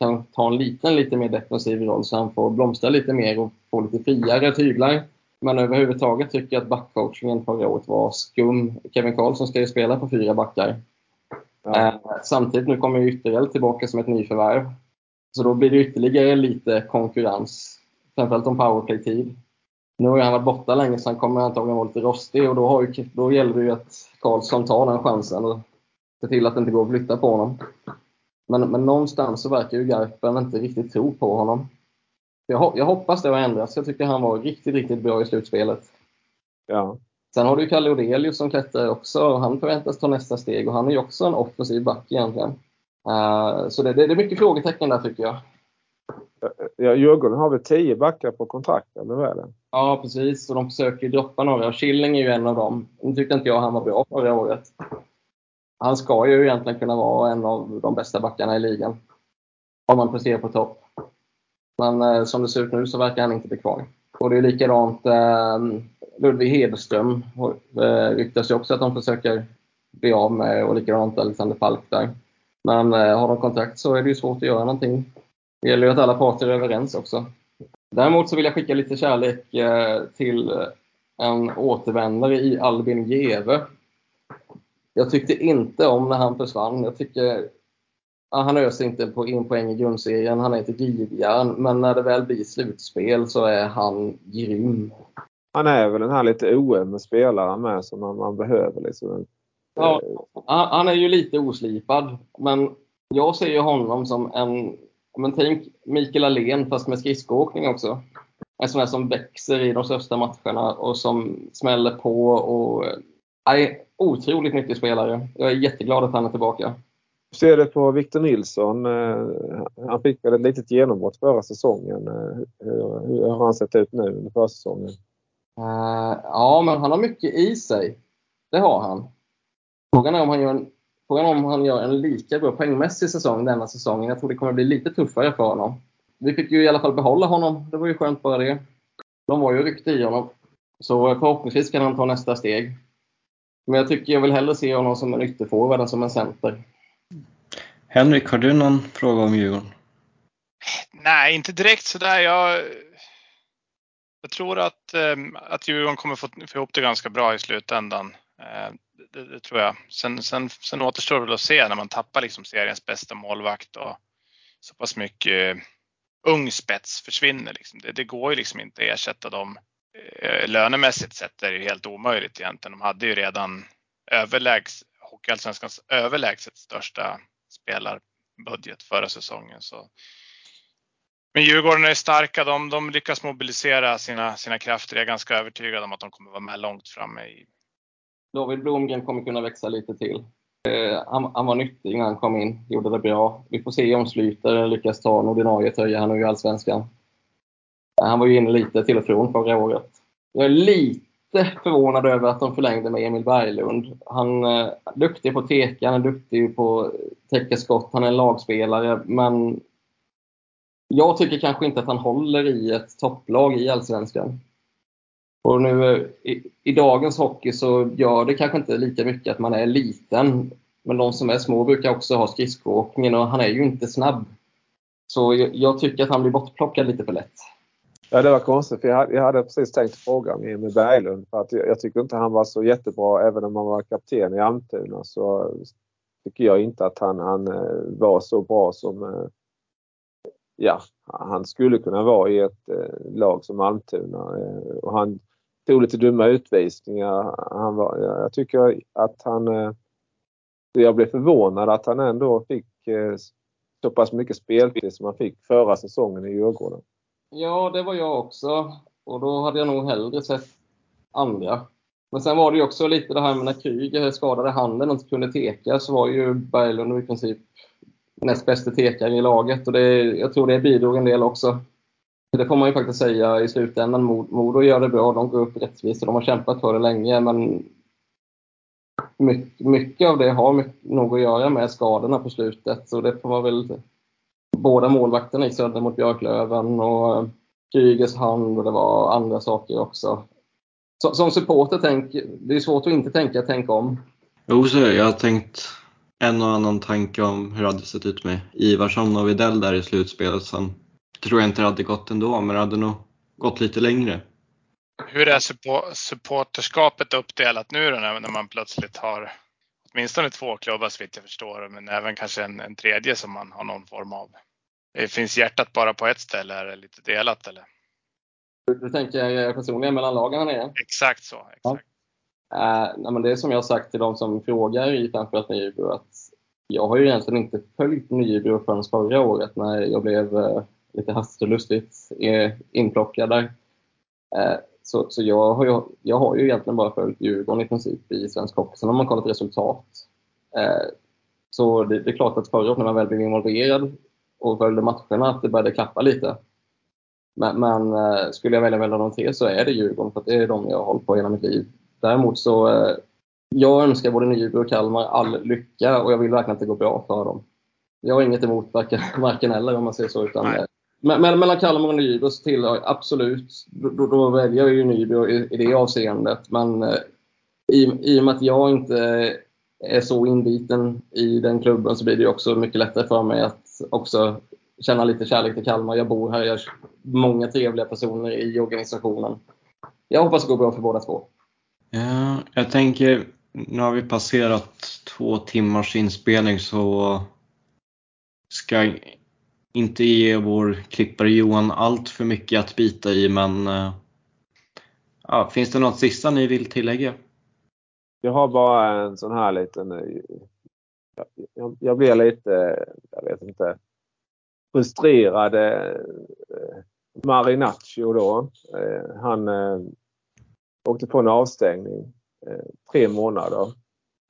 kan ta en liten, lite mer defensiv roll så han får blomstra lite mer och få lite friare tyglar. Men överhuvudtaget tycker jag att backcoachingen förra året var skum. Kevin Karlsson ska ju spela på fyra backar. Ja. Eh, samtidigt, nu kommer ytterligare tillbaka som ett nyförvärv. Så då blir det ytterligare lite konkurrens framförallt om powerplay-tid. Nu har han varit borta länge så han kommer antagligen vara lite rostig och då, har ju, då gäller det ju att Karlsson tar den chansen och ser till att det inte går att flytta på honom. Men, men någonstans så verkar ju Garpen inte riktigt tro på honom. Jag, jag hoppas det har ändrats. Jag tycker han var riktigt, riktigt bra i slutspelet. Ja. Sen har du Kalle Odelius som klättrar också. Han förväntas ta nästa steg och han är ju också en offensiv back egentligen. Uh, så det, det, det är mycket frågetecken där tycker jag. Ja, Djurgården har väl tio backar på kontrakt, eller hur är det? Ja, precis. Och de försöker droppa några. Killing är ju en av dem. Nu tyckte inte jag han var bra förra året. Han ska ju egentligen kunna vara en av de bästa backarna i ligan. Om man presterar på topp. Men eh, som det ser ut nu så verkar han inte bli kvar. Och det är likadant eh, Ludvig Hedström eh, ryktas ju också att de försöker bli av med och likadant Alexander Falk där. Men eh, har de kontakt så är det ju svårt att göra någonting. Det gäller ju att alla parter är överens också. Däremot så vill jag skicka lite kärlek eh, till eh, en återvändare i Albin Geve. Jag tyckte inte om när han försvann. Jag tycker ja, han öser inte på in poäng i grundserien. Han är ett rivjärn. Men när det väl blir slutspel så är han grym. Han är väl den här lite OM-spelaren med som man, man behöver. Liksom. Ja, han är ju lite oslipad. Men jag ser ju honom som en men tänk Mikael Alén fast med skridskoåkning också. En sån här som växer i de största matcherna och som smäller på. och nej, Otroligt nyttig spelare. Jag är jätteglad att han är tillbaka. Hur ser du på Victor Nilsson? Eh, han fick väl ett litet genombrott förra säsongen. Eh, hur, hur har han sett ut nu under försäsongen? Uh, ja, men han har mycket i sig. Det har han. Frågan är om han gör en Frågan om han gör en lika bra poängmässig säsong denna säsongen. Jag tror det kommer bli lite tuffare för honom. Vi fick ju i alla fall behålla honom. Det var ju skönt bara det. De var ju ryckta i honom. Så förhoppningsvis kan han ta nästa steg. Men jag tycker jag vill hellre se honom som en ytterforward än som en center. Henrik, har du någon fråga om Djurgården? Nej, inte direkt sådär. Jag, jag tror att, ehm, att Djurgården kommer få, få ihop det ganska bra i slutändan. Eh, det, det, tror jag. Sen, sen, sen återstår det väl att se när man tappar liksom seriens bästa målvakt och så pass mycket ung spets försvinner. Liksom. Det, det, går ju liksom inte att ersätta dem. Eh, lönemässigt sett är det ju helt omöjligt egentligen. De hade ju redan överlägs, Hockeyallsvenskans överlägset största spelarbudget förra säsongen. Så. Men Djurgården är starka. De, de lyckas mobilisera sina, sina krafter. Jag är ganska övertygad om att de kommer vara med långt framme i, David Blomgren kommer kunna växa lite till. Eh, han, han, var nyttig när han kom in, gjorde det bra. Vi får se om Slyter lyckas ta en ordinarie tröja här nu i Allsvenskan. Han var ju inne lite till och från förra året. Jag är lite förvånad över att de förlängde med Emil Berglund. Han är duktig på teka, han är duktig på att täcka skott, han är en lagspelare. Men jag tycker kanske inte att han håller i ett topplag i Allsvenskan. Och nu eh, i, i, dagens hockey så gör det kanske inte lika mycket att man är liten. Men de som är små brukar också ha skridskoåkningen och han är ju inte snabb. Så jag, jag, tycker att han blir bortplockad lite för lätt. Ja, det var konstigt. För jag, hade, jag hade precis tänkt fråga om Emil Berglund. För att jag, jag, tycker inte han var så jättebra. Även om han var kapten i Almtuna så tycker jag inte att han, han eh, var så bra som eh, ja, han skulle kunna vara i ett eh, lag som Almtuna. Och han tog lite dumma utvisningar. Han var, jag tycker att han... Jag blev förvånad att han ändå fick så pass mycket speltid som han fick förra säsongen i Djurgården. Ja, det var jag också. Och då hade jag nog hellre sett andra. Men sen var det ju också lite det här med när Kryger skadade handen och inte kunde teka så var ju Berglund i princip näst bästa tekare i laget. Och det, jag tror det bidrog en del också. Det får man ju faktiskt säga i slutändan. Modo gör det bra, de går upp rättvist och de har kämpat för det länge. Men mycket, av det har nog att göra med skadorna på slutet. Så det får man väl... Båda målvakterna gick sönder mot Björklöven och Krygers hand och det var andra saker också. Som supporter, tänk, det är svårt att inte tänka tänk om. Jo, så jag har tänkt en och annan tanke om hur det hade sett ut med Ivarsson och Widell där i slutspelet. Sen tror jag inte det hade gått ändå, men det hade nog gått lite längre. Hur är supporterskapet uppdelat nu då när man plötsligt har åtminstone två klubbar så vitt jag förstår, men även kanske en, en tredje som man har någon form av. Det finns hjärtat bara på ett ställe, är det lite delat eller? Du tänker personligen mellan lagen? Är Exakt så. Exakt. Ja. Uh, nej, men det är som jag sagt till de som frågar i framförallt Nybro att jag har ju egentligen inte följt Nybro förrän förra året när jag blev uh, lite hastigt och lustigt inplockad där. Eh, så, så jag, har ju, jag har ju egentligen bara följt Djurgården i princip i svensk hockey. Sen har man kollat resultat. Eh, så det, det är klart att förra året när man väl blev involverad och följde matcherna att det började klappa lite. Men, men eh, skulle jag välja mellan de tre så är det Djurgården för det är de jag har hållit på hela mitt liv. Däremot så jag önskar både Nybro och Kalmar all lycka och jag vill verkligen att det går bra för dem. Jag har inget emot varken eller om man säger så. Utan mellan Kalmar och Nybro så tillhör absolut, då, då väljer jag ju Nybro i, i det avseendet. Men eh, i, i och med att jag inte är så inbiten i den klubben så blir det också mycket lättare för mig att också känna lite kärlek till Kalmar. Jag bor här, jag har många trevliga personer i organisationen. Jag hoppas det går bra för båda två. Ja, jag tänker, nu har vi passerat två timmars inspelning så ska inte ge vår klippare Johan allt för mycket att bita i men eh, ja, finns det något sista ni vill tillägga? Jag har bara en sån här liten... Jag, jag blir lite, jag vet inte, frustrerad. Eh, Marinaccio då. Eh, han eh, åkte på en avstängning tre månader.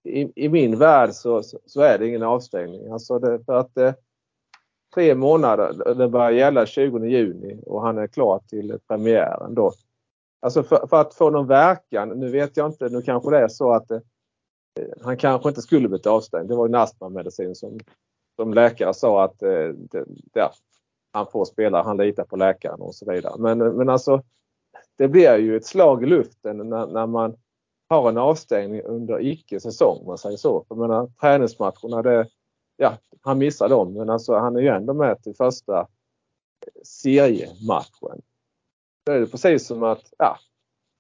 I, i min värld så, så, är det ingen avstängning. Alltså det, för att tre månader. Det börjar gälla 20 juni och han är klar till premiären då. Alltså för, för, att få någon verkan, nu vet jag inte, nu kanske det är så att Eh, han kanske inte skulle blivit avstängd. Det var en astmamedicin som, som läkare sa att eh, det, ja, han får spela, han litar på läkaren och så vidare. Men, men alltså det blir ju ett slag i luften när, när man har en avstängning under icke-säsong, om man säger så. För jag menar, träningsmatcherna, det, ja, han missar dem men alltså han är ju ändå med till första eh, seriematchen. Då är det precis som att ja,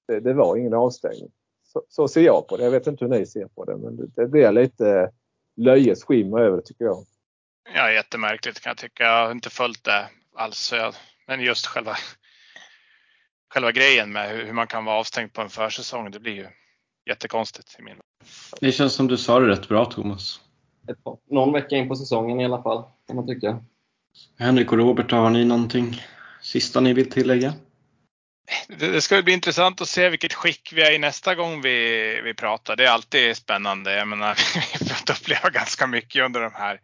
det, det var ingen avstängning. Så, så, ser jag på det. Jag vet inte hur ni ser på det men det, det blir lite löjets skimmer över det tycker jag. Ja, jättemärkligt kan jag tycka. Jag har inte följt det alls. Men just själva, själva grejen med hur man kan vara avstängd på en försäsong, det blir ju jättekonstigt i min Det känns som du sa det rätt bra Thomas ett, någon vecka in på säsongen i alla fall, kan man tycka. Henrik och Robert, har ni någonting sista ni vill tillägga? Det ska bli intressant att se vilket skick vi är i nästa gång vi, vi pratar. Det är alltid spännande. Jag menar, vi har fått uppleva ganska mycket under de här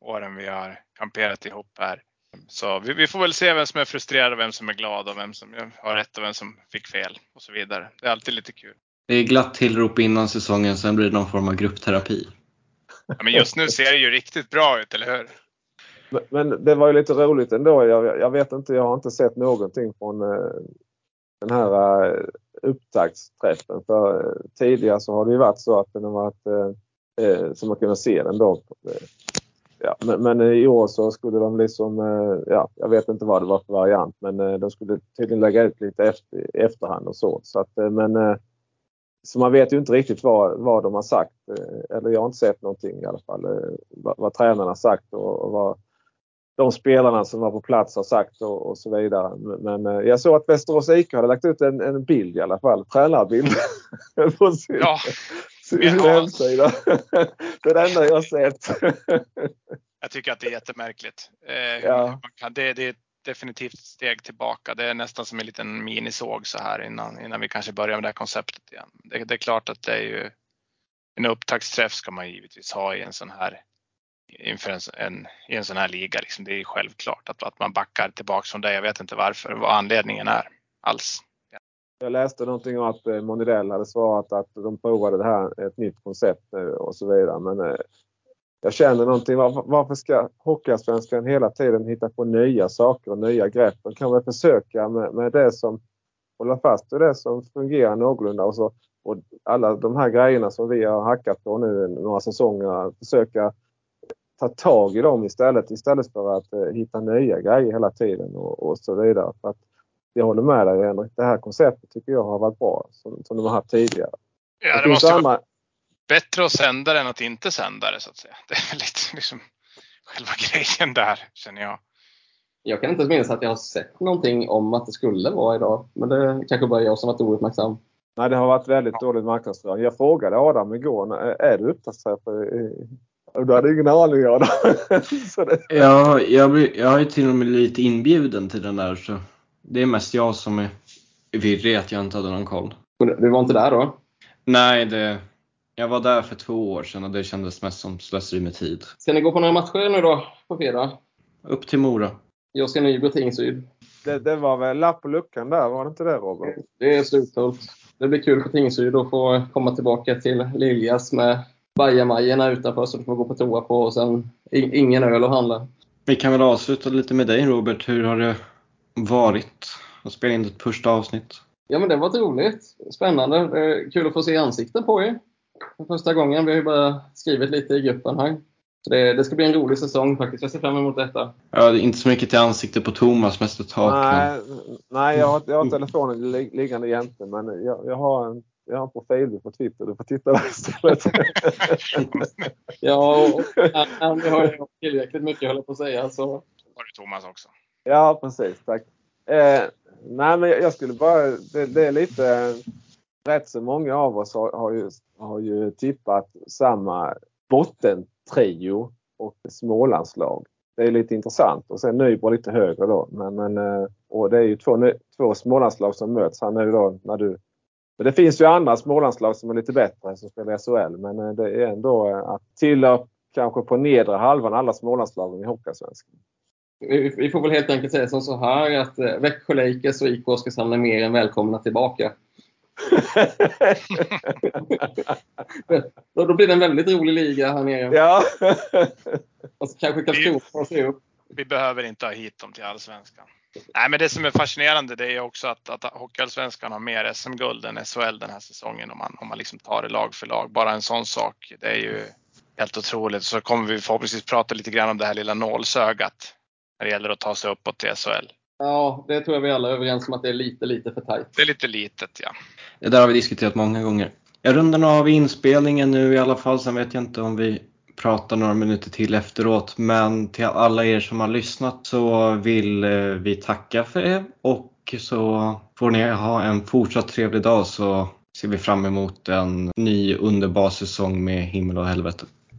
åren vi har kamperat ihop här. Så vi, vi, får väl se vem som är frustrerad och vem som är glad och vem som har rätt och vem som fick fel och så vidare. Det är alltid lite kul. Det är glatt tillrop innan säsongen, sen blir det någon form av gruppterapi. Ja, men just nu ser det ju riktigt bra ut, eller hur? Men, men det var ju lite roligt ändå. Jag, jag, vet inte, jag har inte sett någonting från eh, den här eh, upptaktsträffen. För eh, tidigare så har det ju varit så att den har varit eh, eh man kunnat se den då. Ja, men, men, i år så skulle de liksom, ja, jag vet inte vad det var för variant, men de skulle tydligen lägga ut lite efter, efterhand och så. så att, men så man vet ju inte riktigt vad, vad de har sagt. Eller jag har inte sett någonting i alla fall. Vad, vad tränarna har sagt och, och, vad de spelarna som var på plats har sagt och, och så vidare. Men eh, jag såg att Västerås IK hade lagt ut en, en bild i alla fall. Tränarbild. på sin, ja. sin hemsida. det är det enda jag sett. jag tycker att det är jättemärkligt. ja. det, det, definitivt ett steg tillbaka. Det är nästan som en liten minisåg så här innan, innan vi kanske börjar med det här konceptet igen. Det, det är klart att det är ju en upptaktsträff ska man givetvis ha i en sån här inför en, en, i en sån här liga. Liksom. Det är självklart att, att man backar tillbaks från det. Jag vet inte varför, vad anledningen är alls. Jag läste någonting om att eh, hade svarat att de provade det här, ett nytt koncept nu och så vidare. Men eh, jag känner någonting. Varför, varför ska Hockeyallsvenskan hela tiden hitta på nya saker och nya grepp? De kan väl försöka med, med det som hålla fast vid det som fungerar någorlunda och, så, och alla de här grejerna som vi har hackat på nu några säsonger. Försöka ta tag i dem istället istället för att eh, hitta nya grejer hela tiden och, och så vidare. För att jag håller med dig Henrik. Det här konceptet tycker jag har varit bra som, som de har haft tidigare. Ja, det, det måste andra, bättre att sända det än att inte sända det så att säga. Det är lite liksom själva grejen där känner jag. Jag kan inte minnas att jag har sett någonting om att det skulle vara idag. Men det kanske bara jag som varit ouppmärksam. Nej, det har varit väldigt ja. dålig marknadsföring. Jag frågade Adam igår, är du Du hade ingen aning Adam. det... Ja, jag, jag är till och med lite inbjuden till den där. Så det är mest jag som är virrig att jag inte hade någon koll. Du var inte där då? Nej, det, jag var där för två år sedan och det kändes mest som slöseri med tid. Ska ni gå på några matcher nu då på fredag? Upp till Mora. Jag ska Nybro Tingsryd. Det, det var väl lapp på luckan där, var det inte det Robert? Det är sluthult. Det blir kul för Tingsryd att få komma tillbaka till Liljas med bajamajorna utanför som de får gå på toa på och sen ingen öl att handla. Vi kan väl avsluta lite med dig Robert. Hur har det varit att spela in ditt första avsnitt? Ja, men det varit roligt. Spännande. Kul att få se ansikten på er. För första gången. Vi har ju bara skrivit lite i gruppen här. Så det, det ska bli en rolig säsong faktiskt. Jag ser fram emot detta. Ja, det är inte så mycket till ansikte på Thomas, mest ett tak. Nej, nej jag, har, jag har telefonen liggande jämte men jag, jag har en jag har en profilbild på Twitter. Du får titta där istället. ja, och, vi har tillräckligt mycket höll jag på att säga. Så. har du Thomas också. Ja, precis. Tack. Eh, nej, men jag skulle bara... Det, det, är lite... Rätt så många av oss har, har, ju, har ju tippat samma bottentrio och smålandslag. Det är lite intressant. Och sen Nybro lite högre då. Men, men, eh, och det är ju två, två smålandslag som möts här nu då när du men det finns ju andra Smålandslag som är lite bättre som spelar i SHL. Men eh, det är ändå eh, att tillhöra kanske på nedre halvan alla Smålandslagen i Hockeyallsvenskan. Vi får väl helt enkelt säga som så här att eh, Växjö Lakers och IK Oskarshamn är mer än välkomna tillbaka. då, blir det en väldigt rolig liga här nere. Ja. och så kanske Karlskrona tar sig upp. Vi behöver inte ha hit dem till Allsvenskan. Nej, men det som är fascinerande det är också att, att Hockeyallsvenskan har mer SM-guld än SHL den här säsongen om man, om man liksom tar det lag för lag. Bara en sån sak, det är ju helt otroligt. Så kommer vi förhoppningsvis prata lite grann om det här lilla nålsögat när det gäller att ta sig uppåt till SHL. Ja, det tror jag vi alla är överens om att det är lite, lite för tajt. Det är lite litet, ja. Det där har vi diskuterat många gånger. Jag rundar av inspelningen nu i alla fall. Sen vet jag inte om vi prata några minuter till efteråt. Men till alla er som har lyssnat så vill eh, vi tacka för det och så får ni ha en fortsatt trevlig dag så ser vi fram emot en ny underbar säsong med himmel och helvete.